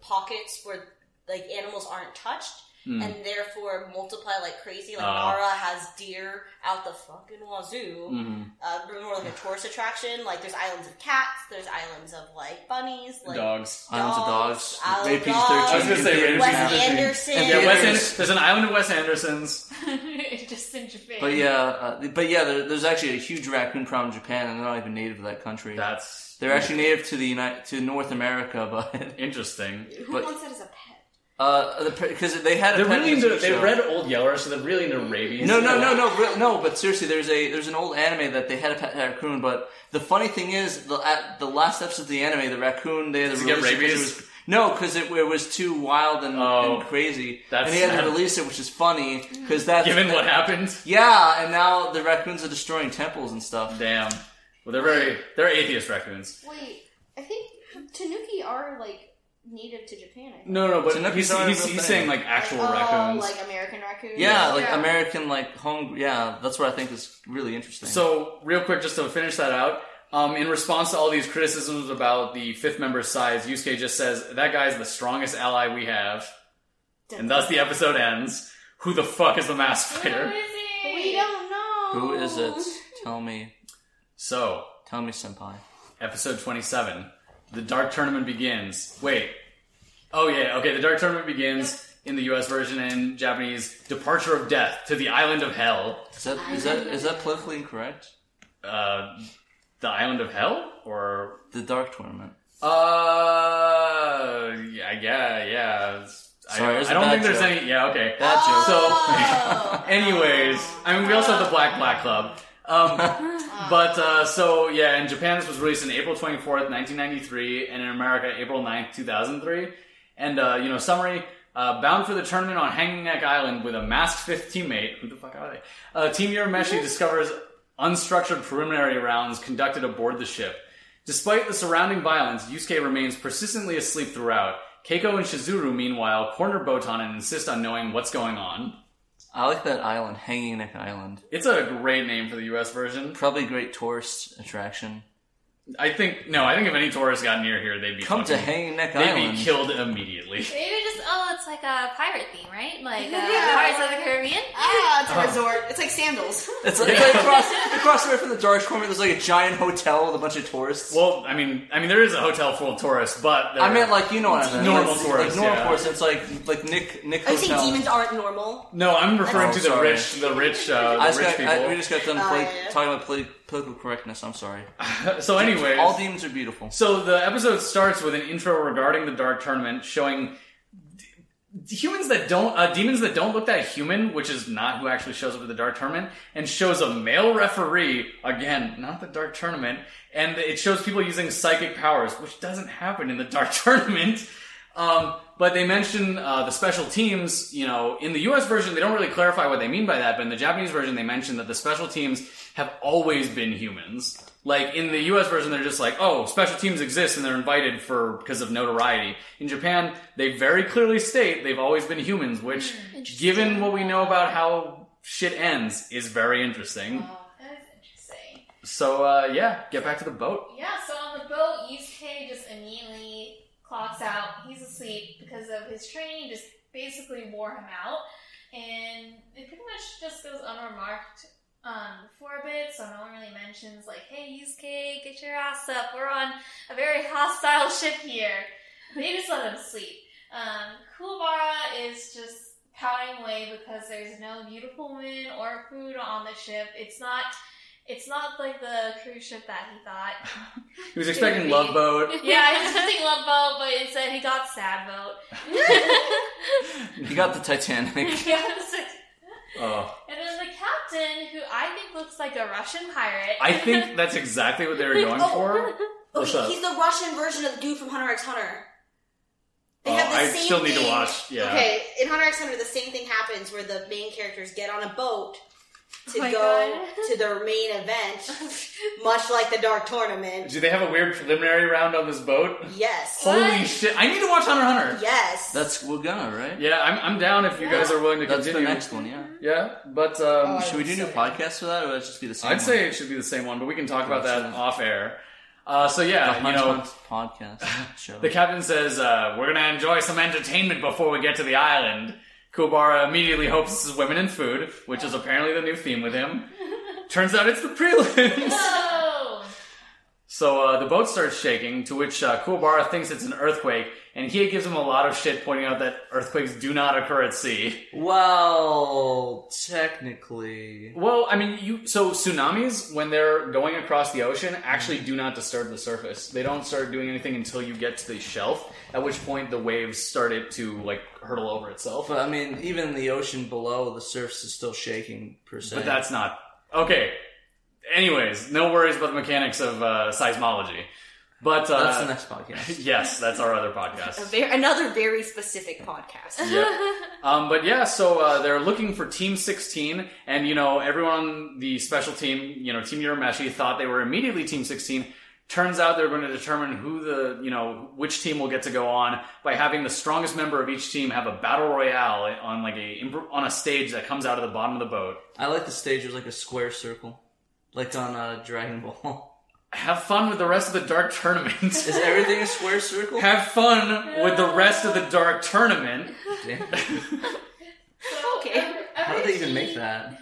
Speaker 5: pockets where like animals aren't touched. And therefore multiply like crazy. Like
Speaker 3: Oh.
Speaker 5: Nara has deer out the fucking wazoo.
Speaker 3: Mhm.
Speaker 5: Uh, more like a tourist attraction. Like there's islands of cats. There's islands of like bunnies. Like
Speaker 3: dogs.
Speaker 4: Islands of dogs.
Speaker 5: Island
Speaker 4: Rated
Speaker 5: dogs.
Speaker 3: I was gonna say rated
Speaker 5: Wes
Speaker 3: PG-13.
Speaker 5: Anderson.
Speaker 4: And
Speaker 3: Yeah,
Speaker 4: Yeah,
Speaker 3: Wes
Speaker 4: there's-
Speaker 3: Anderson, there's an island of Wes Anderson's.
Speaker 2: Just in Japan.
Speaker 4: But yeah, uh, but yeah, there, there's actually a huge raccoon problem in Japan, and they're not even native to that country.
Speaker 3: That's
Speaker 4: They're actually native to the United to North America, but
Speaker 3: interesting.
Speaker 5: Who
Speaker 4: but-
Speaker 5: wants that as a pet?
Speaker 4: Uh, because they had a
Speaker 3: They're really into. They
Speaker 4: show.
Speaker 3: read Old Yeller, so they're really into rabies.
Speaker 4: No, no, no, no, re- no. But seriously, there's a there's an old anime that they had a pet raccoon. But the funny thing is, the at the last episode of the anime, the raccoon they had
Speaker 3: Does
Speaker 4: to
Speaker 3: it get
Speaker 4: release it 'cause
Speaker 3: rabies?
Speaker 4: it was no, because it, it was too wild and,
Speaker 3: Oh,
Speaker 4: and crazy,
Speaker 3: that's
Speaker 4: and he had
Speaker 3: sad.
Speaker 4: to release it, which is funny because that's
Speaker 3: Given what happened,
Speaker 4: Yeah, and now the raccoons are destroying temples and stuff.
Speaker 3: damn. Well, they're very. They're atheist raccoons.
Speaker 5: Wait, I think Tanuki are like native to Japan. I think.
Speaker 3: No, no, but
Speaker 4: Tanukis
Speaker 3: he's,
Speaker 4: aren't
Speaker 3: he's, he's saying like actual
Speaker 5: oh,
Speaker 3: raccoons.
Speaker 5: like American raccoons.
Speaker 4: Yeah, like American, like home. Yeah, that's what I think is really interesting.
Speaker 3: So, real quick, just to finish that out, um, in response to all these criticisms about the fifth member's size, Yusuke just says, that guy's the strongest ally we have. And thus the episode ends. Who the fuck is the masked
Speaker 2: Who
Speaker 3: fighter?
Speaker 2: is it?
Speaker 5: We don't know.
Speaker 4: who is it? Tell me,
Speaker 3: So,
Speaker 4: tell me, senpai.
Speaker 3: episode 27. The Dark Tournament begins. Wait. Oh, yeah, okay, the Dark Tournament begins in the US version and Japanese Departure of Death to the Island of Hell.
Speaker 4: Is that is that is that politically incorrect?
Speaker 3: Uh, the Island of Hell? Or
Speaker 4: The Dark Tournament.
Speaker 3: Uh, yeah, yeah, yeah.
Speaker 4: Sorry, it
Speaker 3: I,
Speaker 4: was
Speaker 3: I
Speaker 4: a
Speaker 3: don't
Speaker 4: bad
Speaker 3: think there's
Speaker 4: joke.
Speaker 3: any. Yeah, okay.
Speaker 4: Bad joke.
Speaker 5: Oh.
Speaker 3: So, anyways, I mean, we also have the Black Black Club. Um, but uh, so yeah, in Japan, this was released on April twenty fourth, nineteen ninety three, and in America, April 9th, two thousand three. And uh, you know, summary. Uh, bound for the tournament on Hanging Neck Island with a masked fifth teammate. Who the fuck are they? Uh, Team Urameshi discovers unstructured preliminary rounds conducted aboard the ship. Despite the surrounding violence, Yusuke remains persistently asleep throughout. Keiko and Shizuru, meanwhile, corner Botan and insist on knowing what's going on.
Speaker 4: I like that island, Hanging Neck Island.
Speaker 3: It's a great name for the US version.
Speaker 4: Probably a great tourist attraction.
Speaker 3: I think, no, I think if any tourists got near here, they'd be
Speaker 4: Come to
Speaker 3: fucking-
Speaker 4: Hanging Neck Island.
Speaker 3: They'd
Speaker 4: Island.
Speaker 3: be killed immediately.
Speaker 2: Maybe just oh, it's like a pirate theme, right? Like uh,
Speaker 5: Yeah.
Speaker 2: Pirates of the Caribbean.
Speaker 5: Ah, it's a
Speaker 3: Oh.
Speaker 5: resort. It's like sandals.
Speaker 4: It's like, it's like across, across the way from the Dark Tournament. There's like a giant hotel with a bunch of tourists.
Speaker 3: Well, I mean, I mean, there is a hotel full of tourists, but
Speaker 4: I meant like you know what I meant.
Speaker 3: Normal
Speaker 4: like,
Speaker 3: tourists,
Speaker 4: Like normal
Speaker 3: yeah.
Speaker 4: tourists. It's like like Nick Nick
Speaker 5: Are you saying
Speaker 4: Hotel.
Speaker 5: demons aren't normal?
Speaker 3: no, I'm referring
Speaker 4: Oh,
Speaker 3: to the
Speaker 4: sorry.
Speaker 3: rich, the rich, uh,
Speaker 4: I
Speaker 3: the
Speaker 4: just
Speaker 3: rich
Speaker 4: got,
Speaker 3: people.
Speaker 4: I, we just got done
Speaker 5: Oh,
Speaker 4: poli-
Speaker 5: yeah.
Speaker 4: talking about poli- political correctness. I'm sorry.
Speaker 3: so, anyways,
Speaker 4: All demons are beautiful.
Speaker 3: So the episode starts with an intro regarding the Dark Tournament, showing d- humans that don't, uh, demons that don't look that human, which is not who actually shows up at the Dark Tournament, and shows a male referee again, not the Dark Tournament, and it shows people using psychic powers, which doesn't happen in the Dark Tournament. Um, but they mention uh, the special teams. You know, in the U.S. version, they don't really clarify what they mean by that. But in the Japanese version, they mention that the special teams have always been humans. Like in the U.S. version, they're just like, oh, special teams exist and they're invited for because of notoriety. In Japan, they very clearly state they've always been humans, which, given what we know about how shit ends, is very interesting.
Speaker 2: That is interesting.
Speaker 3: So uh, yeah, get back to the boat.
Speaker 2: Yeah, so on the boat, Yusuke just immediately clocks out. He's asleep because of his training just basically wore him out. And it pretty much just goes unremarked um, for a bit, so no one really mentions, like, hey, Yusuke, get your ass up. We're on a very hostile ship here. They just let him sleep. Um, Kuwabara is just pouting away because there's no beautiful women or food on the ship. It's not. It's not like the cruise ship that he thought.
Speaker 3: He was expecting Love Boat.
Speaker 2: Yeah, he was expecting Love Boat, but instead he got Sad Boat.
Speaker 4: he got the Titanic.
Speaker 2: Yeah,
Speaker 3: Oh,
Speaker 2: and captain, who I think looks like a Russian pirate.
Speaker 3: I think that's exactly what they were going oh. for.
Speaker 5: Oh,
Speaker 3: What's
Speaker 5: he-
Speaker 3: up?
Speaker 5: he's the Russian version of the dude from Hunter x Hunter. They
Speaker 3: Oh,
Speaker 5: have the
Speaker 3: I
Speaker 5: same
Speaker 3: still need to
Speaker 5: thing-
Speaker 3: watch, yeah.
Speaker 5: Okay, in Hunter x Hunter, the same thing happens where the main characters get on a boat to
Speaker 2: Oh
Speaker 5: go
Speaker 2: God.
Speaker 5: to their main event, much like the Dark Tournament.
Speaker 3: Do they have a weird preliminary round on this boat?
Speaker 5: Yes.
Speaker 3: Holy shit! I need to watch Hunter Hunter.
Speaker 5: Yes.
Speaker 4: That's we're gonna right.
Speaker 3: Yeah, I'm, I'm down if you guys are willing to
Speaker 4: That's
Speaker 3: continue.
Speaker 4: the next one. Yeah.
Speaker 3: Yeah, but um,
Speaker 5: Oh,
Speaker 4: Should we do a new
Speaker 5: So-
Speaker 4: podcasts for that, or would it just be the same?
Speaker 3: I'd
Speaker 4: one?
Speaker 3: say it should be the same one, but we can talk about that
Speaker 4: Gotcha.
Speaker 3: off air. Uh, so
Speaker 4: the
Speaker 3: yeah, you know,
Speaker 4: podcast show.
Speaker 3: the captain says uh, we're gonna enjoy some entertainment before we get to the island. Kuwabara immediately hopes this is women and food, which is apparently the new theme with him. Turns out it's the prelims. So uh, the boat starts shaking, to which uh, Kuwabara thinks it's an earthquake, and he gives him a lot of shit, pointing out that earthquakes do not occur at sea.
Speaker 4: well, technically,
Speaker 3: Well, I mean, you so tsunamis when they're going across the ocean actually do not disturb the surface. They don't start doing anything until you get to the shelf, at which point the waves started to like hurtle over itself.
Speaker 4: but I mean, even the ocean below, the surface is still shaking per se.
Speaker 3: But that's not okay. Anyways, no worries about the mechanics of uh, seismology. But uh,
Speaker 4: that's the next podcast.
Speaker 3: yes, that's our other
Speaker 5: A
Speaker 3: podcast.
Speaker 5: very, another very specific podcast.
Speaker 3: Yeah. Um, but yeah, so uh, they're looking for Team 16, and you know everyone on the special team, you know Team Urameshi, thought they were immediately Team 16. Turns out they're going to determine who the you know which team will get to go on by having the strongest member of each team have a battle royale on like a on a stage that comes out of the bottom of the boat.
Speaker 4: I like the stage It was like a square circle, like on uh, Dragon Ball.
Speaker 3: Have fun with the rest of the dark tournament.
Speaker 4: Is everything a square circle?
Speaker 3: Have fun with the rest of the dark tournament.
Speaker 4: Damn.
Speaker 5: Okay.
Speaker 4: How did they even make that?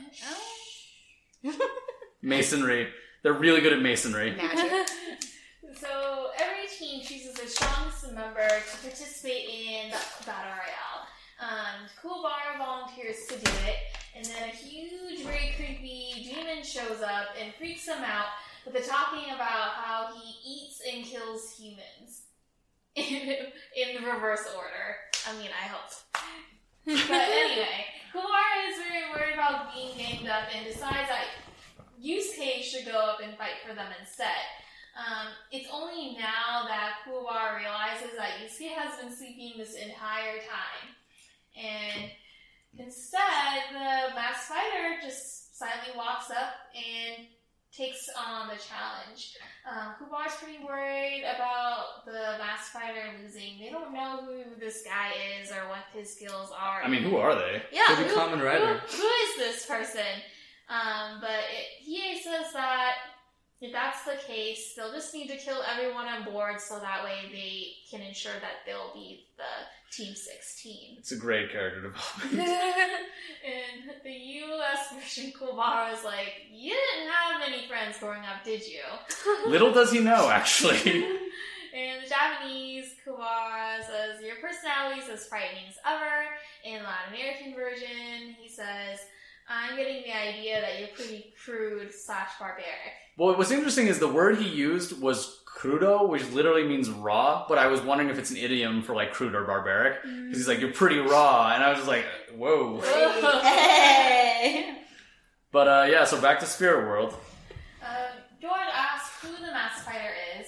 Speaker 3: Masonry. They're really good at masonry.
Speaker 5: Magic.
Speaker 2: So every team chooses their strongest member to participate in the battle royale. Um, Kuwabara volunteers to do it, and then a huge, very creepy demon shows up and freaks him out with the talking about how he eats and kills humans in, in the reverse order. I mean, I hope. But anyway, Kuwabara is very worried about being ganged up and decides that Yusuke should go up and fight for them instead. Um, it's only now that Kuwabara realizes that Yusuke has been sleeping this entire time. And instead, the masked fighter just silently walks up and takes on the challenge. Um, Kuwabara's pretty worried about the masked fighter losing. They don't know who this guy is or what his skills are.
Speaker 3: I mean, who are they?
Speaker 2: Yeah, who,
Speaker 4: Rider.
Speaker 2: who- who is this person? Um, but it, he says that if that's the case, they'll just need to kill everyone on board so that way they can ensure that they'll be the Team 16.
Speaker 3: It's a great character development.
Speaker 2: and the US version Kuwabara is like, you didn't have many friends growing up, did you?
Speaker 3: Little does he know, actually.
Speaker 2: In the Japanese, Kuwabara says, Your personality is as frightening as ever. In the Latin American version, he says, I'm getting the idea that you're pretty crude slash barbaric.
Speaker 3: Well, what's interesting is the word he used was crudo, which literally means raw, but I was wondering if it's an idiom for like crude or barbaric. Because he's like, you're pretty raw, and I was just like, whoa.
Speaker 5: hey.
Speaker 3: But uh, yeah, so back to Spirit World.
Speaker 2: Um, George asks who the masked fighter is.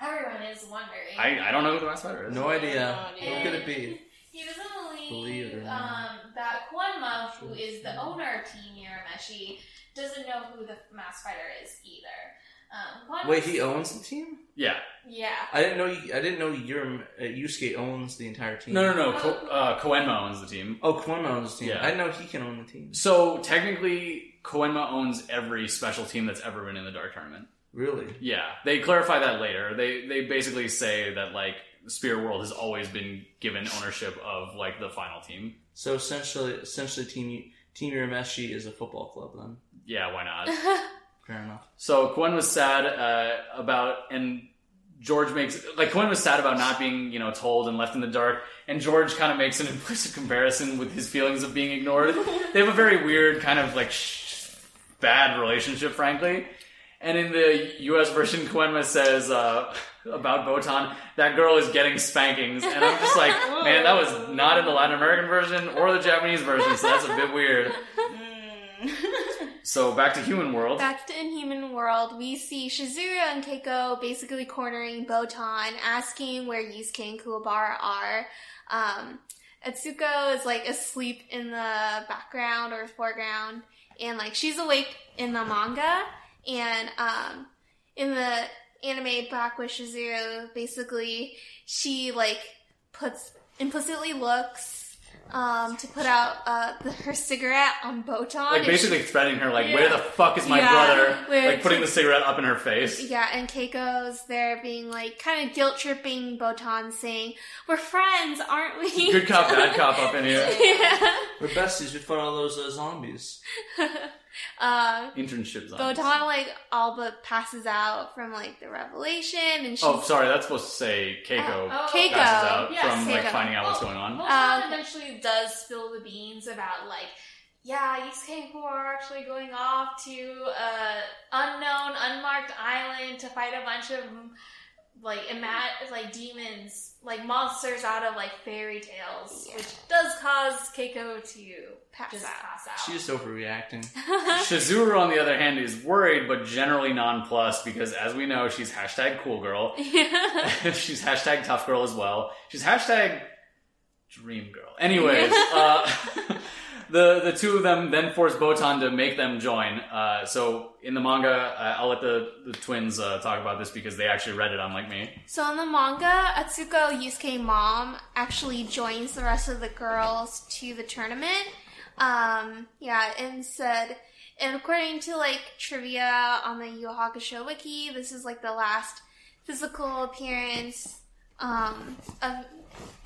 Speaker 2: Everyone is wondering.
Speaker 3: I, I don't know who the Masked Fighter is.
Speaker 4: No idea.
Speaker 5: No idea.
Speaker 4: What could it be?
Speaker 2: He doesn't believe,
Speaker 4: Believe it or not.
Speaker 2: um, that Koenma, who is the owner of Team Urameshi, doesn't know who the masked fighter is either. Um,
Speaker 4: Wait, he owns the team?
Speaker 3: Yeah.
Speaker 2: Yeah.
Speaker 4: I didn't know. You, I didn't know your uh, Yusuke owns the entire team.
Speaker 3: No, no, no. Ko- uh, Koenma owns the team.
Speaker 4: Oh, Kwon owns the team.
Speaker 3: Yeah.
Speaker 4: I didn't know he can own the team.
Speaker 3: So technically, Koenma owns every special team that's ever been in the Dark Tournament.
Speaker 4: Really?
Speaker 3: Yeah, they clarify that later. They they basically say that like Spirit World has always been given ownership of like the final team.
Speaker 4: So essentially, essentially, Team Team Urameshi is a football club then.
Speaker 3: Yeah, why not?
Speaker 4: Fair enough.
Speaker 3: So Quinn was sad uh, about, and George makes like Quinn was sad about not being you know told and left in the dark, and George kind of makes an implicit comparison with his feelings of being ignored. they have a very weird kind of like sh- bad relationship, frankly. And in the U.S. version, Koenma says uh, about Botan, that girl is getting spankings, and I'm just like, man, that was not in the Latin American version or the Japanese version, so that's a bit weird. So back to Human World.
Speaker 1: Back to Inhuman World, we see Shizuru and Keiko basically cornering Botan, asking where Yusuke and Kuwabara are. Um, Atsuko is like asleep in the background or foreground, and like she's awake in the manga, and um, in the anime Back with Shizuru, basically she like puts implicitly looks um, to put out uh, the, her cigarette on Botan.
Speaker 3: like
Speaker 1: and
Speaker 3: basically threatening her, like, where the fuck is my
Speaker 1: Yeah,
Speaker 3: brother?
Speaker 1: where
Speaker 3: Like putting the cigarette up in her face.
Speaker 1: yeah, and Keiko's there being like kind of guilt tripping Botan, saying, "We're friends, aren't we?"
Speaker 3: Good cop, bad cop up in here.
Speaker 1: yeah.
Speaker 4: We're besties. We fought all those uh, zombies.
Speaker 1: uh,
Speaker 3: Internship zombies.
Speaker 1: Botan like all but passes out from like the revelation, and she's
Speaker 3: Oh, sorry, that's supposed to say Keiko
Speaker 2: Oh,
Speaker 1: Keiko.
Speaker 3: passes out
Speaker 2: Yes,
Speaker 3: from like finding out what's going on.
Speaker 2: Botan
Speaker 1: Uh,
Speaker 2: eventually does spill the beans about like, yeah, Yusuke and Kuwa are actually going off to a unknown, unmarked island to fight a bunch of like ima- like demons, like monsters out of like fairy tales,
Speaker 1: Yeah.
Speaker 2: which does cause Keiko to
Speaker 1: Pass
Speaker 2: just
Speaker 1: out.
Speaker 2: pass out.
Speaker 4: She's just overreacting.
Speaker 3: Shizuru, on the other hand, is worried but generally nonplussed because, as we know, she's hashtag cool girl.
Speaker 1: yeah.
Speaker 3: she's hashtag tough girl as well. She's hashtag dream girl. Anyways, uh, the the two of them then force Botan to make them join. Uh, so in the manga, uh, I'll let the, the twins uh, talk about this because they actually read it, unlike me.
Speaker 1: So in the manga, Atsuko Yusuke mom actually joins the rest of the girls to the tournament. Um, yeah, and said, and according to like trivia on the Yu Hakusho wiki, this is like the last physical appearance um, of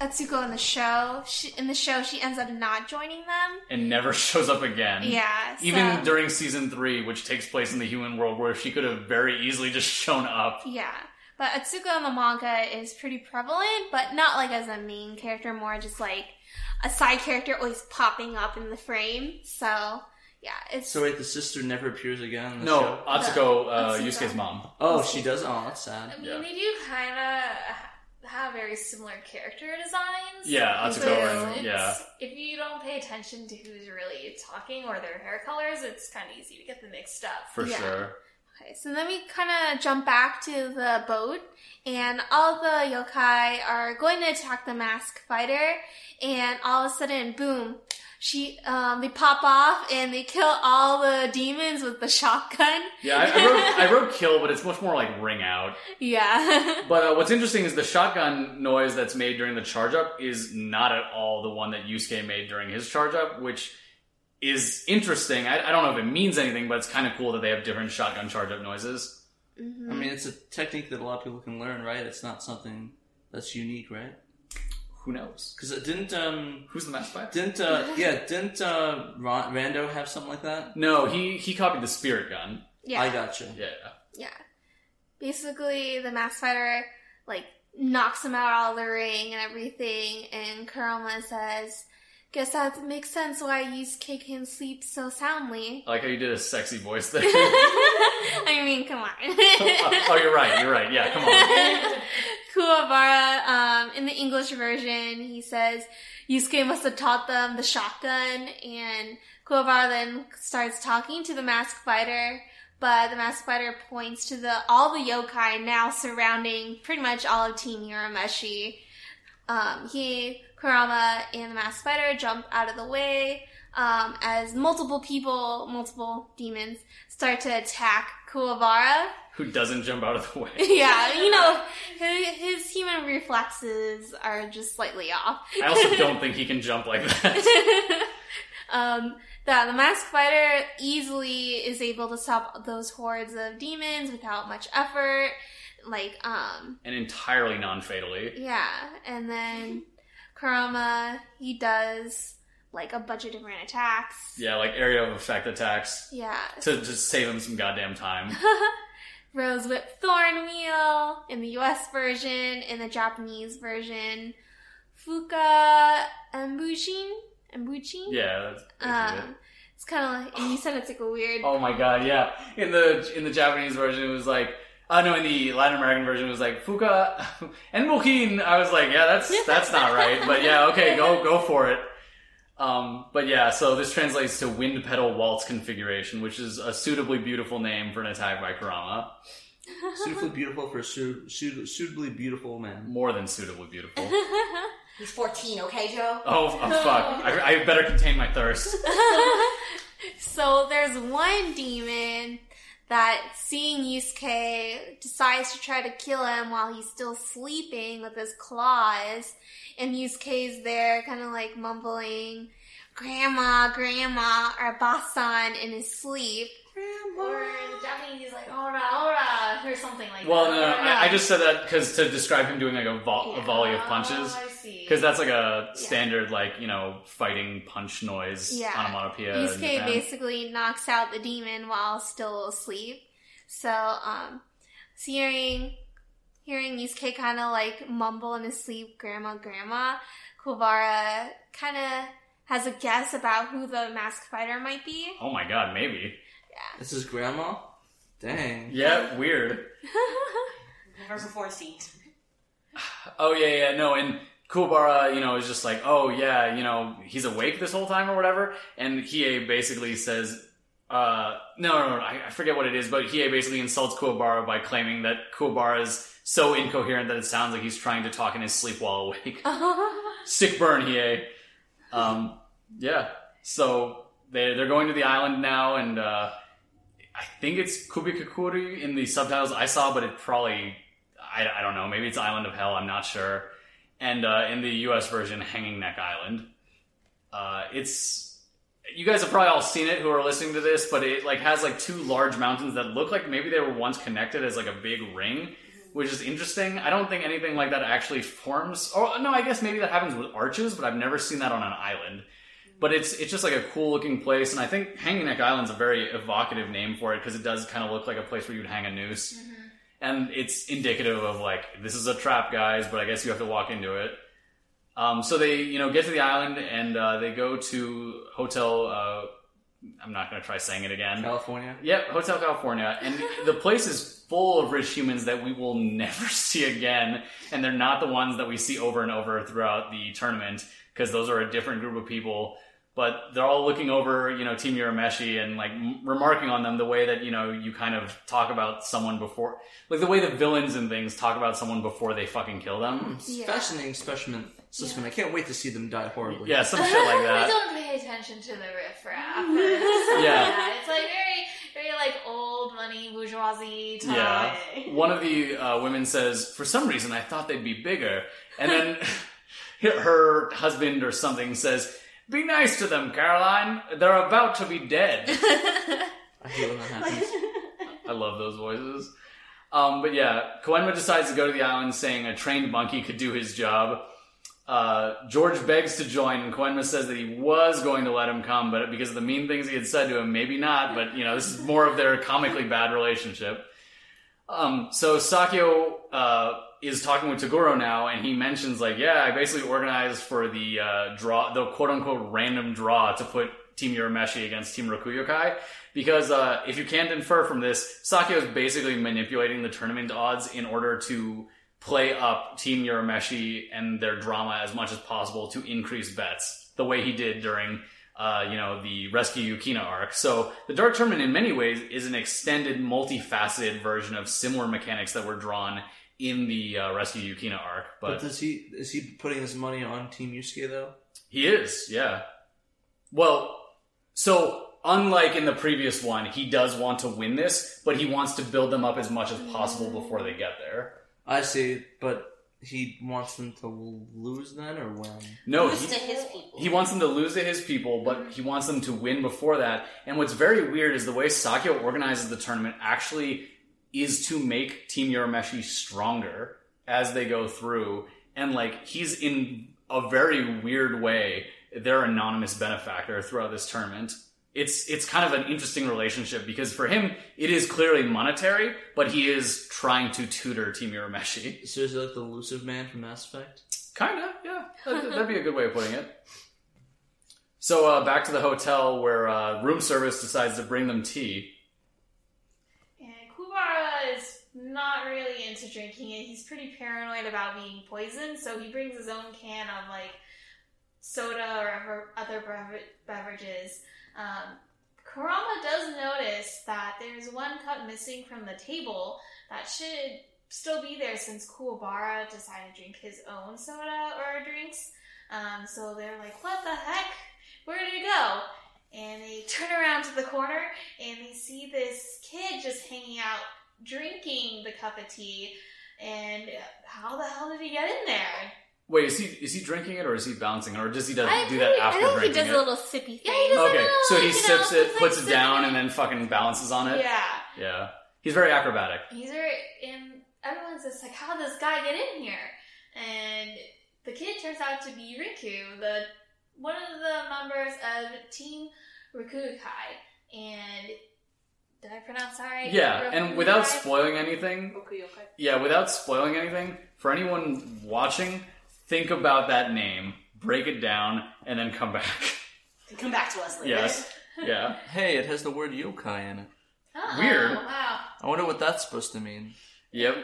Speaker 1: Atsuko in the show. She, in the show, she ends up not joining them.
Speaker 3: And never shows up again.
Speaker 1: Yeah,
Speaker 3: Even
Speaker 1: so-
Speaker 3: during season three, which takes place in the human world, where she could have very easily just shown up.
Speaker 1: Yeah. But Atsuko in the manga is pretty prevalent, but not like as a main character, more just like a side character always popping up in the frame. So, yeah, it's.
Speaker 4: So wait, the sister never appears again in the
Speaker 3: No,
Speaker 4: show?
Speaker 3: Atsuko, uh,
Speaker 1: Atsuko.
Speaker 3: Yusuke's mom.
Speaker 4: Oh, she does. Oh, that's sad.
Speaker 2: I mean,
Speaker 3: Yeah.
Speaker 2: they do kind of have very similar character designs.
Speaker 3: Yeah,
Speaker 1: They
Speaker 3: Atsuko,
Speaker 1: do.
Speaker 3: and, yeah.
Speaker 2: If you don't pay attention to who's really talking or their hair colors, it's kind of easy to get them mixed up.
Speaker 3: For
Speaker 1: Yeah.
Speaker 3: sure.
Speaker 1: Okay, so then we kind of jump back to the boat, and all the yokai are going to attack the mask fighter, and all of a sudden, boom, she, um, they pop off and they kill all the demons with the shotgun.
Speaker 3: Yeah, I, I, wrote, I wrote kill, but it's much more like ring out.
Speaker 1: Yeah.
Speaker 3: But uh, what's interesting is the shotgun noise that's made during the charge up is not at all the one that Yusuke made during his charge up, which is interesting. I, I don't know if it means anything, but it's kind of cool that they have different shotgun charge up noises.
Speaker 1: Mhm.
Speaker 4: I mean, it's a technique that a lot of people can learn, right? It's not something that's unique, right?
Speaker 3: Who knows?
Speaker 4: Because it didn't um
Speaker 3: Who's the master fighter?
Speaker 4: didn't uh yeah didn't uh Ron- Rando have something like that?
Speaker 3: No, he he copied the spirit gun.
Speaker 1: yeah.
Speaker 4: I gotcha.
Speaker 3: Yeah.
Speaker 1: Yeah. Basically, the mask fighter, like, knocks him out all the ring and everything, and Kurama says, Guess that makes sense why Yusuke can sleep so soundly.
Speaker 3: I like how you did a sexy voice there.
Speaker 1: I mean, come on.
Speaker 3: oh, you're right. You're right. Yeah, come on.
Speaker 1: Kuwabara, um, in the English version, he says Yusuke must have taught them the shotgun, and Kuwabara then starts talking to the mask fighter, but the mask fighter points to the all the yokai now surrounding pretty much all of Team Urameshi. Um, he, Kurama, and the mask fighter jump out of the way um, as multiple people, multiple demons, start to attack Kuwabara.
Speaker 3: Who doesn't jump out of the way?
Speaker 1: Yeah, you know, his, his human reflexes are just slightly off.
Speaker 3: I also don't think he can jump like that.
Speaker 1: um, the, the mask fighter easily is able to stop those hordes of demons without much effort. like um
Speaker 3: and entirely non-fatally.
Speaker 1: yeah, and then Kurama he does like a bunch of different attacks.
Speaker 3: Yeah, like area of effect attacks
Speaker 1: Yeah.
Speaker 3: to just save him some goddamn time.
Speaker 1: Rose Whip Thorn Wheel in the US version, in the Japanese version, Fuka Enbujin? Enbujin?
Speaker 3: Yeah, that's basically it.
Speaker 1: Um, it's kind of like, and you said it's like a weird.
Speaker 3: Oh my god, yeah. In the in the Japanese version, it was like, oh no, in the Latin American version, it was like Fuka and Mokin. I was like, yeah, that's that's not right, but yeah, okay, go go for it. Um, but yeah, so this translates to wind pedal waltz configuration, which is a suitably beautiful name for an attack by Kurama.
Speaker 4: Suitably beautiful for su- su- suitably beautiful man.
Speaker 3: More than suitably beautiful.
Speaker 5: He's 14, okay, Joe?
Speaker 3: Oh, oh fuck! I, I better contain my thirst.
Speaker 1: so there's one demon that seeing Yusuke decides to try to kill him while he's still sleeping with his claws. And Yusuke's there kind of like mumbling, Grandma, Grandma, or Basan in his sleep.
Speaker 2: Or in Japanese, he's like, ora, ora, or something like
Speaker 3: Well,
Speaker 2: that.
Speaker 3: no, no, I, I just said that because to describe him doing like a, vo- a volley of punches.
Speaker 2: Oh, I see.
Speaker 3: Because that's like a standard, like you know, fighting punch noise
Speaker 1: Yeah.
Speaker 3: onomatopoeia. in
Speaker 1: Yusuke
Speaker 3: Japan.
Speaker 1: basically knocks out the demon while still asleep. So, um, so hearing, hearing Yusuke kind of like mumble in his sleep, "Grandma, Grandma," Kuwabara kind of has a guess about who the masked fighter might be.
Speaker 3: Oh my god, maybe.
Speaker 4: This is grandma. Dang.
Speaker 3: Yeah, weird.
Speaker 5: Never before seen.
Speaker 3: Oh yeah, yeah, no, and Kuwabara, you know, is just like, oh yeah, you know, he's awake this whole time or whatever, and Hiei basically says, uh, no, no, no, I, I forget what it is, but Hiei basically insults Kuwabara by claiming that Kuwabara is so incoherent that it sounds like he's trying to talk in his sleep while awake. Sick burn, Hiei. Um, yeah, so they they're going to the island now, and uh, I think it's Kubikukuri in the subtitles I saw, but it probably I, I don't know. Maybe it's Island of Hell. I'm not sure. And uh, in the U.S. version, Hanging Neck Island. Uh, it's you guys have probably all seen it who are listening to this, but it like has like two large mountains that look like maybe they were once connected as like a big ring, which is interesting. I don't think anything like that actually forms. Or no, I guess maybe that happens with arches, but I've never seen that on an island. But it's it's just like a cool looking place, and I think Hanging Neck Island's a very evocative name for it because it does kind of look like a place where you'd hang a noose and it's indicative of like this is a trap, guys. But I guess you have to walk into it. Um, so they, you know, get to the island and uh, they go to hotel. Uh, I'm not going to try saying it again.
Speaker 4: California.
Speaker 3: Yep, Hotel California, and the place is full of rich humans that we will never see again, and they're not the ones that we see over and over throughout the tournament because those are a different group of people. But they're all looking over, you know, Team Urameshi and like m- remarking on them the way that you know you kind of talk about someone before, like the way the villains and things talk about someone before they fucking kill them.
Speaker 4: It's
Speaker 1: Yeah.
Speaker 4: Fascinating specimen. Sussman. I can't wait to see them die horribly.
Speaker 3: Yeah, some shit like
Speaker 2: I
Speaker 3: that.
Speaker 2: don't pay attention to the riffraff.
Speaker 3: Yeah.
Speaker 2: It's like very, very like old money bourgeoisie type.
Speaker 3: Yeah. One of the uh, women says, "For some reason, I thought they'd be bigger," and then her husband or something says, "Be nice to them, Caroline. They're about to be dead."
Speaker 4: I hate when that happens.
Speaker 3: I love those voices. Um, but yeah, Koenma decides to go to the island, saying a trained monkey could do his job. Uh, George begs to join, and Koenma says that he was going to let him come, but because of the mean things he had said to him, maybe not. But you know, this is more of their comically bad relationship. Um, so Sakyo uh, is talking with Toguro now, and he mentions like, yeah, I basically organized for the uh, draw, the quote unquote random draw to put Team Urameshi against Team Rokuyokai. Because uh, if you can't infer from this, Sakyo is basically manipulating the tournament odds in order to play up Team Urameshi and their drama as much as possible to increase bets, the way he did during uh, you know, the Rescue Yukina arc. So the Dark Tournament in many ways is an extended, multifaceted version of similar mechanics that were drawn in the uh, Rescue Yukina arc.
Speaker 4: But
Speaker 3: But
Speaker 4: does he is he putting his money on Team Yusuke though?
Speaker 3: he is, yeah. Well, so unlike in the previous one, he does want to win this, but he wants to build them up as much as possible before they get there.
Speaker 4: I see, but he wants them to lose then or when?
Speaker 3: No,
Speaker 5: Lose
Speaker 3: he-
Speaker 5: to his people.
Speaker 3: He wants them to lose to his people, but he wants them to win before that. And what's very weird is the way Sakyo organizes the tournament actually is to make Team Urameshi stronger as they go through. And like he's in a very weird way their anonymous benefactor throughout this tournament. It's it's kind of an interesting relationship because for him it is clearly monetary, but he is trying to tutor Team Urameshi.
Speaker 4: So is he like the elusive man from Mass Effect?
Speaker 3: Kinda, yeah. That'd, that'd be a good way of putting it. So uh, back to the hotel where uh, room service decides to bring them tea.
Speaker 2: And Kuwabara is not really into drinking it. He's pretty paranoid about being poisoned, so he brings his own can of like soda or other beverages. Um, Kurama does notice that there's one cup missing from the table that should still be there since Kuwabara decided to drink his own soda or drinks. Um, so they're like, what the heck? Where did it go? And they turn around to the corner and they see this kid just hanging out drinking the cup of tea. And how the hell did he get in there?
Speaker 3: Wait, is he is he drinking it or is he bouncing it or does he does,
Speaker 1: I,
Speaker 3: do that
Speaker 1: think-
Speaker 3: after
Speaker 1: I think he does
Speaker 3: it?
Speaker 1: a little sippy thing.
Speaker 2: Yeah, he does a
Speaker 3: okay,
Speaker 2: little,
Speaker 3: so he sips
Speaker 2: know,
Speaker 3: it,
Speaker 2: it's like
Speaker 3: puts it down, and then fucking balances on it.
Speaker 2: Yeah.
Speaker 3: Yeah. He's very acrobatic.
Speaker 2: He's very, and everyone's just like, how did this guy get in here? And the kid turns out to be Rinku, the one of the members of Team Rikukai. And did I pronounce that right?
Speaker 3: Yeah, and without
Speaker 2: Rikukai?
Speaker 3: spoiling anything, yeah, without spoiling anything, for anyone watching, think about that name, break it down, and then come back.
Speaker 5: Come back to us later.
Speaker 3: yes. Yeah.
Speaker 4: Hey, it has the word yokai in it.
Speaker 2: Oh,
Speaker 3: Weird.
Speaker 2: Wow.
Speaker 4: I wonder what that's supposed to mean.
Speaker 3: Yep.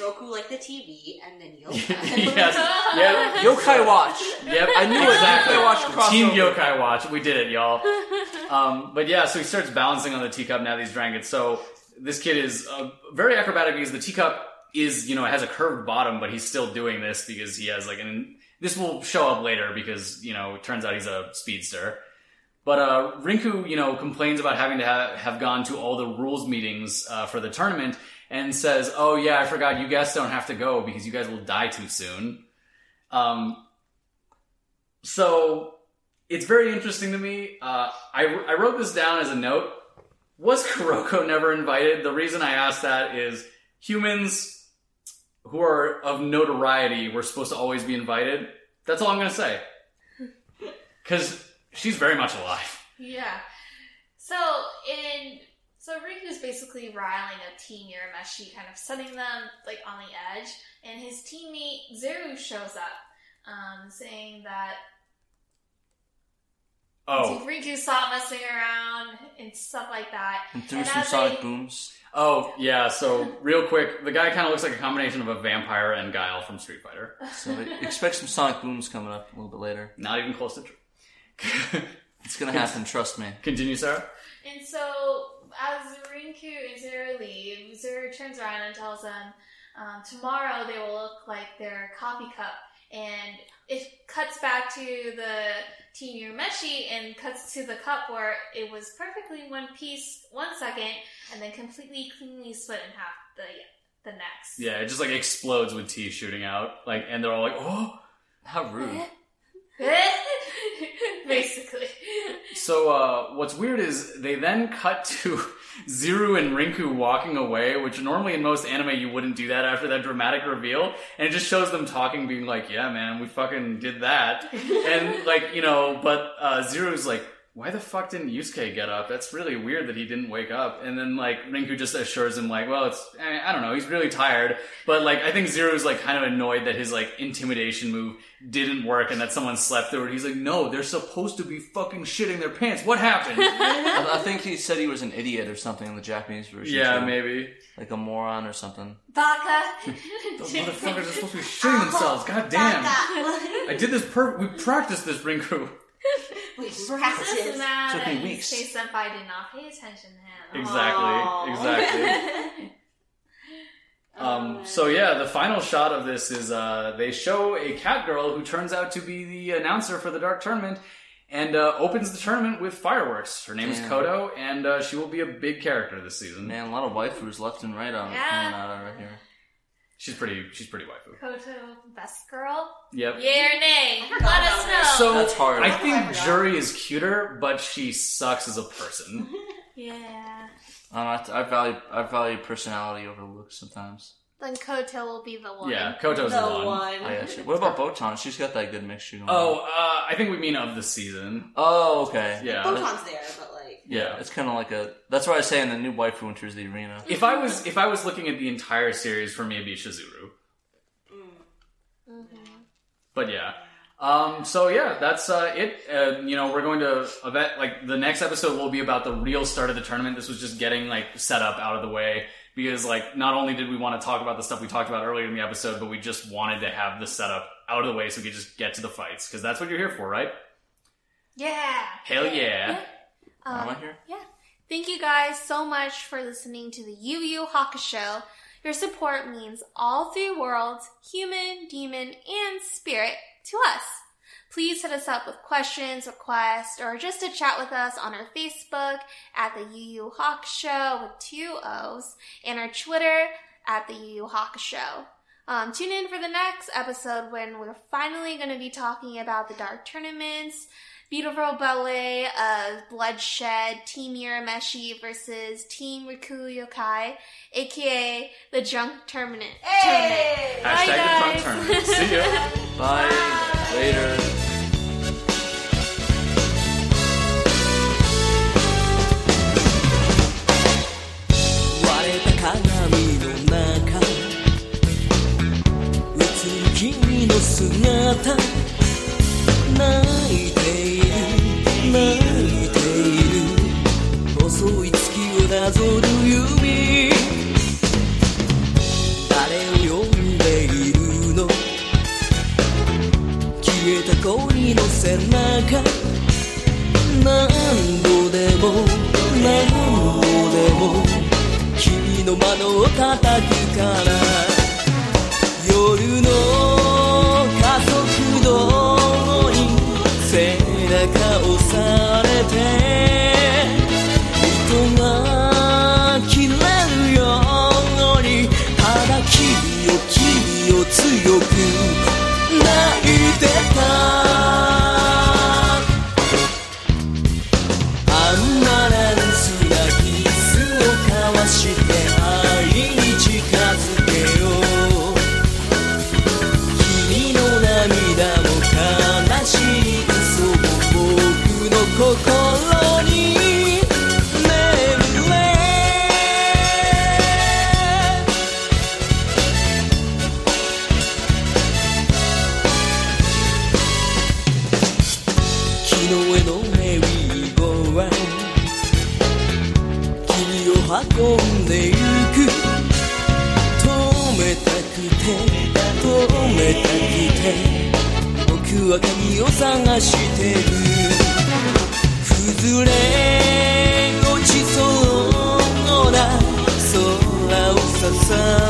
Speaker 5: Roku like the TV, and then Yokai.
Speaker 3: yes. Yep.
Speaker 4: Yokai Watch.
Speaker 3: Yep.
Speaker 4: I knew it.
Speaker 3: exactly.
Speaker 4: Yokai Watch crossover.
Speaker 3: Team Yokai Watch. We did it, y'all. Um, but yeah, so he starts balancing on the teacup now that he's drank it. So this kid is uh, very acrobatic because the teacup is, you know, it has a curved bottom, but he's still doing this because he has like an. This will show up later because, you know, it turns out he's a speedster. But uh, Rinku, you know, complains about having to ha- have gone to all the rules meetings uh, for the tournament and says, "Oh yeah, I forgot. You guys don't have to go because you guys will die too soon." Um, so it's very interesting to me. Uh, I I wrote this down as a note. Was Kuroko never invited? The reason I asked that is humans who are of notoriety were supposed to always be invited. That's all I'm going to say. Because she's very much alive.
Speaker 2: Yeah. So in so Riku's basically riling a team Urameshi, kind of setting them like on the edge, and his teammate Zeru shows up, um, saying that
Speaker 3: Oh,
Speaker 2: Riku saw messing around and stuff like that.
Speaker 4: And threw
Speaker 2: And
Speaker 4: some
Speaker 2: as
Speaker 4: sonic
Speaker 2: they-
Speaker 4: booms.
Speaker 3: oh yeah. So real quick, the guy kind of looks like a combination of a vampire and Guile from Street Fighter.
Speaker 4: So expect some sonic booms coming up a little bit later.
Speaker 3: Not even close to true.
Speaker 4: It's gonna happen, trust me.
Speaker 3: Continue, Sarah.
Speaker 2: And so, as Rinku and Zeru leave, Zeru turns around and tells them, um, tomorrow they will look like their coffee cup. And it cuts back to the Team Urameshi and cuts to the cup where it was perfectly one piece one second and then completely cleanly split in half the the next.
Speaker 3: Yeah, it just like explodes with tea shooting out, like, and they're all like, "Oh."
Speaker 4: How rude.
Speaker 2: Basically.
Speaker 3: So uh, what's weird is they then cut to Zeru and Rinku walking away, which normally in most anime you wouldn't do that after that dramatic reveal, and it just shows them talking, being like, "Yeah, man, we fucking did that," and like you know, but uh, Zeru's like. Why the fuck didn't Yusuke get up? That's really weird that he didn't wake up. And then like Rinku just assures him like, well, it's I don't know, he's really tired. But like I think Zeru's like kind of annoyed that his like intimidation move didn't work and that someone slept through it. He's like, no, they're supposed to be fucking shitting their pants. What happened?
Speaker 4: I, I think he said he was an idiot or something in the Japanese version.
Speaker 3: yeah,
Speaker 4: too.
Speaker 3: maybe.
Speaker 4: Like a moron or something.
Speaker 2: Baka.
Speaker 3: Those motherfuckers are supposed to be shitting themselves. God damn. I did this per- we practiced this, Rinku.
Speaker 5: we
Speaker 2: This
Speaker 5: practice.
Speaker 2: is mad
Speaker 4: Took me weeks.
Speaker 2: Yusuke Senpai did not pay attention to him.
Speaker 3: Exactly.
Speaker 5: Aw.
Speaker 3: Exactly. Um, so yeah, the final shot of this is uh, they show a cat girl who turns out to be the announcer for the Dark Tournament and uh, opens the tournament with fireworks. Her name is
Speaker 4: Damn.
Speaker 3: Koto, and uh, she will be a big character this season.
Speaker 4: Man, a lot of waifus left and right on
Speaker 2: Yeah.
Speaker 4: coming out over here.
Speaker 3: She's pretty. She's pretty waifu.
Speaker 2: Koto, best girl?
Speaker 3: Yep.
Speaker 2: Yay or nay?
Speaker 5: I
Speaker 2: Let us know.
Speaker 3: So
Speaker 4: That's hard.
Speaker 3: I
Speaker 5: I
Speaker 3: think
Speaker 5: forgot.
Speaker 3: Juri is cuter, but she sucks as a person.
Speaker 2: Yeah.
Speaker 4: Um, I, I value I value personality over looks sometimes.
Speaker 1: Then Koto will be the one.
Speaker 3: Yeah, Koto's
Speaker 5: the
Speaker 3: the one.
Speaker 5: one.
Speaker 4: Oh, yeah. What about Botan? She's got that good mixture. Going
Speaker 3: Oh,
Speaker 4: on.
Speaker 3: uh, I think we mean of the season.
Speaker 4: oh, okay.
Speaker 3: Yeah.
Speaker 5: Photon's there, but like
Speaker 3: Yeah.
Speaker 4: It's kind of like a. That's why I say in the new waifu enters the arena.
Speaker 3: If I was if I was looking at the entire series, for me it'd be Shizuru. But yeah. Um, so yeah, that's uh, it. Uh, you know, we're going to event like the next episode will be about the real start of the tournament. This was just getting like set up out of the way because like not only did we want to talk about the stuff we talked about earlier in the episode, but we just wanted to have the setup out of the way so we could just get to the fights because that's what you're here for, right?
Speaker 2: Yeah.
Speaker 3: Hell yeah!
Speaker 4: Am I
Speaker 1: Um,
Speaker 4: here?
Speaker 1: yeah. Thank you guys so much for listening to the Yu Yu HakuShow. Your support means all three worlds, human, demon, and spirit, to us. Please hit us up with questions, requests, or just to chat with us on our Facebook at the Yu Yu HakuShow with two O's, and our Twitter at the Yu Yu HakuShow. Um, tune in for the next episode when we're finally going to be talking about the Dark Tournaments, Beautiful Ballet of Bloodshed, Team Urameshi versus Team Riku Yokai, aka the Drunk Tournament.
Speaker 5: Hey!
Speaker 1: Bye,
Speaker 3: Hashtag the
Speaker 1: guys.
Speaker 3: trunk tournament. See ya.
Speaker 4: Bye. Later.
Speaker 6: 割れた鏡の中映る君の姿泣いている 」泣いている。細い月をなぞる指誰を呼んでいるの？消えた恋の背中。何度でも何度でも君の窓を叩くからしてる。崩れ落ちそうな空をささ